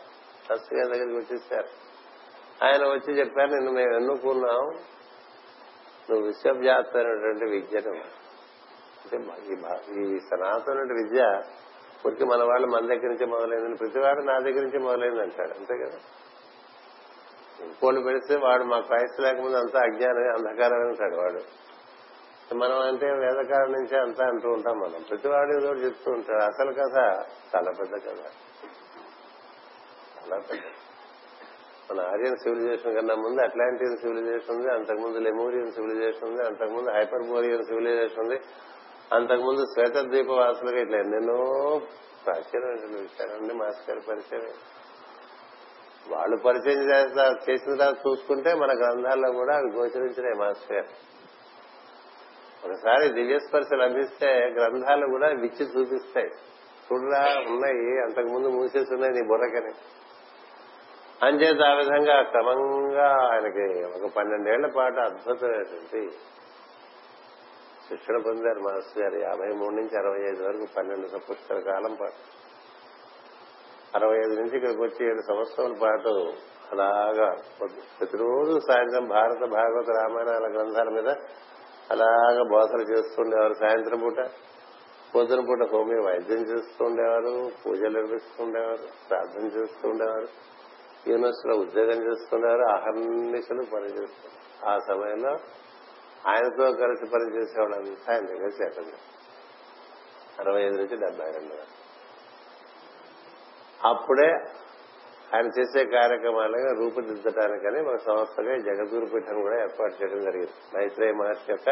ఫస్ట్ గారి దగ్గరికి వచ్చేసారు. ఆయన వచ్చి చెప్పారు నిన్ను మేము ఎన్నుకున్నాం నువ్వు విశ్వవ్యాప్తమైనటువంటి విద్యను అంటే ఈ సనాతన విద్య porque మన వాళ్ళు మన దగ్గర నుంచి మొదలైందని ప్రతివాడు నా దగ్గర నుంచి మొదలైంది అంటాడు. అంతే కదా? ఇంకోళ్ళు పెడితే వాడు మా క్రైస్త లేకముందు అంతా అజ్ఞానం అంధకారం అంటాడు వాడు. మనం అంటే వేదకాలం నుంచే అంతా అంటూ ఉంటాం మనం. ప్రతివాడు ఏదో చెప్తూ ఉంటాడు. అసలు కథ చాలా పెద్ద కథ. చాలా పెద్ద. మన ఆర్యన్ సివిలైజేషన్ కన్నా ముందు అట్లాంటియన్ సివిలైజేషన్ ఉంది అంతకుముందు లెమోరియన్ సివిలైజేషన్ ఉంది అంతకుముందు హైపర్బోరియన్ సివిలైజేషన్ ఉంది అంతకుముందు శ్వేత వాసులుగా ఇట్లా ఎన్నెన్నో ప్రాచీనమైన విషయాలన్నీ మాస్టర్ గారి పరిచయం. వాళ్ళు పరిచయం చేస్తా చేసిన తర్వాత చూసుకుంటే మన గ్రంథాల్లో కూడా అవి గోచరించినాయి మాస్టర్ గారు. ఒకసారి దివ్యస్పర్శ లభిస్తే గ్రంథాలు కూడా విచ్చి చూపిస్తాయి. చూడరా ఉన్నాయి అంతకుముందు మూసేసి ఉన్నాయి నీ బుర్రకని. అంచేత ఆ విధంగా క్రమంగా ఆయనకి ఒక పన్నెండేళ్ళ పాటు అద్భుతమైనటువంటి శిక్షణ పొందారు మాస్టర్ గారు. యాభై మూడు నుంచి అరవై ఐదు వరకు పన్నెండు పుష్కర కాలం పాటు. అరవై ఐదు నుంచి ఇక్కడికి వచ్చి ఏడు సంవత్సరాల పాటు అలాగా ప్రతిరోజు సాయంత్రం భారత భాగవత రామాయణాల గ్రంథాల మీద అలాగా బోధలు చేస్తుండేవారు సాయంత్రం పూట పొద్దున పూట హోమియో వైద్యం చేస్తుండేవారు పూజలు నిర్వహిస్తుండేవారు ప్రార్థన చేస్తుండేవారు యూనివర్స్లో ఉద్యోగం చేస్తున్నారు అహర్నిశలు పనిచేస్తున్నారు ఆ సమయంలో ఆయనతో కలిసి పనిచేసేవాళ్ళంతా ఆయన దగ్గర చేతండి అరవై ఐదు నుంచి డెబ్బై రెండు అప్పుడే ఆయన చేసే కార్యక్రమాలుగా రూపుదిద్దటానికని ఒక సంస్థగా జగద్గురు పీఠం కూడా ఏర్పాటు చేయడం జరిగింది. మైత్రేయ మహర్షి యొక్క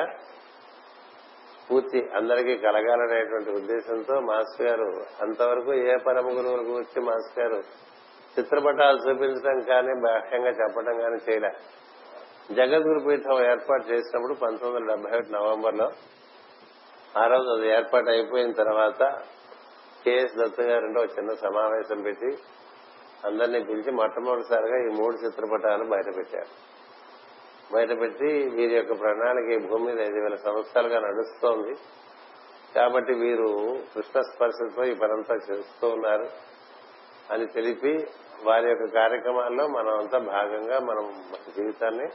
పూర్తి అందరికీ కలగాలనేటువంటి ఉద్దేశంతో మాస్టర్ గారు అంతవరకు ఏ పరమ గురువుల గురించి మాస్టర్ గారు చిత్రపటాలు చూపించడం కానీ బాహ్యంగా చెప్పడం కానీ చేయలే. జగద్గురు పీఠం ఏర్పాటు చేసినప్పుడు పంతొమ్మిది వందల డెబ్బై ఒకటి నవంబర్లో ఆ రోజు అది ఏర్పాటు అయిపోయిన తర్వాత కెఎస్ దత్త గారిలో చిన్న సమావేశం పెట్టి అందరినీ పిలిచి మొట్టమొదటిసారిగా ఈ మూడు చిత్రపటాలు బయటపెట్టారు. బయటపెట్టి వీరి యొక్క ప్రణాళిక ఈ భూమి మీద ఐదు వేల సంవత్సరాలుగా నడుస్తోంది. కాబట్టి వీరు కృష్ణ స్పర్శతో ఈ పనంతా చేస్తూ ఉన్నారు అని తెలిపి వారి యొక్క కార్యక్రమాల్లో మనం అంతా భాగంగా మనం మన జీవితాన్ని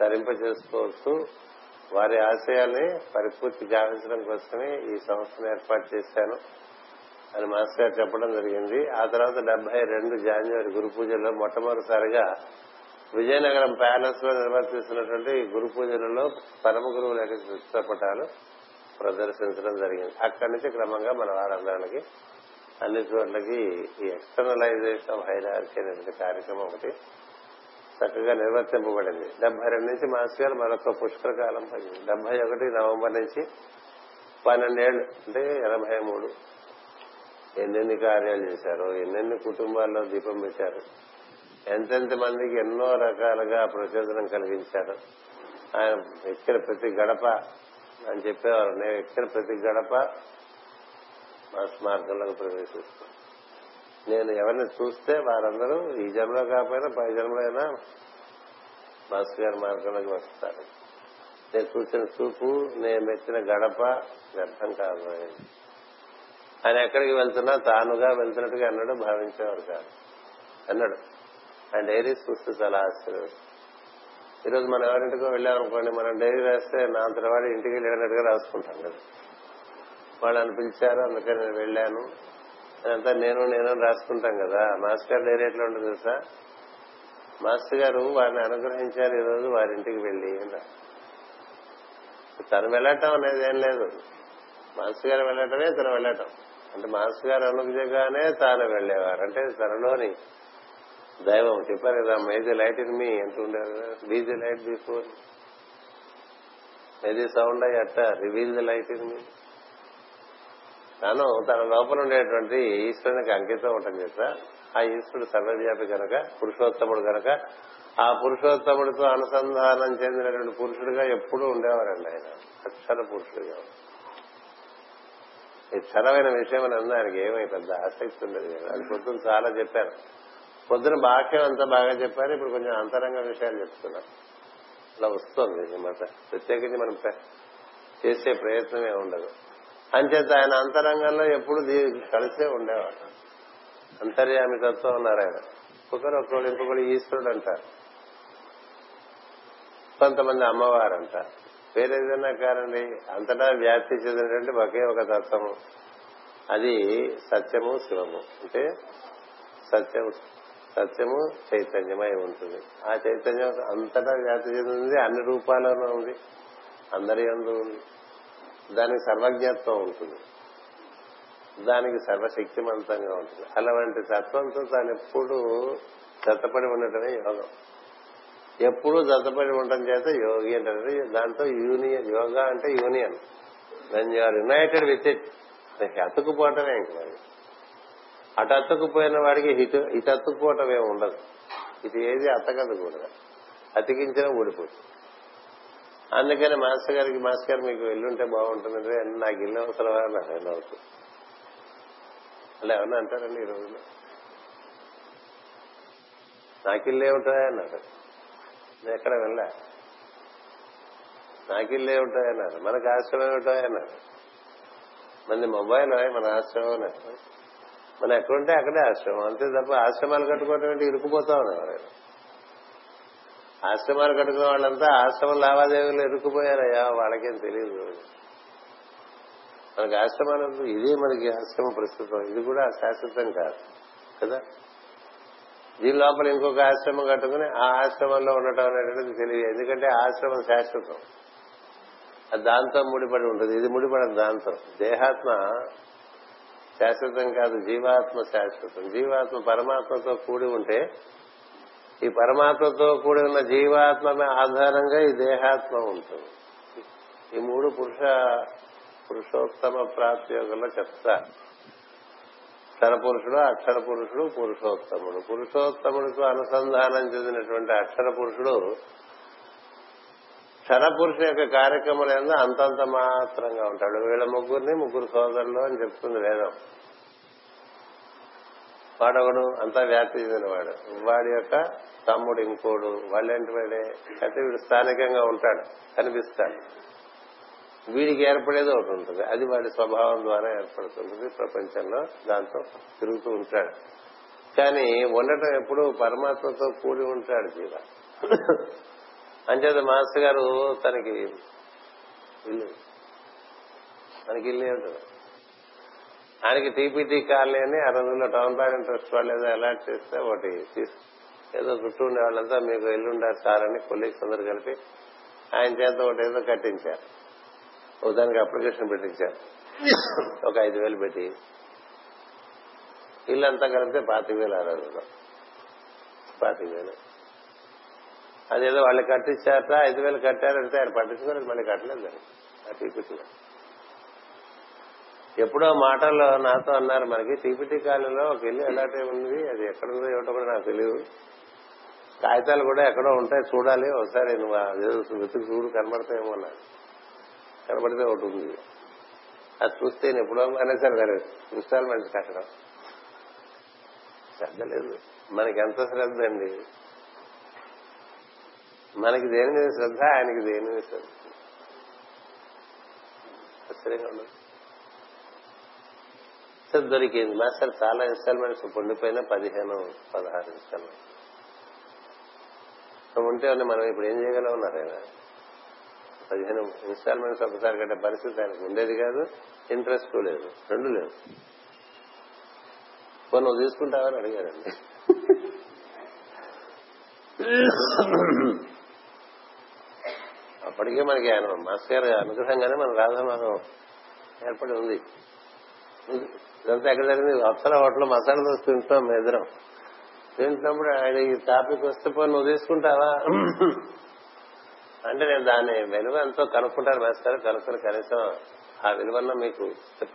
తరింప చేసుకోవచ్చు వారి ఆశయాల్ని పరిపూర్తి గావించడం కోసమే ఈ సంస్థను ఏర్పాటు చేశాను. అని మాస్టర్ గారు చెప్పడం జరిగింది. ఆ తర్వాత డెబ్బై రెండు జాన్యువరి గురు పూజలో మొట్టమొదటిసారిగా విజయనగరం ప్యాలెస్లో నిర్వర్తిస్తున్నటువంటి గురు పూజలలో పరమ గురువుల యొక్క చిత్రపటాలు ప్రదర్శించడం జరిగింది. అక్కడి నుంచి క్రమంగా మన వారందరికి అన్ని చోట్లకి ఈ ఎక్స్టర్నలైజేషన్ ఆఫ్ హైరార్కీ అనేది కార్యక్రమం ఒకటి చక్కగా నిర్వర్తింపబడింది. డెబ్బై రెండు నుంచి మాస్టర్ గారు మరొక పుష్కర కాలం పడింది డెబ్బై ఒకటి నవంబర్ నుంచి పన్నెండేళ్ళు అంటే ఎనభై మూడు. ఎన్నెన్ని కార్యాలు చేశారు ఎన్నెన్ని కుటుంబాల్లో దీపం పెట్టారు ఎంతెంత మందికి ఎన్నో రకాలుగా ప్రచోదనం కలిగించారు. ఆయన ఎక్కిన ప్రతి గడప అని చెప్పేవారు. నేను ఎక్కిన ప్రతి గడప మాస్ మార్గంలోకి ప్రవేశిస్తాను నేను ఎవరిని చూస్తే వారందరూ ఈ జన్మలో కాకపోయినా పై జన్మలో అయినా మాస్ గారి మార్గంలోకి వస్తారు. నేను చూసిన చూపు నేను మెచ్చిన గడప వ్యర్థం కాదు. ఆయన ఎక్కడికి వెళ్తున్నా తానుగా వెళ్తున్నట్టుగా అన్నాడు భావించేవారు కాదు. అన్నాడు ఆయన డైరీ చూస్తే చాలా ఆశ్చర్యం. ఈరోజు మనం ఎవరింటికో వెళ్ళామనుకోండి మనం డైరీ రాస్తే నా అంతటి వాడు ఇంటికి వెళ్ళినట్టుగా రాసుకుంటాం కదా. వాళ్ళని పిలిచారు అందుకని నేను వెళ్ళాను. అదంతా నేను నేను రాసుకుంటాం కదా. మాస్టర్ డైరీ ఎట్లా ఉంటుంది తెలుసా? మాస్టర్ గారు వారిని అనుగ్రహించారు ఈరోజు వారింటికి వెళ్ళి తను వెళ్ళటం అనేది ఏం లేదు. మాస్టర్ గారు వెళ్ళటమే తను వెళ్ళటం. అంటే మాస్టర్ గారు అనుగ్రహంగానే తాను వెళ్ళేవారు అంటే తనలోని దైవం చెప్పారు కదా may the light in me అంటుండేవారు be the light before మేది sound అయ్యి అట్ట reveal the light in me తను తన లోపల ఉండేటువంటి ఈశ్వరునికి అంకితం ఉండటం చేత ఆ ఈశ్వరుడు సర్వవ్యాపి గనక పురుషోత్తముడు గనక ఆ పురుషోత్తముడితో అనుసంధానం చెందినటువంటి పురుషుడిగా ఎప్పుడూ ఉండేవారండి ఆయన. అక్షర పురుషుడిగా. ఈ క్షరమైన విషయం అని ఆయనకి ఏమై పెద్ద ఆసక్తి ఉండదు కదా అది పొద్దున చాలా చెప్పారు. పొద్దున బాక్యం అంతా బాగా చెప్పారు. ఇప్పుడు కొంచెం అంతరంగ విషయాలు చెప్తున్నారు. అలా వస్తుంది అనమాట ప్రత్యేకించి మనం చేసే ప్రయత్నమే ఉండదు. అంచేత ఆయన అంతరంగంలో ఎప్పుడు కలిసే ఉండేవాడు. అంతర్యామి తత్వం ఉన్నారు ఆయన. ఒకరు ఒకరు ఇంకొకరు ఈశ్వరుడు అంటారు కొంతమంది అమ్మవారు అంటారు వేరేదైనా కారండి అంతటా వ్యాప్తి చెందినటువంటి ఒకే ఒక తత్వము. అది సత్యము శివము. అంటే సత్యము సత్యము చైతన్యమై ఉంటుంది. ఆ చైతన్యం అంతటా వ్యాప్తి చెందింది అన్ని రూపాల్లోనూ ఉంది. అందరి అందు ఉంది. దానికి సర్వజ్ఞత్వం ఉంటుంది. దానికి సర్వశక్తిమంతంగా ఉంటుంది. అలాంటి తత్వంతో తాను ఎప్పుడు జతపడి ఉండటమే యోగం. ఎప్పుడు జతపడి ఉండటం చేత యోగి అంటే దాంతో యూనియన్ యోగా అంటే union. Then you're united with it అతుక్కుపోవటమే ఇంక మరి. అటు అతుక్కుపోయిన వాడికి ఇటు ఇటు అతుక్కుపోవటం ఏమి ఉండదు. ఇది ఏది అతకదు కూడా. అతికించినా ఊడిపోతుంది. అందుకని మాస్టర్ గారికి మాస్టర్ గారు మీకు ఎల్లుంటే బాగుంటుందంటే నాకు ఇల్లు అవసరమా నాకు ఇల్లు అవుతుంది అలా ఎవరన్నా అంటారండి ఈ రోజున నాకు ఇల్లు ఏమిటాయా అన్నారు. నేను ఎక్కడ వెళ్ళా? నాకు ఇల్లు ఏమిటాయా అన్నారు. మనకు ఆశ్రమం ఏమిటాయా అన్నారు. మంది మొబైల్ మన ఆశ్రమం మనం ఎక్కడుంటే అక్కడే ఆశ్రమం అంతే తప్ప ఆశ్రమాలు కట్టుకోవటం అంటే ఇరుకుపోతా ఉన్నారు ఆశ్రమాలు కట్టుకున్న వాళ్ళంతా ఆశ్రమ లావాదేవీలు ఇరుక్కుపోయారయ్యా వాళ్ళకేం తెలియదు మనకి ఆశ్రమాలు ఇదే మనకి ఆశ్రమం ప్రస్తుతం. ఇది కూడా శాశ్వతం కాదు కదా? దీని లోపల ఇంకొక ఆశ్రమం కట్టుకుని ఆ ఆశ్రమంలో ఉండటం అనేటువంటిది తెలియదు. ఎందుకంటే ఆశ్రమం శాశ్వతం. అది దాంతో ముడిపడి ఉంటుంది. ఇది ముడిపడదు దాంతో. దేహాత్మ శాశ్వతం కాదు జీవాత్మ శాశ్వతం. జీవాత్మ పరమాత్మతో కూడి ఉంటే ఈ పరమాత్మతో కూడి ఉన్న జీవాత్మ ఆధారంగా ఈ దేహాత్మ ఉంటుంది. ఈ మూడు పురుష పురుషోత్తమ ప్రాప్తియోగంలో చెప్తారు క్షర పురుషుడు అక్షర పురుషుడు పురుషోత్తముడు. పురుషోత్తముడితో అనుసంధానం చెందినటువంటి అక్షర పురుషుడు క్షర పురుషుడు యొక్క కార్యక్రమం అంతంత మాత్రంగా ఉంటాడు. వీళ్ళ ముగ్గురిని ముగ్గురు సోదరులు అని చెప్తుంది వేదం. వాడొకడు అంతా వ్యాప్తి చెందినవాడు వాడి యొక్క తమ్ముడు ఇంకోడు వాళ్ళేంటి వాడే అంటే వీడు స్థానికంగా ఉంటాడు కనిపిస్తాడు. వీడికి ఏర్పడేది ఒకటి ఉంటుంది. అది వాడి స్వభావం ద్వారా ఏర్పడుతుంటుంది. ప్రపంచంలో దాంతో తిరుగుతూ ఉంటాడు. కానీ ఉండటం ఎప్పుడు పరమాత్మతో కూడి ఉంటాడు జీవ. అంచేత మాస్టర్ గారు తనకి ఇల్లు. మనకి ఇల్లు ఏమిటో? ఆయనకి టీపీటీ కాలనీ అని ఆ టౌన్ ప్లానింగ్ ట్రస్ట్ వాళ్ళు ఏదో అలాట్ చేస్తే ఒకటి ఏదో చుట్టూ ఉండే వాళ్ళంతా మీకు ఎల్లుండారు సార్ అని కొలీగ్స్ అందరు కలిపి ఆయన చేత ఒకటి ఏదో కట్టించారు. ఒక దానికి అప్లికేషన్ పెట్టించారు. ఒక ఐదు వేలు పెట్టి. ఇల్లంతా కలిపితే పాతిక వేలు ఆ రోజుల్లో. పాతిక వేలు. అదేదో వాళ్ళు కట్టించారట ఐదు వేలు కట్టారంటే ఆయన పట్టించుకోలేదు మళ్ళీ కట్టలేదు. ఆ టీపీటీ ఎప్పుడో మాటల్లో నాతో అన్నారు మనకి టీపీటీ కాలనీలో ఒక ఇల్లు ఎలాంటి ఉంది? అది ఎక్కడ ఉందో ఏమిటో కూడా నాకు తెలియదు కాగితాలు కూడా ఎక్కడో ఉంటాయి చూడాలి. ఒకసారి నువ్వు వెతుకు చూడు కనబడతాయేమో అన్నారు. కనబడితే ఒకటి ఉంది. అది చూస్తే నేను ఎప్పుడో అనేసారు సరే ఇన్స్టాల్మెంట్స్ కట్టడం. శ్రద్ధ లేదు. మనకి ఎంత శ్రద్ధ అండి? మనకి దేని మీద శ్రద్ధ? ఆయనకి దేని మీద శ్రద్ధ? ఆశ్చర్యంగా ఉండదు దొరికింది. మాస్టర్ చాలా ఇన్స్టాల్మెంట్స్ పొండిపోయిన పదిహేను పదహారు ఇన్స్టాల్మెంట్స్. ఉంటే మనం ఇప్పుడు ఏం చేయగలం ఉన్నారు ఆయన. పదిహేను ఇన్స్టాల్మెంట్స్ ఒకసారి కట్టే పరిస్థితి ఆయనకు ఉండేది కాదు ఇంట్రెస్ట్ లేదు రెండు లేదు కొన్ని నువ్వు తీసుకుంటావని అడిగారండి అప్పటికే మనకి ఆయన మాస్టర్ గారు అనుగ్రహంగానే మన రాధమానం ఏర్పడి ఉంది. ఇదంతా ఎక్కడ జరిగింది? అప్సర హోటల్ మసాలా దోశ తింటున్నాం మీ ఇద్దరం. తింటున్నప్పుడు ఆయన ఈ టాపిక్ వస్తే పోయి నువ్వు తీసుకుంటావా? అంటే నేను దాని విలువ ఎంతో కనుక్కుంటాను మేస్తారు కనుక్కుని కనీసం ఆ విలువన్న మీకు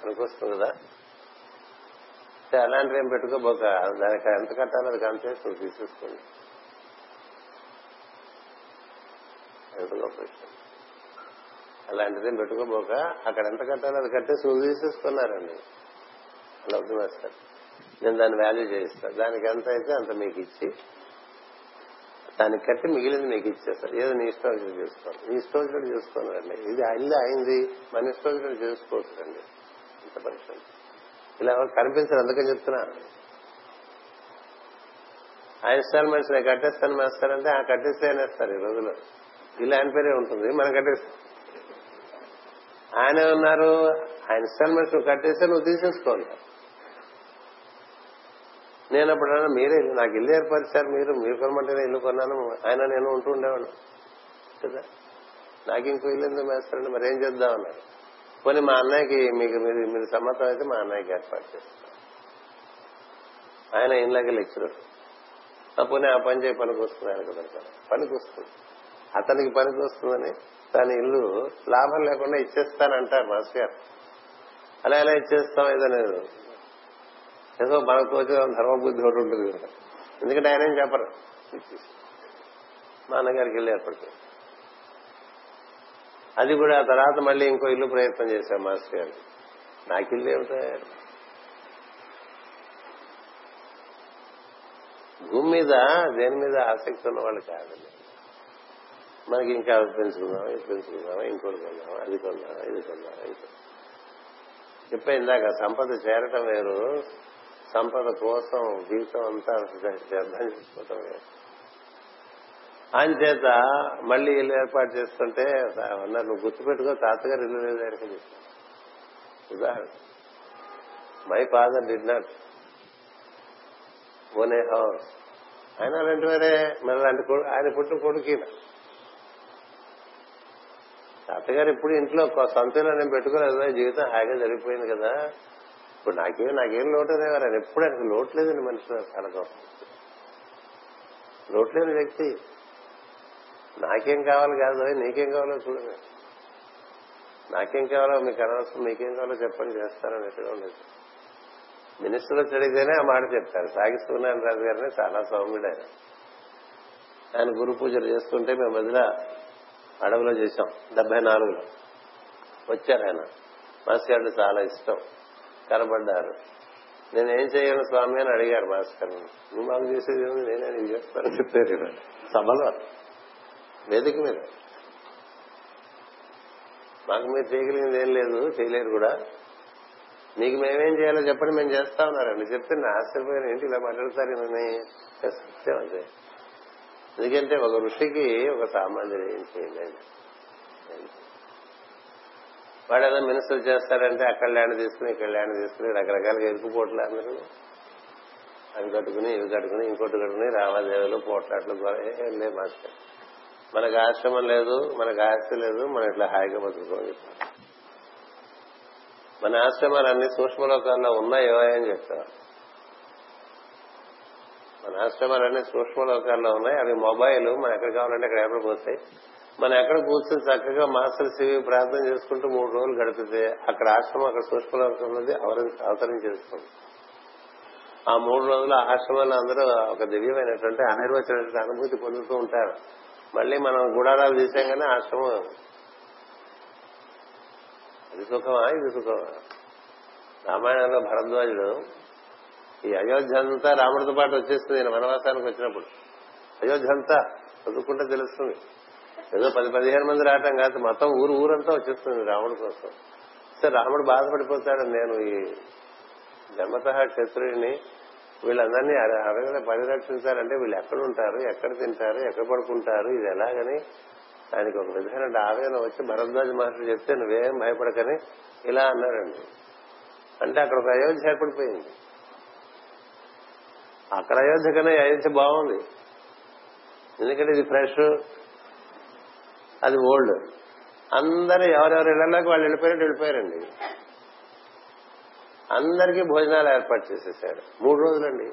పనికొస్తుంది కదా? అలాంటివి ఏం పెట్టుకోబోక దానికి ఎంత కట్టాలో అది కనిపిస్తుంది నువ్వు తీసేసుకోండి. గొప్ప విషయం అలాంటిదేం పెట్టుకోబోక అక్కడ ఎంత కట్టాలో అది కట్టేసి నువ్వు తీసేసుకున్నారండి. అలా వద్దు మాస్టర్ నేను దాన్ని వాల్యూ చేయిస్తాను. దానికి ఎంత అయితే అంత మీకు ఇచ్చి దానికి కట్టి మిగిలింది మీకు ఇచ్చేస్తారు. ఏదో నీ ఇష్టం వచ్చినట్టు చేసుకోండి. నీ ఇష్టం వచ్చినట్టు చేసుకోనండి ఇది అయింది అయింది. మన ఇష్టం వచ్చినట్టు చేసుకోవచ్చు అండి ఇంత పరిశ్రమ ఇలా కనిపించారు కనిపించరు అందుకని చెప్తున్నా. ఆ ఇన్స్టాల్మెంట్స్ నేను కట్టేస్తాను వేస్తారంటే ఆ కట్టేస్తే అనేస్తారు ఈ రోజులో ఇలా ఆయన పేరే ఉంటుంది. మనం కట్టేస్తాం. ఆయన ఉన్నారు. ఆ ఇన్స్టాల్మెంట్స్ నువ్వు కట్టేస్తే నువ్వు తీసేసుకోవాలి. నేను అప్పుడు మీరే నాకు ఇల్లు ఏర్పరిచారు మీరు మీరు కొనమంటేనే ఇల్లు కొన్నాను ఆయన నేను ఉంటూ ఉండేవాడు. కదా? నాకు ఇంకో ఇల్లు ఎందుకు వేస్తారండి మరి ఏం చేద్దాం అన్నారు. పోనీ మా అన్నయ్యకి మీకు మీరు మీరు సమ్మతం అయితే మా అన్నయ్యకి ఏర్పాటు చేస్తాను. ఆయన ఇంలాగే లెక్చరర్. పోనీ ఆ పని చేయి పనికి వస్తుంది ఆయన కదా పనికి వస్తుంది అతనికి పనికి వస్తుందని తన ఇల్లు లాభం లేకుండా ఇచ్చేస్తానంటారు మాస్టర్ గారు. అలా ఎలా ఇచ్చేస్తాం? ఏదనేది ఏదో మనకు వచ్చిన ధర్మబుద్ధి ఒకటి ఉంటుంది కదా. ఎందుకంటే ఆయన ఏం చెప్పరు. మా అన్నగారికి వెళ్ళి అది కూడా ఆ తర్వాత మళ్ళీ ఇంకో ఇల్లు ప్రయత్నం చేశాం మాస్టర్ గారు. నాకు ఇల్లు ఏమిటో భూమి మీద దేని మీద ఆసక్తి ఉన్న వాళ్ళు కాదండి. మనకి ఇంకా అది పెంచుకుందాం ఇది పెంచుకుందాం ఇంకోటి కొందాం అది కొందాం ఇది కొందాం ఇది చెప్పే ఇందాక సంపద చేరటం వేరు సంపద కోసం జీవితం అంతా వ్యర్థం చేసుకోవటం వేరు చేత మళ్ళీ ఇల్లు ఏర్పాటు చేస్తుంటే అన్నారు నువ్వు గుర్తుపెట్టుకో తాతగారు ఇల్లు లేదు ఆయనకి ఉదాహరణ. My father did not own a house ఆయన అలాంటి వేరే మరి అలాంటి ఆయన పుట్టిన కొడుకు తాతగారు ఇప్పుడు ఇంట్లో సొంతలో నేను పెట్టుకోలేదు జీవితం హాయిగా జరిగిపోయింది కదా. ఇప్పుడు నాకేం నాకేం లోటు అనేవారు ఆయన ఎప్పుడు ఆయనకు లోటు మనిషి కనకం లోటు లేని వ్యక్తి. నాకేం కావాలి కాదు నీకేం కావాలో చూడండి నాకేం కావాలో మీకు అనవసరం మీకేం కావాలో చెప్పండి చేస్తారన్నట్టుగా ఉండేది మినిస్టర్ వచ్చి అడిగితేనే ఆ మాట చెప్తారు. సాగిస్తున్నాను రాజు గారిని చాలా సౌమ్యుడు ఆయన. ఆయన గురు పూజలు చేస్తుంటే మేము మధ్యలో అడవిలో చేశాం. డెబ్బై నాలుగులో. వచ్చారు ఆయన. మాస్టర్ చాలా ఇష్టం. కనబడ్డారు. నేను ఏం చేయను స్వామి అని అడిగారు మాస్టర్ నువ్వు మాకు చేసేది ఏమి నేనే నీకు చేస్తానని చెప్పారు సభలో వేదిక మీద. మాకు మీరు చేయగలిగింది ఏం లేదు చేయలేరు కూడా. నీకు మేమేం చేయాలో చెప్పండి మేము చేస్తా ఉన్నారండి. చెప్తే నా ఆశ్చర్యపోయిన. ఏంటి ఇలా మాట్లాడతారు సత్యం అంతే. ఎందుకంటే ఒక ఋషికి ఒక సామాన్యుడు ఏం చేయలేదు వాడు ఏదో మినిస్టర్ చేస్తారంటే అక్కడ ల్యాండ్ తీసుకుని ఇక్కడ ల్యాండ్ తీసుకుని రకరకాలుగా ఇరుకుపోట్లు అందరూ. అవి కట్టుకుని ఇవి కట్టుకుని ఇంకోటి కట్టుకుని రామాదేవులు పోట్లాట్లు లే మాస్టర్. మనకు ఆశ్రమం లేదు మనకు ఆస్తి లేదు మనం ఇట్లా హాయిగా బతుకుకోవాలి మన ఆశ్రమాలన్నీ సూక్ష్మలోకాల్లో ఉన్నాయో అని చెప్తారు. మన ఆశ్రమాలన్నీ సూక్ష్మలోకాల్లో ఉన్నాయి అవి మొబైల్ మనం ఎక్కడ కావాలంటే అక్కడ ఎక్కడ పోతాయి. మనం ఎక్కడ కూర్చొని చక్కగా మాస్టర్ శివి ప్రార్థన చేసుకుంటూ మూడు రోజులు గడిపితే అక్కడ ఆశ్రమం అక్కడ సూక్ష్మలోకం ఉన్నది అవతరించేస్తుంది ఆ మూడు రోజులు ఆశ్రమంలో అందరూ ఒక దివ్యమైనటువంటి అనిర్వచనటువంటి అనుభూతి పొందుతూ ఉంటారు. మళ్ళీ మనం గుడారాలు తీసాగానే ఆశ్రమం అది సుఖమా? ఇది సుఖమా? రామాయణంలో భరద్వాజుడు ఈ అయోధ్య అంతా రాముడితో పాటు వచ్చేస్తుంది నేను వనవాసానికి వచ్చినప్పుడు. అయోధ్య అంతా చదువుకుంటే తెలుస్తుంది. ఏదో పది పదిహేను మంది రావటం కాదు మొత్తం ఊరు ఊరంతా వచ్చేస్తుంది రాముడి కోసం. సరే రాముడు బాధపడిపోతాడు. నేను ఈ జన్మత క్షత్రుడిని వీళ్ళందరినీ అడగలే పరిరక్షించాలంటే వీళ్ళు ఎక్కడ ఉంటారు ఎక్కడ తింటారు ఎక్కడ పడుకుంటారు ఇది ఎలాగని ఆయనకి ఒక విధమైన ఆవేదన వచ్చి భరద్వాజ మహర్షి చెప్తే నువ్వేం భయపడకని ఇలా అన్నారండి. అంటే అక్కడ ఒక అయోధ్య ఏర్పడిపోయింది. అక్కడ అయోధ్య కన్నా అయోధ్య బాగుంది. ఎందుకంటే ఇది ఫ్రెష్ అది ఓల్డ్. అందరూ ఎవరెవరు ఇళ్ళలోకి వాళ్ళు వెళ్ళిపోయినట్టు వెళ్ళిపోయారండి. అందరికీ భోజనాలు ఏర్పాటు చేసేసాడు మూడు రోజులండి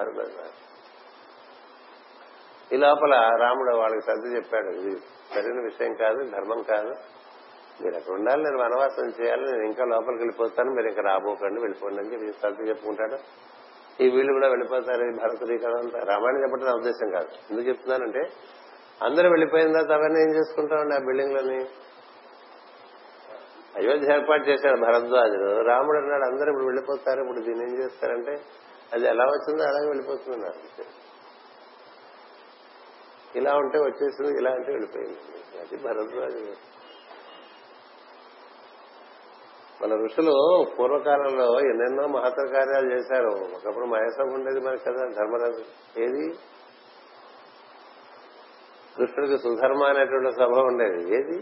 అరుణారు ఈ లోపల రాముడు వాళ్ళకి సర్ది చెప్పాడు ఇది సరైన విషయం కాదు ధర్మం కాదు. మీరు అక్కడ ఉండాలి నేను వనవాసం చేయాలి నేను ఇంకా లోపలికి వెళ్ళిపోతాను మీరు ఇంకా రాబోకండి వెళ్ళిపోండి అని చెప్పి సర్ది చెప్పుకుంటాడు. ఈ వీళ్ళు కూడా వెళ్ళిపోతారు భరతుడి రామాయణం చెప్పడం నా ఉద్దేశం కాదు. ఎందుకు చెప్తున్నానంటే అందరూ వెళ్ళిపోయిన తర్వాత అవన్నీ ఏం చేసుకుంటామండి ఆ బిల్డింగ్లోని అయోధ్య ఏర్పాటు చేశాడు భరద్వాజుడు రాముడు అన్నాడు అందరూ ఇప్పుడు వెళ్ళిపోతారు ఇప్పుడు దీన్ని ఏం చేస్తారంటే అది ఎలా వచ్చిందో అలాగే వెళ్ళిపోతుంది ఇలా ఉంటే వచ్చేసింది ఇలా అంటే వెళ్ళిపోయింది. అది భరద్వాజు మన ఋషులు పూర్వకాలంలో ఎన్నెన్నో మహత్తర కార్యాలు చేశారు. ఒకప్పుడు మహేశం ఉండేది మనకి కదా ధర్మరాజు. ఏది? కృష్ణుడికి సుధర్మ అనేటువంటి సభ ఉండేది. ఏది?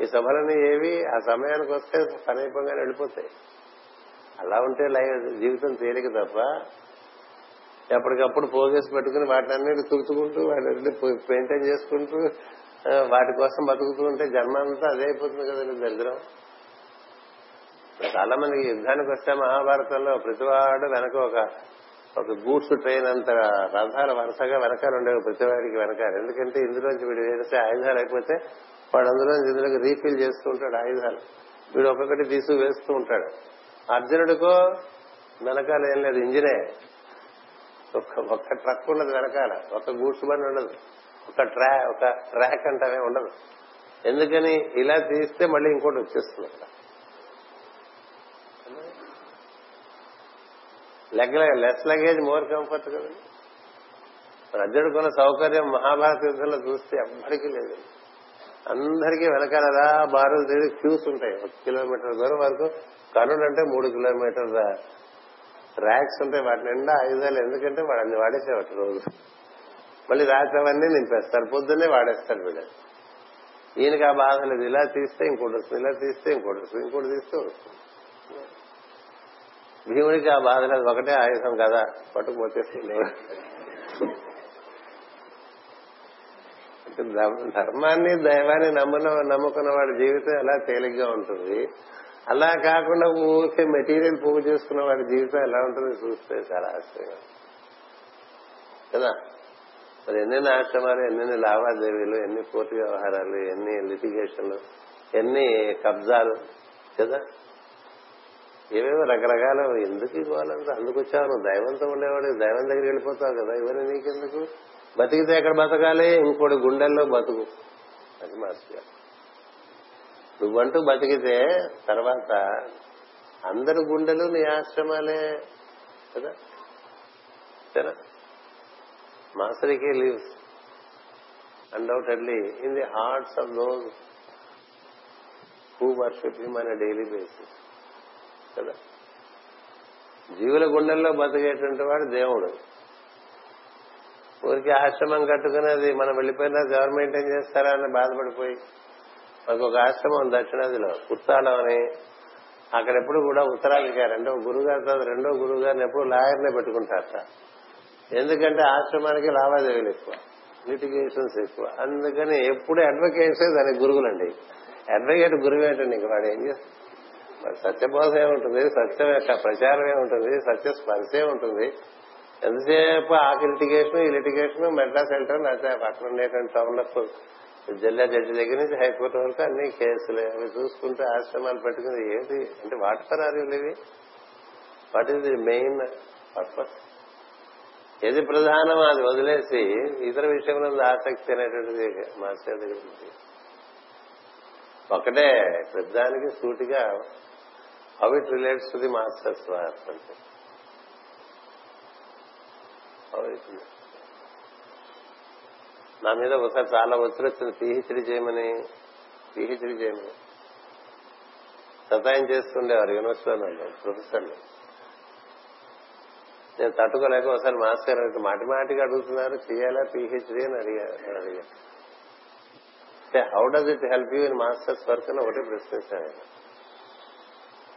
ఈ సభలన్నీ ఏవి? ఆ సమయానికి వస్తే సమీపంగా వెళ్ళిపోతాయి. అలా ఉంటే లైఫ్ జీవితం తేలిక తప్ప ఎప్పటికప్పుడు పోగేసి పెట్టుకుని వాటిని అన్నిటి తుడుచుకుంటూ వాటిని మెయింటైన్ చేసుకుంటూ వాటి కోసం బతుకుతూ ఉంటే జన్మ అంతా అదే అయిపోతుంది కదండి దరిద్రం. చాలా మందికి యుద్ధానికి వస్తే మహాభారతంలో ప్రతివాడు వెనక ఒక ఒక గూడ్స్ ట్రైన్ అంత రథాలు వరుసగా వెనకాల ఉండేవి ప్రతివాడికి వెనకాల. ఎందుకంటే ఇందులోంచి వీడు వేసే ఆయుధాలు అయిపోతే వాడు అందులో ఇందులోకి రీఫిల్ చేస్తూ ఉంటాడు ఆయుధాలు. వీడు ఒక్కొక్కటి తీసు వేస్తూ ఉంటాడు. అర్జునుడికో వెనకాల ఏం లేదు ఇంజినే. ఒక్క ఒక్క ట్రక్ ఉండదు వెనకాల ఒక గూడ్స్ బండి ఉండదు ఒక ట్రా ఒక ట్రాక్ అంటే ఉండదు. ఎందుకని ఇలా తీస్తే మళ్ళీ ఇంకోటి వచ్చేస్తుంది. Leg less luggage more comfort కదండి మరి కొన్న సౌకర్యం మహాభారత యుద్ధంలో చూస్తే ఎవ్వరికీ లేదు. అందరికీ వెనకాలరా బారులు తిరిగి క్యూస్ ఉంటాయి. ఒక కిలోమీటర్ దూరం వరకు కర్ణుడు అంటే మూడు కిలోమీటర్ల ర్యాక్స్ ఉంటాయి. వాటి నిండా ఆయుధాలు. ఎందుకంటే వాడు అన్ని వాడేసేవాటి రోజు. మళ్ళీ రాత్రి అవన్నీ నింపేస్తారు. పొద్దున్నే వాడేస్తారు వీడు ఈయనకి ఆ బాధ లేదు. ఇలా తీస్తే ఇంకోటి వస్తుంది ఇలా తీస్తే ఇంకోటి వస్తుంది ఇంకోటి తీస్తే వస్తుంది. భీముడికి ఆ బాధ లేదు ఒకటే ఆయుధం కదా పట్టుకుపోతేస్తుంది ధర్మాన్ని దైవాన్ని నమ్మున నమ్ముకున్న వాడి జీవితం ఎలా తేలిగ్గా ఉంటుంది? అలా కాకుండా ఊరికే మెటీరియల్ పోగు చేసుకున్న వాడి జీవితం ఎలా ఉంటుంది చూస్తే చాలా ఆశ్చర్యం. కదా? మరి ఎన్నెన్ని ఆశ్రమాలు ఎన్నెన్ని లావాదేవీలు ఎన్ని కోర్టు వ్యవహారాలు ఎన్ని లిటిగేషన్లు ఎన్ని కబ్జాలు కదా? ఏవేవో రకరకాల ఎందుకు ఇవ్వాలంటే? అందుకు వచ్చావు నువ్వు. దైవంతో ఉండేవాడు దైవం దగ్గరికి వెళ్ళిపోతావు కదా. ఇవన్నీ నీకెందుకు? బతికితే ఎక్కడ బతకాలి? ఇంకోటి గుండెల్లో బతుకు. అది మాస్టర్ గారు. నువ్వంటూ బతికితే తర్వాత అందరి గుండెలు నీ ఆశ్రమాలే కదా? సరే. మాస్టర్కి lives. Undoubtedly in the hearts of those who worship him అనే డైలీ బేసిస్ కదా. జీవుల గుండెల్లో బతికేటువంటి వాడు దేవుడు. ఊరికి ఆశ్రమం కట్టుకుని అది మనం వెళ్ళిపోయినా గవర్నమెంట్ ఏం చేస్తారా అని బాధపడిపోయి మాకు ఒక ఆశ్రమం దక్షిణాదిలో ఉత్తాడం అని. అక్కడ ఎప్పుడు కూడా ఉత్తరాధికారి రెండో గురువు గారి తర్వాత రెండో గురువు గారిని ఎప్పుడు లాయర్నే పెట్టుకుంటారట ఎందుకంటే ఆశ్రమానికి లావాదేవీలు ఎక్కువ లిటిగేషన్స్ ఎక్కువ. అందుకని ఎప్పుడు అడ్వకేట్సే దానికి గురువులండి. అడ్వకేట్ గురువు ఏంటండి ఇంక వాడు ఏం చేస్తాడు? సత్యబోధ ఏముంటుంది సత్యం యొక్క ప్రచారం ఏముంటుంది సత్య స్పర్శే ఉంటుంది. ఎంతసేపు ఆ లిటిగేషన్ ఈ లిటిగేషన్ మెడ్రాస్ సెంటర్ లేకపోతే పక్కన ఉండేటువంటి టౌన్లో జిల్లా జడ్జి దగ్గర నుంచి హైకోర్టు వరకు అన్ని కేసులు అవి చూసుకుంటే ఆశ్రమాలు పెట్టుకుని ఏంటి? అంటే వాటి పరారీలు ఇవి. What is the main purpose ఏది ప్రధానం అది వదిలేసి ఇతర విషయంలో ఆసక్తి అనేటువంటిది మాస్టర్ దగ్గర ఒకటే పెద్దానికి సూటిగా how it relates to the master's work అంటే నా మీద ఒకసారి చాలా ఒత్తిడి వచ్చింది. పిహెచ్డి చేయమని పిహెచ్డి చేయమని. సతాయం చేస్తుండేవారు యూనివర్సిటీలో ప్రొఫెసర్లు నేను తట్టుకోలేక ఒకసారి మాస్టర్ గారు మాటి మాటికి అడుగుతున్నారు చేయాలా పిహెచ్డి అని అడిగారు అడిగారు how does it help you in master's work అని ఒకటే ప్రశ్నించాను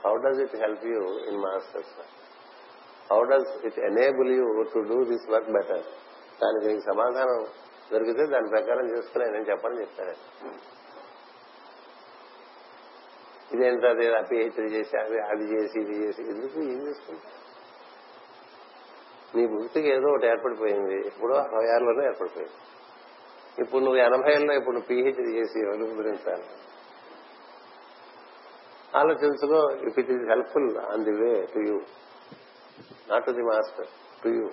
how does it help you in master's how does it enable you to do this work better దానికి నీకు సమాధానం దొరికితే దాని ప్రకారం చేసుకునే నేను చెప్పని చెప్తాను. ఇదేంటో అది? పిహెచ్డీ చేసి అది అది చేసి ఇది చేసి. ఎందుకు ఏం చేసుకుంటా నీ భక్తికి ఏదో ఒకటి ఏర్పడిపోయింది. ఇప్పుడు అరవై ఆరులోనే ఏర్పడిపోయింది. ఇప్పుడు నువ్వు ఎనభైలో ఇప్పుడు నువ్వు పిహెచ్డీ చేసి అనుభవించాలి ఆలోచించుకో if it is helpful on the way to you not to the master to you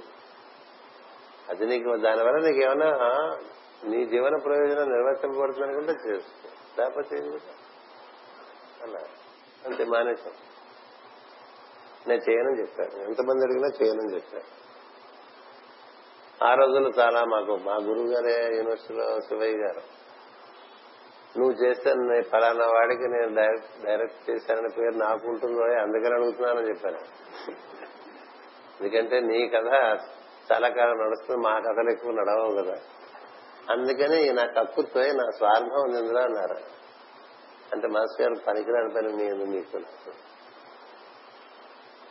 అది నీకు దానివల్ల నీకు ఏమైనా నీ జీవన ప్రయోజనం నిర్వర్తింపబడుతుంది అనుకుంటే చేసుకో లేకపోతే ఏం అలా. అంతే మానేశాం నేను చేయనని చెప్పాను. ఎంతమంది అడిగినా చేయనని చెప్పాను. ఆ రోజుల్లో చాలా మాకు మా గురువు గారే యూనివర్సిటీలో శివయ్య గారు. నువ్వు చేస్తే ఫలానా వాడికి నేను డైరెక్ట్ డైరెక్ట్ చేశానని పేరు నాకు ఉంటుందో అందుకని అడుగుతున్నానని చెప్పాను. ఎందుకంటే నీ కథ చాలా కాలం నడుస్తుంది మా కథలు ఎక్కువ నడవవు కదా. అందుకని నా కక్కుతో నా స్వార్థం ఉంది ఇందులో అన్నారు. అంటే మనసు గారు పనికిరాని పని నేను మీకు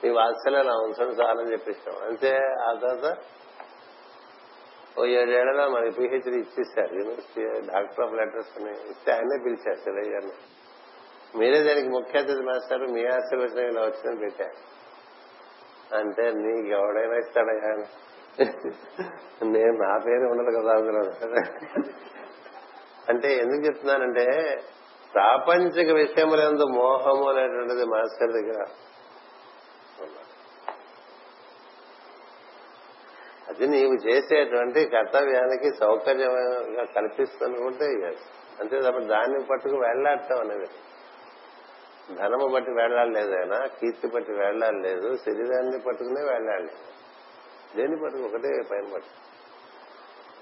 నీ వాత్సల్యం నా ఉంచడం చాలని చెప్పిస్తాం అంతే ఆ తర్వాత ఓ ఏడేళ్ళలో మనకి పిహెచ్డి ఇచ్చేసారు యూనివర్సిటీ డాక్టర్ ఆఫ్ లెటర్స్ అని ఇస్తే ఆయనే పిలిచారు శివయ్య మీరే దానికి ముఖ్య అతిథి మాస్టారు మీ ఆశీర్వచనం ఇలా వచ్చిందని పెట్టారు. అంటే నీకు ఎవడైనా ఇస్తాడయ్యా నేను నా పేరు ఉండదు కదా అందులో. అంటే ఎందుకు చెప్తున్నానంటే ప్రాపంచిక విషయములందు మోహము అనేటువంటిది మాస్టర్ దగ్గర ఇది నీవు చేసేటువంటి కర్తవ్యానికి సౌకర్యంగా కల్పిస్తుంటే అంతే తప్ప దాన్ని పట్టుకు వెళ్ళాడటం అనేది. ధనము బట్టి వేళ్ళాడలేదు ఆయన కీర్తి బట్టి వేళ్ళాడలేదు శరీరాన్ని పట్టుకునే వెళ్ళాలి దేన్ని పట్టుకు? ఒకటే పైన పట్టు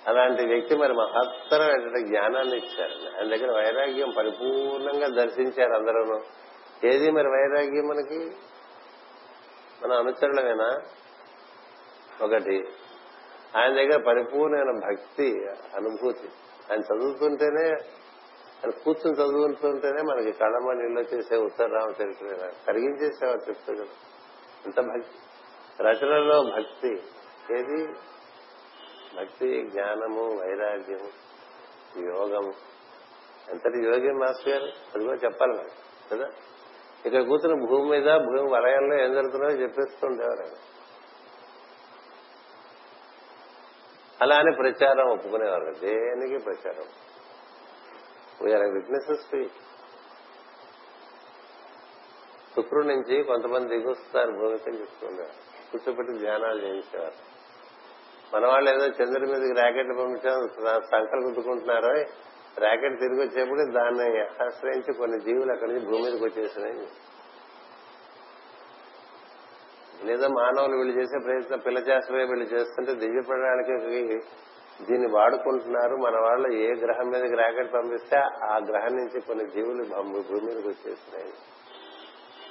అలాంటి వ్యక్తి మరి మహత్తరమైనటువంటి జ్ఞానాన్ని ఇచ్చారు. ఆయన దగ్గర వైరాగ్యం పరిపూర్ణంగా దర్శించారు అందరూ ఏది మరి వైరాగ్యం మనకి మన అనుచరులమేనా? ఒకటి ఆయన దగ్గర పరిపూర్ణమైన భక్తి అనుభూతి. ఆయన చదువుతుంటేనే ఆయన కూర్చుని చదువుతుంటేనే మనకి కళ్ళమ్మ నీళ్ళు చేసే ఉత్తరరామ చరిత్ర కరిగించేసేవారు చెప్తూ కదా. ఎంత భక్తి. రచనలో భక్తి. ఏది? భక్తి జ్ఞానము వైరాగ్యము యోగము. ఎంతటి యోగి మాస్టర్ గారు? అది కూడా చెప్పాలి కదా? ఇక్కడ కూర్చుని భూమి మీద భూమి వలయంలో ఏం జరుగుతుందో చెప్పేస్తుండేవారు ఆయన. అలా అని ప్రచారం ఒప్పుకునేవారు దేనికి ప్రచారం? వీఆర్ విట్నెసెస్ టు శుక్రుడి నుంచి కొంతమంది దిగొస్తారు భూమికి అని కూర్చోబెట్టి ధ్యానాలు చేయించేవారు. మన వాళ్ళు ఏదో చంద్రుడి మీదకి ర్యాకెట్ పంపించాం సంకలు గుద్దుకుంటున్నారో ర్యాకెట్ తిరిగి వచ్చేప్పుడు దాన్ని ఆశ్రయించి కొన్ని జీవులు అక్కడి నుంచి భూమి మీదకి వచ్చేసినాయి. లేదా మానవులు వీళ్ళు చేసే ప్రయత్నం పిల్ల చేసే వీళ్ళు చేస్తుంటే దివ్య దీన్ని వాడుకుంటున్నారు. మన వాళ్ళు ఏ గ్రహం మీదకి రాకెట్ పంపిస్తే ఆ గ్రహం నుంచి కొన్ని జీవులు భూమి మీదకి వచ్చేస్తున్నాయి.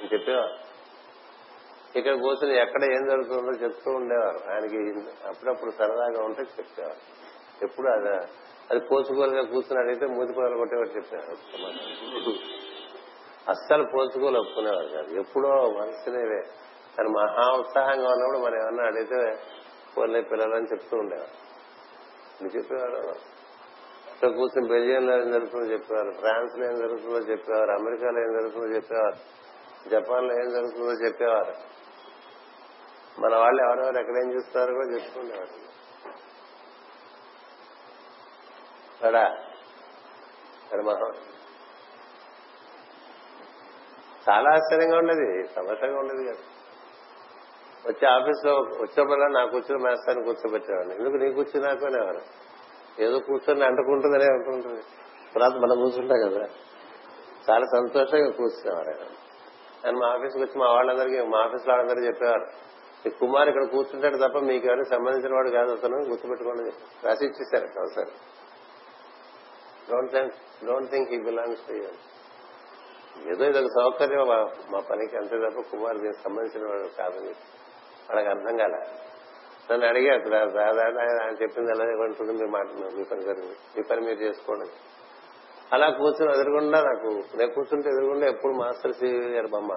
అని ఇక్కడ కూర్చొని ఎక్కడ ఏం జరుగుతుందో చెప్తూ ఉండేవారు. ఆయనకి అప్పుడప్పుడు సరదాగా ఉంటే చెప్పేవారు. ఎప్పుడు అది అది పోసుకోలుగా కూర్చుని అడిగితే మూతి కొట్టేవారు చెప్పేవారు. అస్సలు పోసుకోలు ఒప్పుకునేవారు కాదు. ఎప్పుడో మనసునేవే కానీ మహా ఉత్సాహంగా ఉన్నప్పుడు మనం ఏమన్నా అడిగితే పోలే పిల్లలని చెప్తూ ఉండేవారు. ఇది చెప్పేవారు? ఇక్కడ కూర్చొని బెల్జియంలో ఏం జరుగుతుందో చెప్పేవారు ఫ్రాన్స్లో ఏం జరుగుతుందో చెప్పేవారు అమెరికాలో ఏం జరుగుతుందో చెప్పేవారు జపాన్లో ఏం జరుగుతుందో చెప్పేవారు. మన వాళ్ళు ఎవరెవరు ఎక్కడ ఏం చూస్తారు కూడా చెప్పుకునేవారు. అడా అది మహా చాలా ఆశ్చర్యంగా ఉండేది సమస్యగా ఉండేది కదా. వచ్చే ఆఫీస్లో వచ్చేప్పుడల్లా నా కూర్చుని మేస్తాను కూర్చోబెట్టేవాడిని. ఎందుకు నీ కూర్చుని నాకు అనేవారు ఏదో కూర్చొని అంటుకుంటుందనే అనుకుంటుంది తర్వాత మనం కూర్చుంటాం కదా. చాలా సంతోషంగా కూర్చునేవారు ఆయన. ఆయన మా ఆఫీస్కి వచ్చి మా వాళ్ళందరికీ మా ఆఫీస్లో చెప్పేవారు. ఈ కుమార్ ఇక్కడ కూర్చుంటాడు తప్ప మీకు ఎవరికి సంబంధించిన వాడు కాదు అతను గుర్తుపెట్టుకోండి. రాసి ఇచ్చేసారు ఒకసారి don't think don't think he belongs to you ఏదో ఇదొక సౌకర్యం మా- పనికి అంతే తప్ప కుమార్ దీనికి సంబంధించిన వాడు కాదని వాళ్ళకి అర్థం కాల. నన్ను అడిగారు "దా- దాదాపు ఆయన చెప్పింది అలా ఉంటుంది మీరు మాట మీ పని గారు మీ పని మీరు చేసుకోండి. అలా కూర్చుని ఎదురుగుండా నాకు నేను కూర్చుంటే ఎదురుగుండా ఎప్పుడు మాస్టర్ సి గారు బొమ్మ.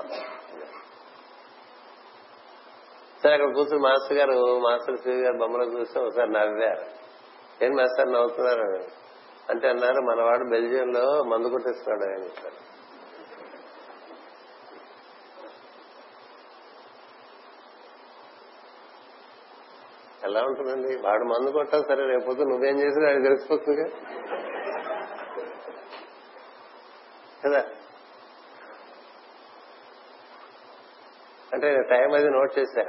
సరే అక్కడ కూర్చుని మాస్టర్ గారు మాస్టర్ సి గారు బొమ్మలో చూస్తే ఒకసారి నవ్వారు. ఏం మాస్టర్ నవ్వుతున్నారు? అంటే అన్నారు మనవాడు బెల్జియంలో మందు కొట్టేస్తున్నాడు అని ఎలా ఉంటుందండి. వాడు మందు కొట్టా సరే రేపొద్దు నువ్వేం చేసినా ఆయన తెలిసిపోతుందిగా. కదా? అంటే టైం అది నోట్ చేశా.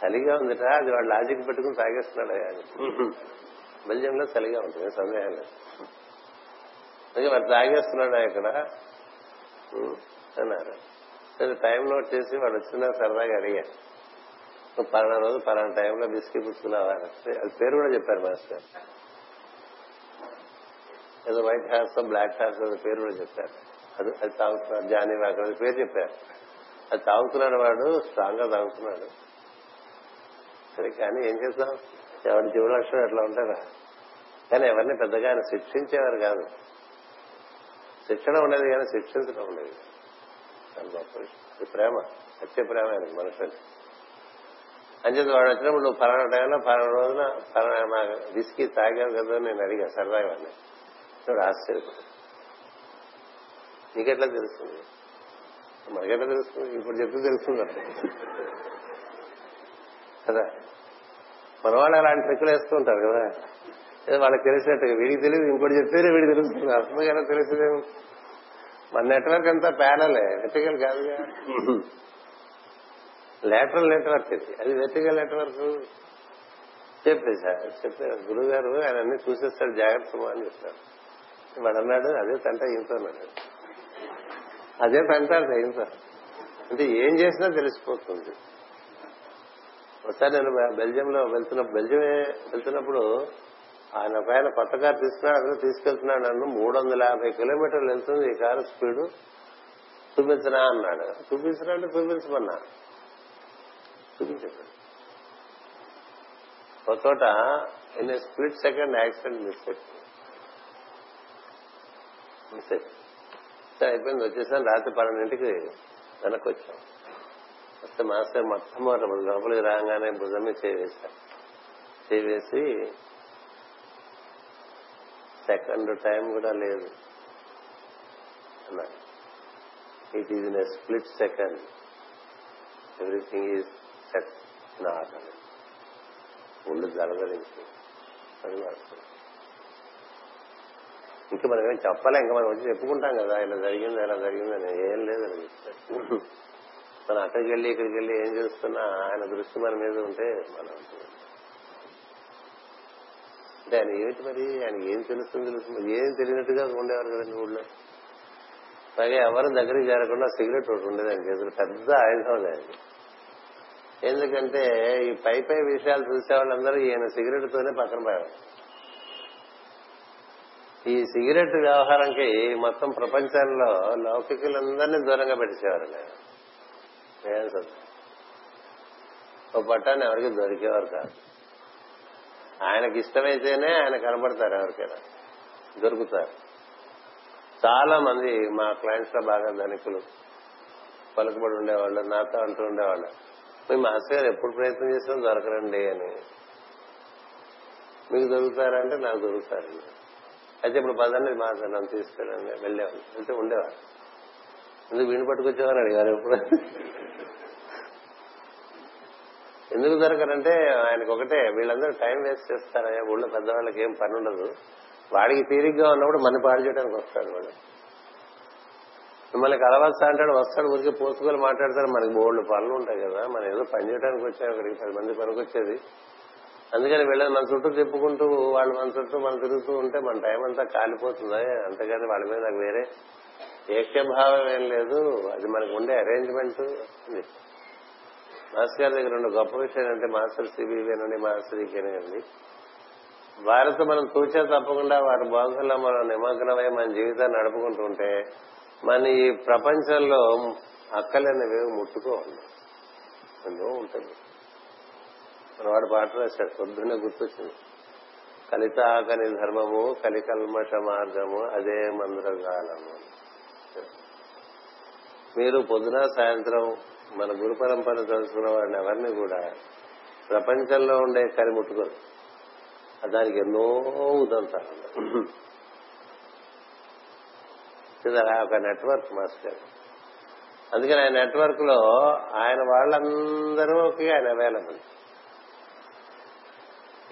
చలిగా ఉందిట అది వాడు లాజిక్ పెట్టుకుని తాగేస్తున్నాడు అని బెల్జియంలో చలిగా ఉంటుంది సందేహం లేదు. అందుకే మరి తాగేస్తున్నాడు ఇక్కడ? అన్నారు. సరే టైం నోట్ చేసి వాడు వచ్చిన సరదాగా నువ్వు పలానా రోజు పలానా టైంలో బిస్కీ పుచ్చుకున్నావా అది పేరు కూడా చెప్పారు మాస్టర్. ఏదో వైట్ హార్స్ బ్లాక్ హార్స్ పేరు కూడా చెప్పారు. అది అది తాగుతున్నాడు జానీ వాకర్ అది పేరు చెప్పారు. అది తాగుతున్నాడు వాడు స్ట్రాంగ్గా తాగుతున్నాడు. సరే కానీ ఏం చేద్దాం ఎవరి జీవలక్షణం ఎట్లా ఉంటారా కానీ ఎవరిని పెద్దగా ఆయన శిక్షించేవారు కాదు. శిక్షణ ఉండేది కానీ శిక్షించడం ఉండేది. చాలా గొప్ప విషయం. ప్రేమ. సత్య ప్రేమ ఆయనకి మనుషులకి. అంచేత వాడు వచ్చినప్పుడు నువ్వు ఫలానా టైంలో ఫలానా రోజున ఫలానా మా విస్కీ తాగావు కదా నేను అడిగా సరదాగా. వాడిని వాడు ఆశ్చర్యపోయాడు. నీకెట్లా తెలుస్తుంది? మనకెట్లా తెలుస్తుంది? ఇప్పుడు చెప్తే తెలుస్తుంది కదా? మన వాళ్ళు అలాంటి ట్రిక్కులు వేస్తూ ఉంటారు కదా. ఏదో వాళ్ళకి తెలిసినట్టుగా వీడికి తెలియదు ఇంకోటి చెప్తేనే వీడికి తెలుస్తుంది. అర్థం కదా తెలిసిందేమో. మన నెట్వర్క్ అంతా ప్యానలే వెర్టికల్ కాదుగా. లేటరల్ నెట్వర్క్ ఇది. అది వెర్టికల్ నెట్వర్క్ చెప్పేశారు చెప్పే గురువు గారు ఆయన అన్ని చూసేస్తాడు జాగ్రత్త అని చెప్తారు వాడు అన్నాడు అదే తంట ఈయనతో అన్నాడు. అదే తంటాడు ఈయనతో అంటే ఏం చేసినా తెలిసిపోతుంది. ఒకసారి నేను బెల్జియంలో వెళ్తున్నప్పుడు బెల్జియం వెళ్తున్నప్పుడు ఆయన ఒక ఆయన కొత్త కారు తీసుకున్నాడు అందులో తీసుకెళ్తున్నాడు నన్ను మూడు వందల యాభై కిలోమీటర్లు వెళ్తుంది ఈ కారు స్పీడ్. చూపించరా అన్నాడు. చూపించరా అంటే చూపించమన్నా. చూపించాడు ఒక చోట in split second accident miss అయిపోయింది మిస్ అయిపోయింది అయిపోయింది. వచ్చేసాను రాత్రి పన్నెండింటికి వెనక్కి వచ్చాం వస్తే మాస్టర్ మొట్టమొదటి లోపలికి రాగానే భుజం మీద చేవేశారు చేవేసి సెకండ్ టైం కూడా లేదు అన్నాడు it is in a split second everything is set not అని ఒళ్ళు జలగరించి అది మాస్టర్ ఇంకా మనం ఏం చెప్పలే? ఇంకా మనం వచ్చి చెప్పుకుంటాం కదా ఇలా జరిగింది ఇలా జరిగిందని ఏం లేదు అని మనం అక్కడికి వెళ్ళి ఇక్కడికి వెళ్ళి ఏం చేస్తున్నా ఆయన దృష్టి మన మీద ఉంటే మనం అంటే ఆయన ఏమిటి మరి? ఆయన ఏం తెలుస్తుంది తెలుస్తుంది ఏం తెలియనట్టుగా ఉండేవారు కదండి ఊళ్ళో. పైగా ఎవరు దగ్గరికి చేరకుండా సిగరెట్ ఒకటి ఉండేది ఆయన చేతులు. పెద్ద ఆయుధం లేదు ఎందుకంటే ఈ పై పై విషయాలు చూసే వాళ్ళందరూ ఈయన సిగరెట్ తోనే పక్కన పోయారు. ఈ సిగరెట్ వ్యవహారంకి మొత్తం ప్రపంచంలో లౌకికులందరినీ దూరంగా పెట్టేవారు ఓ పట్టాన్ని ఎవరికి దొరికేవారు కాదు. ఆయనకి ఇష్టమైతేనే ఆయన కనబడతారు ఎవరికైనా. దొరుకుతారు. చాలా మంది మా క్లయింట్స్లో బాగా ధనికులు పలుకుబడి ఉండేవాళ్ళు నాతో అంటూ ఉండేవాళ్ళు. పోయి మాస్టర్ గారు ఎప్పుడు ప్రయత్నం చేసినా దొరకరండి అని. మీకు దొరుకుతారంటే నాకు దొరుకుతారండి. అయితే ఇప్పుడు పదండి మాస్టర్ నన్ను తీసుకెళ్ళండి. వెళ్ళేవాళ్ళు వెళ్తే ఉండేవారు. ఎందుకు వీణు పట్టుకొచ్చేవారు అడిగారు ఎప్పుడు? ఎందుకు దొరకరంటే ఆయనకు ఒకటే వీళ్ళందరూ టైం వేస్ట్ చేస్తారయ్యా ఊళ్ళో పెద్దవాళ్ళకి ఏం పని ఉండదు. వాడికి తీరిగ్గా ఉన్నప్పుడు మన పాడు చేయడానికి వస్తాడు వాడు. మిమ్మల్ని కలవస్తా అంటాడు. వస్తాడు ఊరికి పోసుకొని మాట్లాడతారు మనకి బోల్డ్ పనులు ఉంటాయి కదా. మనం ఏదో పని చేయడానికి వచ్చాయి అక్కడికి పది మంది పనికొచ్చేది. అందుకని వీళ్ళని మన చుట్టూ తిప్పుకుంటూ వాళ్ళు మన చుట్టూ మనం తిరుగుతూ ఉంటే మన టైం అంతా కాలిపోతుంది? అంతేగాని వాళ్ళ మీద నాకు వేరే ఏక్యభావం ఏం లేదు. అది మనకు ఉండే అరేంజ్మెంట్ అని మాస్టర్ గారి దగ్గర ఉన్న గొప్ప విషయం అంటే మాస్టర్ సిబివేనండి మాస్టర్ ఈకేనండి వారితో మనం తూచా తప్పకుండా వారి బాధల్లో మనం నిమగ్నమై మన జీవితాన్ని నడుపుకుంటూ ఉంటే మన ఈ ప్రపంచంలో అక్కలనేవి ముట్టుకోవాలి ఎన్నో ఉంటుంది. మన వాడు పాట రాశాడు పొద్దున్నే గుర్తొచ్చింది. కలితాకని ధర్మము కలికల్మష మార్గము అదే మంద్రగాలము మీరు పొద్దున సాయంత్రం మన గురు పరంపర తెలుసుకున్న వాడిని ఎవరిని కూడా ప్రపంచంలో ఉండే కలి ముట్టుకోరు. దానికి ఎన్నో ఉదంతాలు కదా ఒక నెట్వర్క్ మాస్టర్ అందుకని ఆయన నెట్వర్క్లో ఆయన వాళ్ళందరూకి ఆయన అవైలబుల్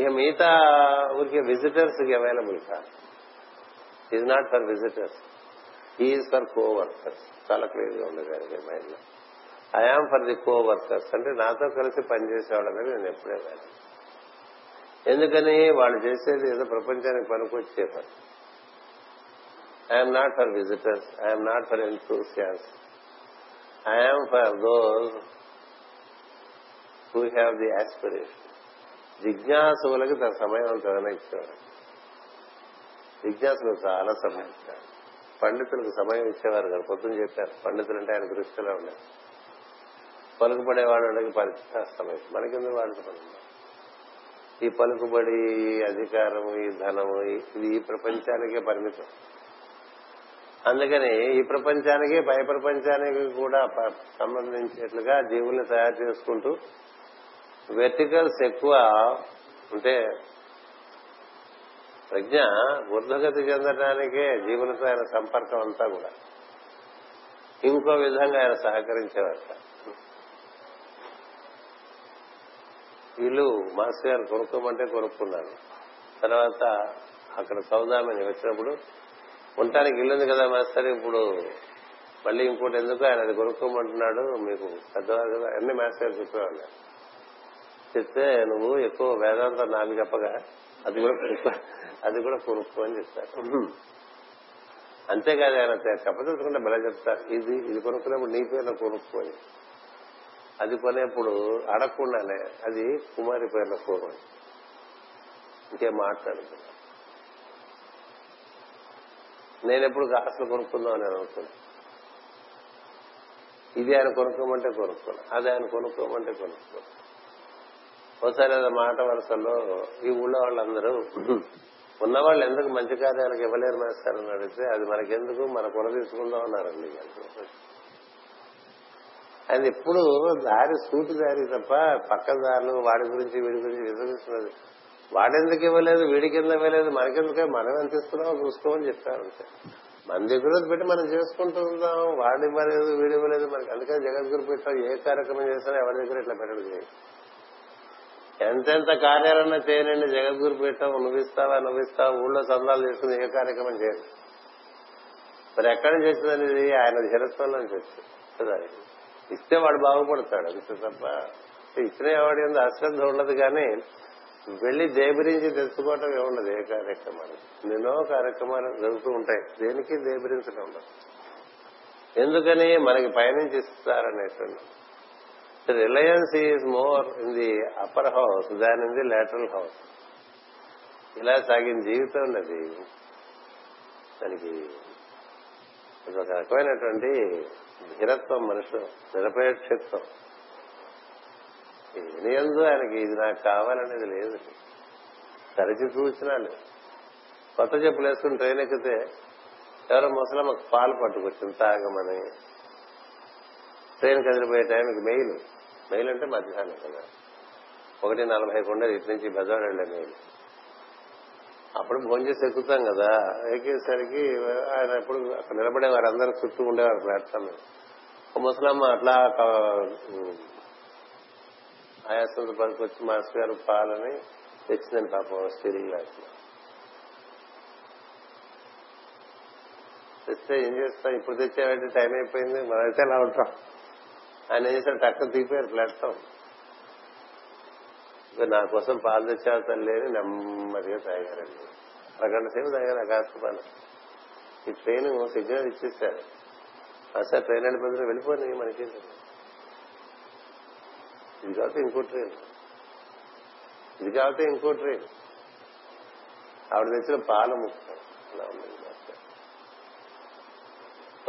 ఇక మిగతా ఊరికి విజిటర్స్కి అవైలబుల్ కాదు. Is not for visitors is for coworkers చాలా క్లియర్గా ఉండేది ఆయన మైండ్లో. I am for the coworkers అంటే నాతో కలిసి పనిచేసేవాళ్ళ మీద నేను ఎప్పుడే వెళ్ళాను ఎందుకని వాళ్ళు చేసేది ఏదో ప్రపంచానికి పనికొచ్చే పని I'm not for visitors I'm not for enthusiasts I'm for those who have the aspiration జిజ్ఞాసులకు తన సమయం అంతగానే ఇచ్చేవారు జిజ్ఞాసులు చాలా సమయం ఇచ్చారు. పండితులకు సమయం ఇచ్చేవారు కదా పొద్దున చెప్పారు. పండితులు అంటే ఆయన దృష్టిలో ఉన్నారు పలుకుబడేవాడు పరిస్థితి సమయం మనకెందుకు వాళ్ళకి పని ఈ పలుకుబడి అధికారం అధికారము ఈ ధనము ఇది ఈ ప్రపంచానికే పరిమితం. అందుకని ఈ ప్రపంచానికి పై ప్రపంచానికి కూడా సంబంధించేట్లుగా జీవుల్ని తయారు చేసుకుంటూ వెర్టికల్స్ ఎక్కువ ఉంటే ప్రజ్ఞ ఊర్ధగతి చెందడానికే జీవులతో ఆయన సంపర్కం అంతా కూడా. ఇంకో విధంగా ఆయన సహకరించేవారు. ఇల్లు మాస్టర్ గారు కొనుక్కోమంటే కొనుక్కున్నాను తర్వాత అక్కడ సౌదామని వచ్చినప్పుడు ఉండటానికి ఇల్లుంది కదా మాస్టర్ ఇప్పుడు మళ్ళీ ఇంకోటి ఎందుకు ఆయన అది కొనుక్కోమంటున్నాడు? మీకు పెద్దవారు కదా. అన్ని మాస్టర్ గారు చెప్పేవాళ్ళు. చెప్తే నువ్వు ఎక్కువ వేదాంత నాకు చెప్పగా అది కూడా కొనుక్కో అది కూడా కొనుక్కో అని చెప్తారు అంతేకాదు ఆయన చెప్పదలుచుకుంటే బల చెప్తారు. ఇది ఇది కొనుక్కున్నప్పుడు నీ పేరులో కొనుక్కో అని. అది కొనేప్పుడు అడగకుండానే అది కుమారి పేరులో కోరు ఇంకేం మాట్లాడుతున్నా నేను ఎప్పుడు కాసులు కొనుక్కుందాం అని అనుకున్నా. ఇది ఆయన కొనుక్కోమంటే కొనుక్కోను అది ఆయన కొనుక్కోమంటే కొనుక్కోను ఒకసారి ఏదో మాట వరుసలో ఈ ఊళ్ళో వాళ్ళందరూ ఉన్నవాళ్ళు ఎందుకు మంచి కార్యాలకు ఇవ్వలేరు మేస్తారని అడిగితే అది మనకెందుకు మన కొన తీసుకుందాం అన్నారండి ఆయన ఎప్పుడు దారి సూటి దారి తప్ప పక్క దారులు వాడి గురించి వీడి గురించి విసరిస్తున్నది వాడెందుకు ఇవ్వలేదు? వీడికి కింద ఇవ్వలేదు? మనకెందుకే? మనం ఎంత ఇస్తున్నామో చూసుకోమని చెప్పారు అంతే. మన దగ్గర పెట్టి మనం చేసుకుంటూ ఉందాం. వాడి ఇవ్వలేదు వీడు ఇవ్వలేదు. మనకి అందుకని జగద్గురు పెట్టాం ఏ కార్యక్రమం చేసినా ఎవరి దగ్గర ఇట్లా పెట్టడం చేయాలి ఎంతెంత కార్యాలన్నా చేయనండి జగద్గురు పీఠం నువ్విస్తావా నువ్విస్తావా? ఊళ్ళో సందాలు చేసుకుని ఏ కార్యక్రమం చేయదు మరి ఎక్కడ నుంచి వచ్చిందనేది ఆయన ధీరత్వంలో నుంచి కదా? ఇస్తే వాడు బాగుపడతాడు అంతే తప్ప. ఇచ్చిన ఎవడి ఉంది అశ్రద్ధ ఉండదు కానీ వెళ్ళి దేబరించి తెలుసుకోవటం ఏముండదు ఏ కార్యక్రమాలు. ఎన్నో కార్యక్రమాలు జరుగుతూ ఉంటాయి. దేనికి దేబరించడం ఉండదు. ఎందుకని మనకి పైనుంచి ఇస్తారనేటువంటి reliance is more in the upper house దాని ఇన్ ది లేటరల్ హౌస్ ఇలా సాగిన జీవితం ఉన్నది. దానికి ఒక రకమైనటువంటి ధీరత్వం మనుషులు నిరపేక్షత్వం. ఎందు ఆయనకి ఇది నాకు కావాలనేది లేదు. తరచి లేదు. కొత్త చెప్పులు వేసుకుని ట్రైన్ ఎక్కితే ఎవరో ముసలమ్మ పాలు పట్టుకొచ్చింది తాగమని. ట్రైన్ కదిలిపోయే టైంకి మెయిల్. మెయిల్ అంటే మధ్యాహ్నం కదా. ఒకటి నలభై ఉండేది ఇటు నుంచి బెజవాడ వెళ్ళే మెయిల్. అప్పుడు భోజనం చేసి ఎక్కుతాం కదా. ఎక్కేసరికి ఆయన ఎప్పుడు అక్కడ నిలబడే వారందరూ చుట్టూ ఉండేవారు ప్లాట్ఫామ్ ముసలమ్మ అట్లా ఆయాసంతో పనికొచ్చి మాస్టర్ గారు పాలని తెచ్చిందని పాపం స్టీరింగ్ గ్లాస్ తెస్తే ఏం చేస్తాం? ఇప్పుడు తెచ్చేవంటే టైం అయిపోయింది మనమైతే ఎలా ఉంటాం? ఆయన ఏం చేశారు టక్క దిగిపోయారు ప్లాట్ఫామ్ నా కోసం పాలు తెచ్చావు తల్లి అని నెమ్మదిగా తాగారండి. అరగంట సేపు తాగారు అకాశపాలు ఈ ట్రైన్ సిగ్నల్ ఇచ్చేసారు అసలు ట్రైన్ వెళ్ళిపోతే వెళ్ళిపోయి మనకి. ఇది కాకపోతే ఇంకో ట్రైన్. ఇది కాకపోతే ఇంకో ట్రైన్. ఆవిడ తెచ్చిన పాల ముఖ్యం.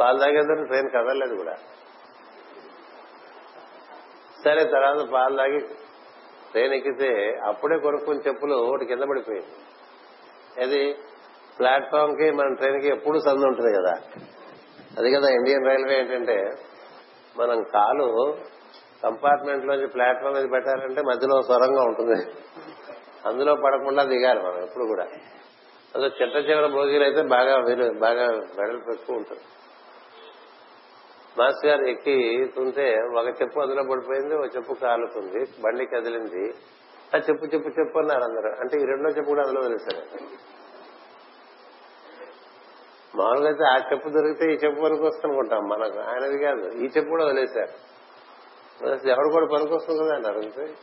పాలు తాగేద్దరు ట్రైన్ కదలలేదు కూడా. సరే తర్వాత పాలు తాగి ట్రైన్ ఎక్కితే అప్పుడే కొనుక్కుని చెప్పులు ఒకటి కింద పడిపోయింది. అది ప్లాట్ఫామ్కి మన ట్రైన్కి ఎప్పుడు సందు ఉంటుంది కదా. అది కదా ఇండియన్ రైల్వే ఏంటంటే మనం కాలు కంపార్ట్మెంట్ లోంచి ప్లాట్ఫామ్ మీద పెట్టారంటే మధ్యలో సొరంగా ఉంటుంది. అందులో పడకుండా దిగాలి మనం ఎప్పుడు కూడా. అదే చిట్ట చివర భోగిలు అయితే బాగా బాగా వెడల్పు ఎక్కువ ఉంటుంది. మాస్ గారు ఎక్కి తుంటే ఒక చెప్పు అందులో పడిపోయింది ఒక చెప్పు కాలుతుంది బండి కదిలింది. ఆ చెప్పు చెప్పు చెప్పు అన్నారు అందరూ. అంటే ఈ రెండో చెప్పు కూడా అందులో వదిలేశారు మామూలుగా అయితే ఆ చెప్పు దొరికితే ఈ చెప్పు వరకు వస్తుంటాం మనకు ఆయనది కాదు. ఈ చెప్పు కూడా వదిలేశారు. ఎవడు కూడా పనికొస్తుంది కదా అన్నారు అంతే.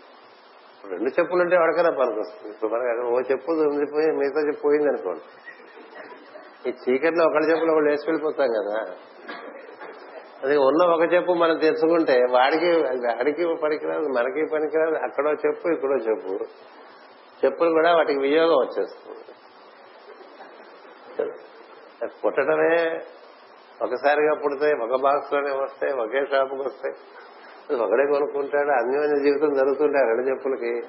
రెండు చెప్పులు ఉంటే ఎవరికైనా పనికొస్తుంది. ఇప్పుడు మనకి అక్కడ ఓ చెప్పు ఉండిపోయి మిగతా చెప్పు పోయింది అనుకోండి. ఈ చీకట్లో ఒకటి చెప్పులు ఒకళ్ళు వేసి వెళ్ళిపోతాం కదా. అది ఉన్న ఒక చెప్పు మనం తెచ్చుకుంటే వాడికి వాడికి పనికిరాదు మనకి పనికిరాదు అక్కడో చెప్పు ఇక్కడో చెప్పు. చెప్పులు కూడా వాటికి వినియోగం వచ్చేస్తుంది. పుట్టడమే ఒకసారిగా పుడితే ఒక బాక్స్లోనే వస్తాయి ఒకే షాపుకి వస్తాయి. ఒకడే కొనుక్కుంటాడు అన్యోన్య జీవితం జరుగుతుంటాయి రెండు చెప్పులకి.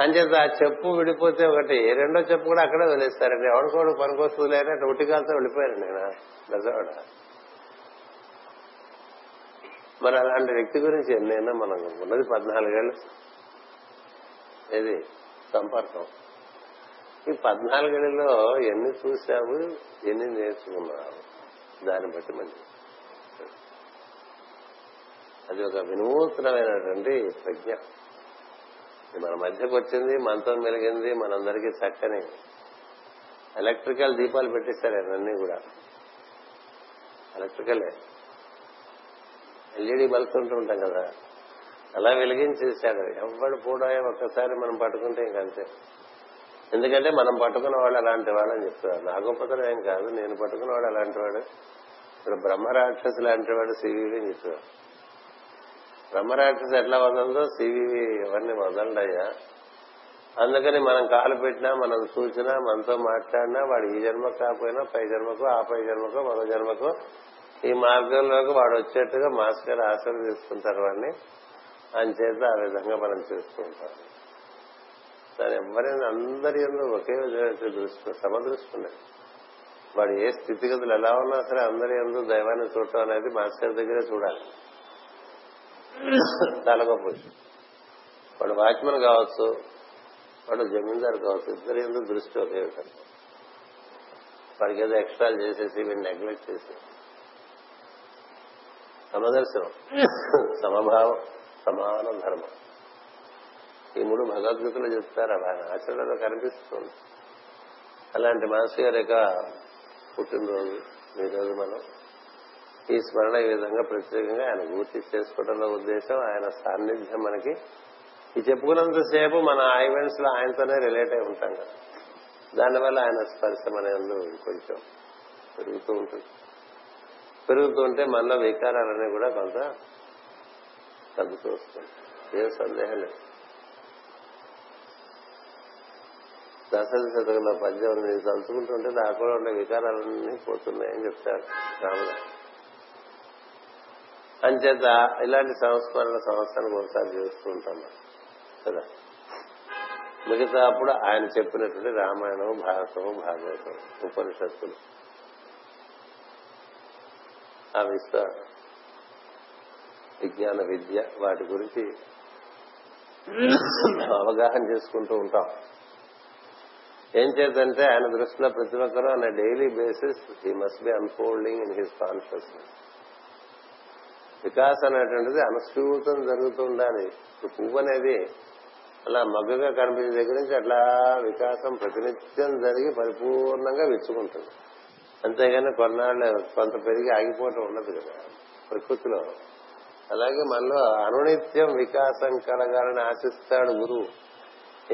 అంచేత ఆ చెప్పు విడిపోతే ఒకటి రెండో చెప్పు కూడా అక్కడే వదిలేస్తారండి. ఎవరికోడు పనికొస్తుంది లేని అటు ఉట్టికాలతో వెళ్ళిపోయారండి ఆయన. బెజవాడ మరి అలాంటి వ్యక్తి గురించి ఎన్నైనా మనం ఉన్నది పద్నాలుగేళ్ళు. ఇది సంపర్కం. ఈ పద్నాలుగేళ్ళలో ఎన్ని చూసావు ఎన్ని నేర్చుకున్నావు దాన్ని బట్టి మంచి అది ఒక వినూత్నమైనటువంటి ప్రజ్ఞ. మన మధ్యకు వచ్చింది మనతో మెలిగింది మనందరికీ చక్కని ఎలక్ట్రికల్ దీపాలు పెట్టేశారు అన్నీ కూడా. ఎలక్ట్రికలే. ఎల్ఈడి బల్బ్స్ ఉంటూ ఉంటాం కదా. అలా వెలిగించేశాడు ఎవడు కూడా ఒక్కసారి మనం పట్టుకుంటే ఇంకంతే ఎందుకంటే మనం పట్టుకున్న వాళ్ళు అలాంటి వాళ్ళని చెప్తున్నారు. నా గొప్పతనం ఏం కాదు. నేను పట్టుకున్న వాడు అలాంటి వాడు. బ్రహ్మ రాక్షతిలో లాంటి వాడు సివివి అని చెప్తున్నారు. బ్రహ్మరాక్షసు ఎట్లా వదలదో సివివి ఎవరిని వదలడయ్యా అందుకని మనం కాలు పెట్టినా మనం చూసినా మనతో మాట్లాడినా వాడు ఈ జన్మ కాకపోయినా పై జన్మకు ఆ పై జన్మకు మరో జన్మకు ఈ మార్గంలోకి వాడు వచ్చేట్టుగా మాస్టర్ గారు తీసుకుంటారు వాడిని. చేత ఆ విధంగా మనం చేస్తూ ఉంటాం. దాని ఎవరైనా అందరి ఒకే విధమైన దృష్టి సమదృష్టి ఉండేది వాడు ఏ స్థితిగతులు ఎలా ఉన్నా సరే అందరి ఎందు దైవాన్ని చూడటం అనేది మాస్టర్ దగ్గరే చూడాలి. చాలా గొప్ప విషయం వాడు వాచ్మెన్ కావచ్చు వాడు జమీందారు కావచ్చు ఇద్దరు ఎందుకు దృష్టి ఒకే విధంగా. వాడికి ఏదో ఎక్స్ట్రాలు చేసేసి వీడిని నెగ్లెక్ట్ చేసి. సమదర్శనం. సమభావం సమాన ధర్మం. ఈ మూడు భగవద్గీతలు చెప్తారు అలా ఆచరణలో కనిపిస్తుంది. అలాంటి మాస్టర్ గారి యొక్క పుట్టినరోజు ఈ రోజు మనం ఈ స్మరణ ఈ విధంగా ప్రత్యేకంగా ఆయన పూర్తి చేసుకోవడంలో ఉద్దేశం. ఆయన సాన్నిధ్యం మనకి. ఈ చెప్పుకున్నంతసేపు మన ఈవెంట్స్లో ఆయనతోనే రిలేట్ అయి ఉంటాం కదా. దానివల్ల ఆయన స్పర్శ మన కొంచెం పెరుగుతూ ఉంటుంది. పెరుగుతూ ఉంటే మనలో వికారాలన్నీ కూడా కొంత తగ్గుతూ వస్తుంది ఏం సందేహం లేదు. దశరథ శతకంలో పద్యం నేను తలుచుకుంటుంటే నాకు కూడా ఉండే వికారాలన్నీ పోతున్నాయని చెప్తారు రామదాస్ అంచేత ఇలాంటి సంస్మరణ సంవత్సరానికి ఒకసారి చేస్తూ ఉంటాం. కదా మిగతా అప్పుడు ఆయన చెప్పినటువంటి రామాయణం భారతము భాగవతం ఉపనిషత్తులు. ఆ విశ్వ విజ్ఞాన విద్య వాటి గురించి అవగాహన చేసుకుంటూ ఉంటాం. ఏం చేద్దంటే ఆయన దృష్టిలో ప్రతి ఒక్కరూ అనే daily basis he must be unfolding in his consciousness వికాసం అనేటువంటిది అనుసూతం జరుగుతూ ఉండాలి పువ్వు అనేది అలా మగ్గుగా కనిపించే దగ్గర నుంచి అట్లా వికాసం ప్రతినిత్యం జరిగి పరిపూర్ణంగా విచ్చుకుంటుంది. అంతేగాని కొన్నాళ్ళు కొంత పెరిగి ఆగిపోవటం ఉండదు కదా ప్రకృతిలో. అలాగే మనలో అనునిత్యం వికాసం కలగాలని ఆశిస్తాడు గురువు.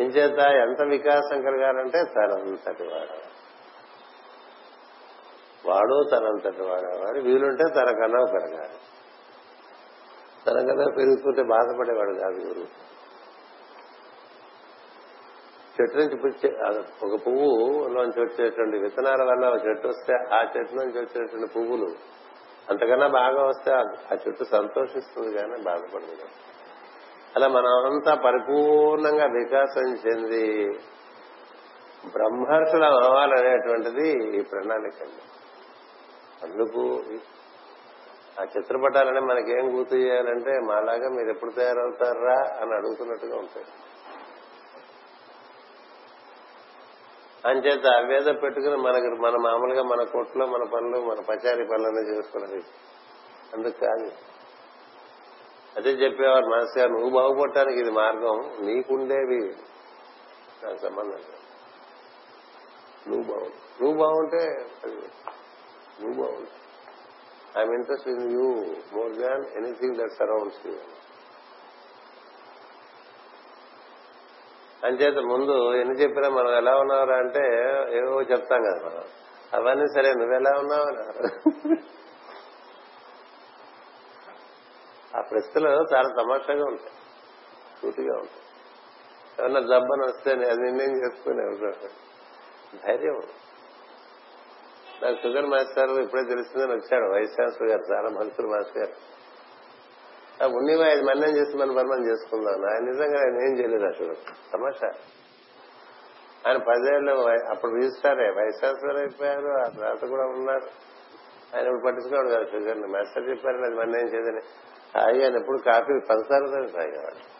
ఏం చేత ఎంత వికాసం కలగాలంటే తనంతటి వాడు. వాడు తనంతటి వాడు వీలుంటే తనకన్నా కలగాలి. తనకన్నా పెరుగుతుంటే బాధపడేవాడు కాదు గురువు చెట్టు నుంచి పుచ్చే ఒక పువ్వు లోంచి వచ్చేటువంటి విత్తనాల వల్ల చెట్టు వస్తే ఆ చెట్టు నుంచి వచ్చేటువంటి పువ్వులు అంతకన్నా బాగా వస్తే ఆ చెట్టు సంతోషిస్తుంది కానీ బాధపడదు అలా మనమంతా పరిపూర్ణంగా వికాసం చెంది బ్రహ్మర్షులు అవ్వాలనేటువంటిది ఈ ప్రణాళిక అందుకు ఆ చిత్రపటాలని మనకేం గుర్తు చేయాలంటే మాలాగా మీరు ఎప్పుడు తయారవుతారా అని అడుగుతున్నట్టుగా ఉంటాయి. అంచేత అవేదో పెట్టుకుని మనకి మన మామూలుగా మన కొట్లో మన పనులు మన పచారీ పనులన్నీ చేసుకున్నది. అందుకు కాదు. అదే చెప్పేవారు మనసు గారు నువ్వు బాగుపడటానికి ఇది మార్గం నీకుండేవి. నాకు సంబంధం నువ్వు బాగు నువ్వు బాగుంటే నువ్వు బాగుంటే I'm interest in you more than anything that surrounds you అంచేత ముందు ఎన్ని చెప్పినా మనం ఎలా ఉన్నావురా అంటే ఏవో చెప్తాం కదా మనం. అవన్నీ సరే నువ్వెలా ఉన్నావు ఆ ప్రశ్నలు చాలా తమాషాగా ఉంటాయి. సూటిగా ఉంటాయి. ఏమన్నా జబ్బని వస్తే అది నిర్ణయం చేసుకునే ధైర్యం. నాకు షుగర్ మాస్టర్ ఇప్పుడే తెలుస్తుందని వచ్చాడు. వైశాస్త్రి గారు చాలా భక్తులు మాస్టర్ గారు. ఆ ఉన్నివా ఐదు మన్నం చేసి మన పని మనం చేసుకుందాం ఆయన నిజంగా ఆయన ఏం చేయలేదు అసలు షుగర్. తమాషా. ఆయన పదేళ్ళు అప్పుడు అప్పుడు రిజిస్టారే వైశాస్త్రి అయిపోయారు. ఆ తర్వాత కూడా ఉన్నారు. ఆయన ఇప్పుడు పట్టించుకోడు కదా షుగర్ మాస్టర్ చెప్పారు అది మన ఏం చేయదని హాయి ఆయన ఎప్పుడు కాఫీ పంచదార తాగేవాడు.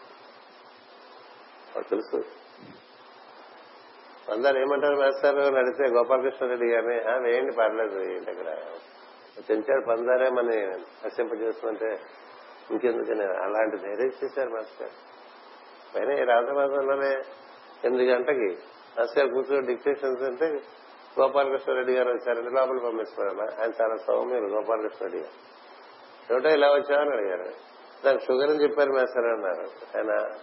వాడు తెలుసు. అందరు ఏమంటారు మాస్టర్? నడిస్తే గోపాలకృష్ణ రెడ్డి గారిని వేయండి పర్లేదు ఇంటి దగ్గర. తెంచాడు పందారే మన నశింపజేస్తుంటే ఇంకెందుకని అలాంటి ధైర్యం చేశారు మాస్టర్. పైన ఈ రాజమాసంలోనే ఎనిమిది గంటకి మాస్టర్ కూర్చొని డిక్టేషన్స్ అంటే గోపాలకృష్ణ రెడ్డి గారు వచ్చారండి లోపల పంపిస్తున్నారు ఆయన చాలా సౌమ్యులు గోపాలకృష్ణ రెడ్డి గారు. ఏమిటో ఇలా వచ్చామని అడిగారు. నాకు షుగర్ అని చెప్పారు మాస్టర్ అన్నారు. ఆయన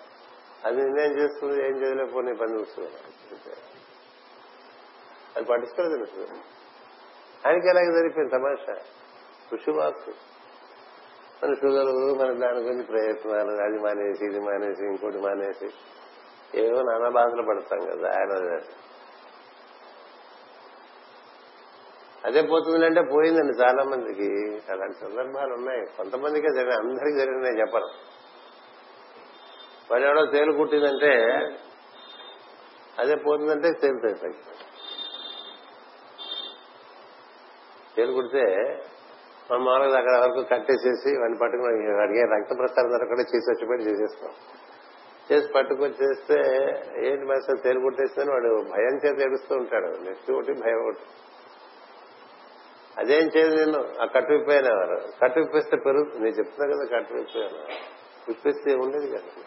అది నిర్ణయం చేస్తుంది ఏం చేయలేకపోయి పని చూస్తున్నాను అది పట్టించుకోలేదు షుగర్ ఆయనకి ఎలాగ జరిపింది తమాషా? ఋషివాక్కు మన షుగర్ మన దాని గురించి ప్రయత్నాలు అది మానేసి ఇది మానేసి ఇంకోటి మానేసి ఏవో నానా బాధలు పడతాం కదా ఆయన అదే పోతుందంటే పోయిందండి చాలా మందికి అలాంటి సందర్భాలు ఉన్నాయి. కొంతమందికే జరిగిన అందరికి జరిగినాయి చెప్పను వాళ్ళు ఎవడో తేలు కుట్టిందంటే అదే పోతుందంటే తేలుతాయి తగ్గి తేలు కుడితే మనం మామూలుగా అక్కడ వరకు కట్టేసేసి వాడిని పట్టుకుని అడిగే రక్త ప్రసారం జరగకుండా చేసి వచ్చిపోయి చేసేస్తాం. చేసి పట్టుకొని చేస్తే ఏంటి మరి తేలు కుట్టేస్తే వాడు భయం చేత ఏడుస్తూ ఉంటాడు. నెక్స్ట్ ఒకటి భయం ఒకటి. అదేం చేయదు నేను? ఆ కట్టు విప్పాయనేవారు కట్టు విప్పిస్తే పెరుగు నేను చెప్తున్నా కదా కట్టు విప్పాను విప్పిస్తే ఉండేది కదా?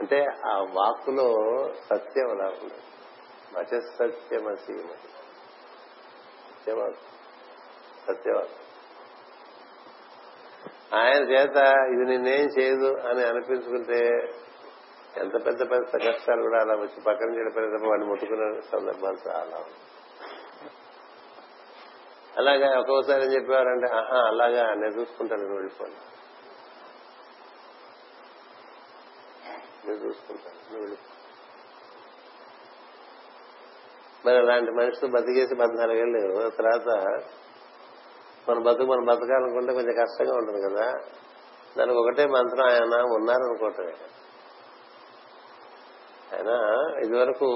అంటే ఆ వాక్కులో సత్యం అలా వచ సత్యమసి ఆయన చేత ఇది నిన్నేం చేయదు అని అనిపించుకుంటే ఎంత పెద్ద పెద్ద కష్టాలు కూడా అలా వచ్చి పక్కన చెడిపోయిన తప్ప వాడిని ముట్టుకునే సందర్భాలు చాలా ఉన్నాయి. అలాగా ఒక్కోసారి ఏం చెప్పేవారంటే ఆహా అలాగా నేను చూసుకుంటాను నేను వెళ్ళిపోను. నేను చూసుకుంటాను నువ్వు వెళ్ళిపో మరి అలాంటి మనిషితో బతికేసి పద్నాలుగేళ్ళు తర్వాత మన బతుకు మనం బతకాలనుకుంటే కొంచెం కష్టంగా ఉంటుంది కదా. దానికి ఒకటే మంత్రం ఆయన ఉన్నారనుకోవటమే. ఆయన ఇదివరకు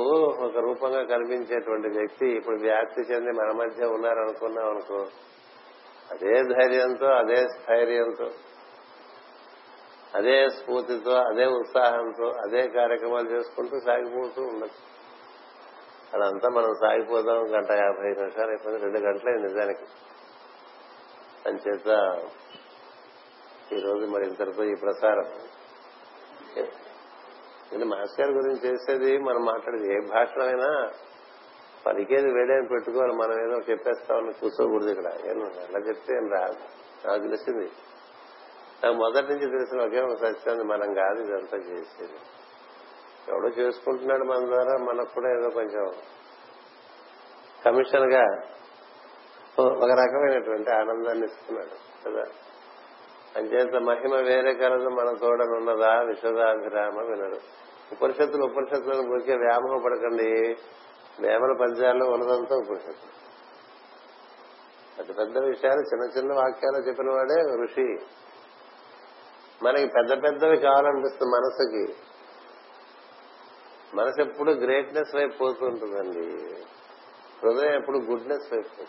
ఒక రూపంగా కనిపించేటువంటి వ్యక్తి ఇప్పుడు వ్యాప్తి చెంది మన మధ్య ఉన్నారనుకున్నాం అనుకో అదే ధైర్యంతో అదే స్థైర్యంతో అదే స్ఫూర్తితో అదే ఉత్సాహంతో అదే కార్యక్రమాలు చేసుకుంటూ సాగిపోతూ ఉండొచ్చు. అదంతా మనం సాగిపోదాం గంట యాభై నిమిషాలు అయిపోయింది రెండు గంటలైంది నిజానికి. అంచేత ఈరోజు మరి ఇంతటితో ఈ ప్రసారం. ఇది మాస్టర్ గురించి చేసేది మనం మాట్లాడేది ఏ భాషలో పలికేది వేడేని పెట్టుకోవాలి మనం ఏదో చెప్పేస్తామని కూర్చోకూడదు ఇక్కడ. ఎలా అలా చెప్తే ఏం రాదు. నాకు తెలిసింది. నాకు మొదటి నుంచి తెలిసిన ఒకే ఒక సత్యాన్ని మనం కాదు ఇదంతా చేసేది. ఎవడో చేసుకుంటున్నాడు మన ద్వారా మనకు కూడా ఏదో కొంచెం కమిషన్గా ఒక రకమైనటువంటి ఆనందాన్ని ఇస్తున్నాడు కదా? అంచేత మహిమ వేరే కలదు మన తోడనున్నదా విశ్వదాభిరామ వినరు. ఉపనిషత్తులు ఉపనిషత్తులను గురికే వ్యామోహం పడకండి వేమల పద్యాల్లో ఉన్నదంతా ఉపనిషత్తు. పెద్ద పెద్ద విషయాలు చిన్న చిన్న వాక్యాలు చెప్పిన వాడే ఋషి. మనకి పెద్ద పెద్దవి కావాలనిపిస్తుంది మనసుకి. మనసు ఎప్పుడు గ్రేట్నెస్ వైపు పోతుంటుందండి. హృదయం ఎప్పుడు గుడ్నెస్ వైపు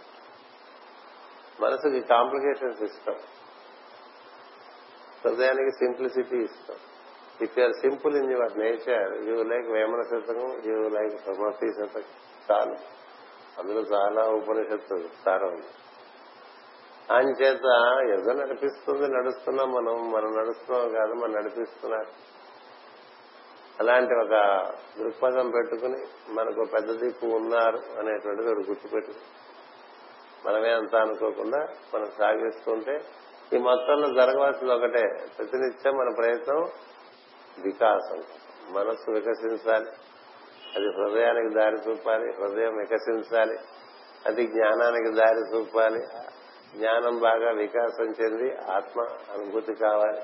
మనసుకి కాంప్లికేషన్స్ ఇష్టం హృదయానికి సింప్లిసిటీ ఇస్తాం. If you're simple in your nature you like Vemana శతకం యూ లైక్ సమర్థి శతకం చాలు. అందులో చాలా ఉపనిషత్తు సారం. ఉంది ఆయన చేత నడిపిస్తుంది నడుస్తున్నాం మనం. మనం నడుస్తున్నాం కాదు మనం నడిపిస్తున్నారు. అలాంటి ఒక దృక్పథం పెట్టుకుని మనకు పెద్ద దిక్కు ఉన్నారు అనేటువంటిది ఒకటి గుర్తుపెట్టు. మనమే అంతా అనుకోకుండా మనం సాగిస్తుంటే ఈ మొత్తంలో జరగవలసింది ఒకటే ప్రతినిత్యం మన ప్రయత్నం వికాసం. మనస్సు వికసించాలి. అది హృదయానికి దారి చూపాలి హృదయం వికసించాలి. అది జ్ఞానానికి దారి చూపాలి. జ్ఞానం బాగా వికాసం చెంది ఆత్మ అనుభూతి కావాలి.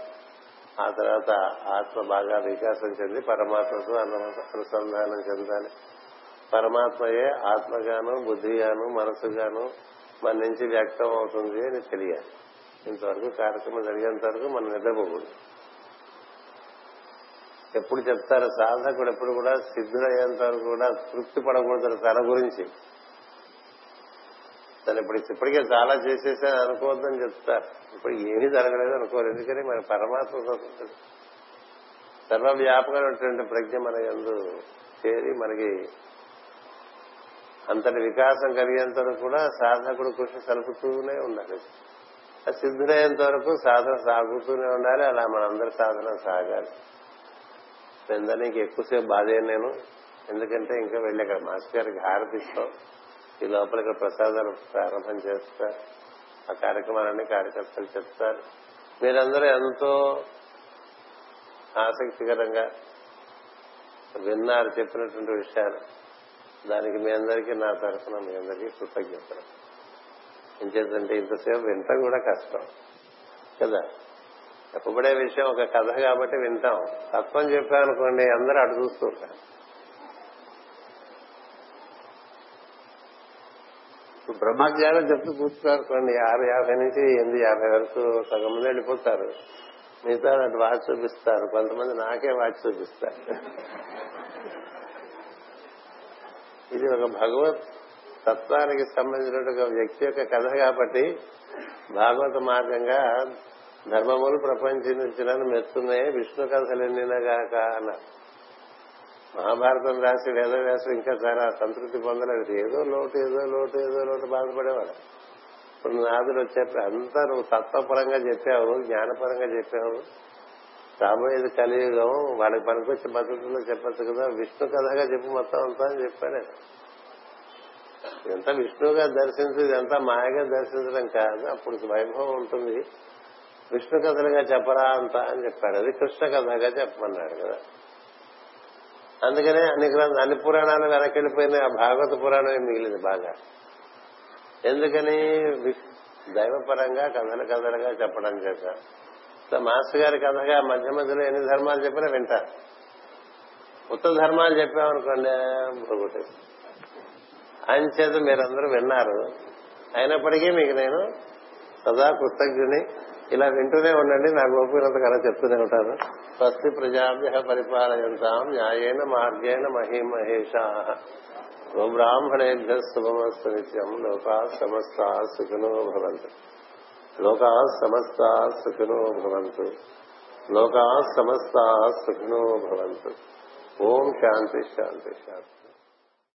ఆ తర్వాత ఆత్మ బాగా వికాసం చెంది పరమాత్మతో అనుసంధానం చెందాలి. పరమాత్మయే ఆత్మగాను బుద్ధిగాను మనసుగాను మన నుంచి వ్యక్తం అవుతుంది అని తెలియాలి. ఇంతవరకు కార్యక్రమం జరిగేంత వరకు మనం నిద్రపోకూడదు. ఎప్పుడు చెప్తారు సాధకుడు ఎప్పుడు కూడా సిద్ధులయ్యేంత వరకు కూడా తృప్తి పడకూడదు తన గురించి. తను ఇప్పుడు ఇప్పటికే చాలా చేసేసాను అనుకోవద్దని చెప్తారు. ఇప్పుడు ఏమీ జరగలేదు అనుకోరు. ఎందుకని? మన పరమాత్మ కోసం సర్వవ్యాపకమైనటువంటి ప్రజ్ఞ మన ఎందు చేరి మనకి అంతటి వికాసం కలిగేంత వరకు కూడా సాధకుడు కృషి సలుపుతూనే ఉండాలి. సిద్ధులయ్యేంత వరకు సాధన సాగుతూనే ఉండాలి. అలా మనందరి సాధన సాగాలి. నీకు ఎక్కువసేపు బాధే నేను. ఎందుకంటే ఇంకా వెళ్ళి అక్కడ మాస్టర్ గారికి హారతిస్తాం ఈ లోపల ఇక్కడ ప్రసాదాలు ప్రారంభం చేస్తారు. ఆ కార్యక్రమాలన్నీ కార్యకర్తలు చెప్తారు. మీరందరూ ఎంతో ఆసక్తికరంగా విన్నారు చెప్పినటువంటి విషయాలు. దానికి మీ అందరికీ నా తరఫున మీ అందరికీ కృతజ్ఞతలు. ఏం చేద్దంటే ఇంతసేపు వింటాం కూడా కష్టం. కదా? చెప్పబడే విషయం ఒక కథ కాబట్టి వింటాం. తత్వం చెప్పామనుకోండి అందరూ అటు చూస్తూ ఉంటారు బ్రహ్మజ్ఞానం చెప్తూ కూర్చున్నారనుకోండి ఆరు యాభై నుంచి ఎనిమిది యాభై వరకు సగం మంది వెళ్ళిపోతారు. మిగతా అటు వాచ్ చూపిస్తారు. కొంతమంది నాకే వాచ్ చూపిస్తారు. ఇది ఒక భగవత్ తత్వానికి సంబంధించిన ఒక వ్యక్తి యొక్క కథ కాబట్టి భాగవత మార్గంగా ధర్మములు ప్రపంచించిన మెచ్చున్నాయి విష్ణు కథలు ఎన్నినగాక అన్నారు. మహాభారతం రాసి వేదవ్యాసం ఇంకా చాలా సంతృప్తి పొందలేదు. ఏదో లోటు ఏదో లోటు ఏదో లోటు బాధపడేవాడు. ఇప్పుడు నాదులు వచ్చేప్పుడు అంతా నువ్వు తత్వపరంగా చెప్పావు జ్ఞానపరంగా చెప్పావు. రాబోయేది కలియుగం వాళ్ళకి పనికొచ్చే పద్ధతుల్లో చెప్పచ్చు కదా. విష్ణు కథగా చెప్పు మొత్తం అంతా అని చెప్పాడు. ఎంత విష్ణువుగా దర్శించు ఇదంతా మాయగా దర్శించడం కాదు. అప్పుడు వైభవం ఉంటుంది. విష్ణు కథలుగా చెప్పరా అంతా అని చెప్పాడు. అది కృష్ణ కథగా చెప్పమన్నాడు కదా. అందుకనే అన్ని గ్రంథ అన్ని పురాణాలు వెనకెళ్ళిపోయినాయి. ఆ భాగవత పురాణమే మిగిలింది బాగా? ఎందుకని? దైవపరంగా కథలు కథలుగా చెప్పడం చేత. మాస్టర్ గారి కథగా మధ్య మధ్యలో ఎన్ని ధర్మాలు చెప్పినా వింటారు ఉత్తర ధర్మాలు చెప్పామనుకోండి పొగొట్టేసి ఆయన చేత మీరందరూ విన్నారు. అయినప్పటికీ మీకు నేను సదా కృతజ్ఞుని ఇలా వింటూనే ఉండండి నా ఓపికనంత కదా చెప్తూనే ఉంటాను స్వస్తి ప్రజాభ్య పరిపాలయంతాం న్యాయేన మార్గేణ మహిమహేషా. గోబ్రాహ్మణేభ్య శుభమస్తు నిత్యం లోకా సమస్త సుఖినో భవంతు. లోకా సమస్త సుఖినో భవంతు. లోకా సమస్త సుఖినో భవంతు. ఓం శాంతి శాంతి శాంతి.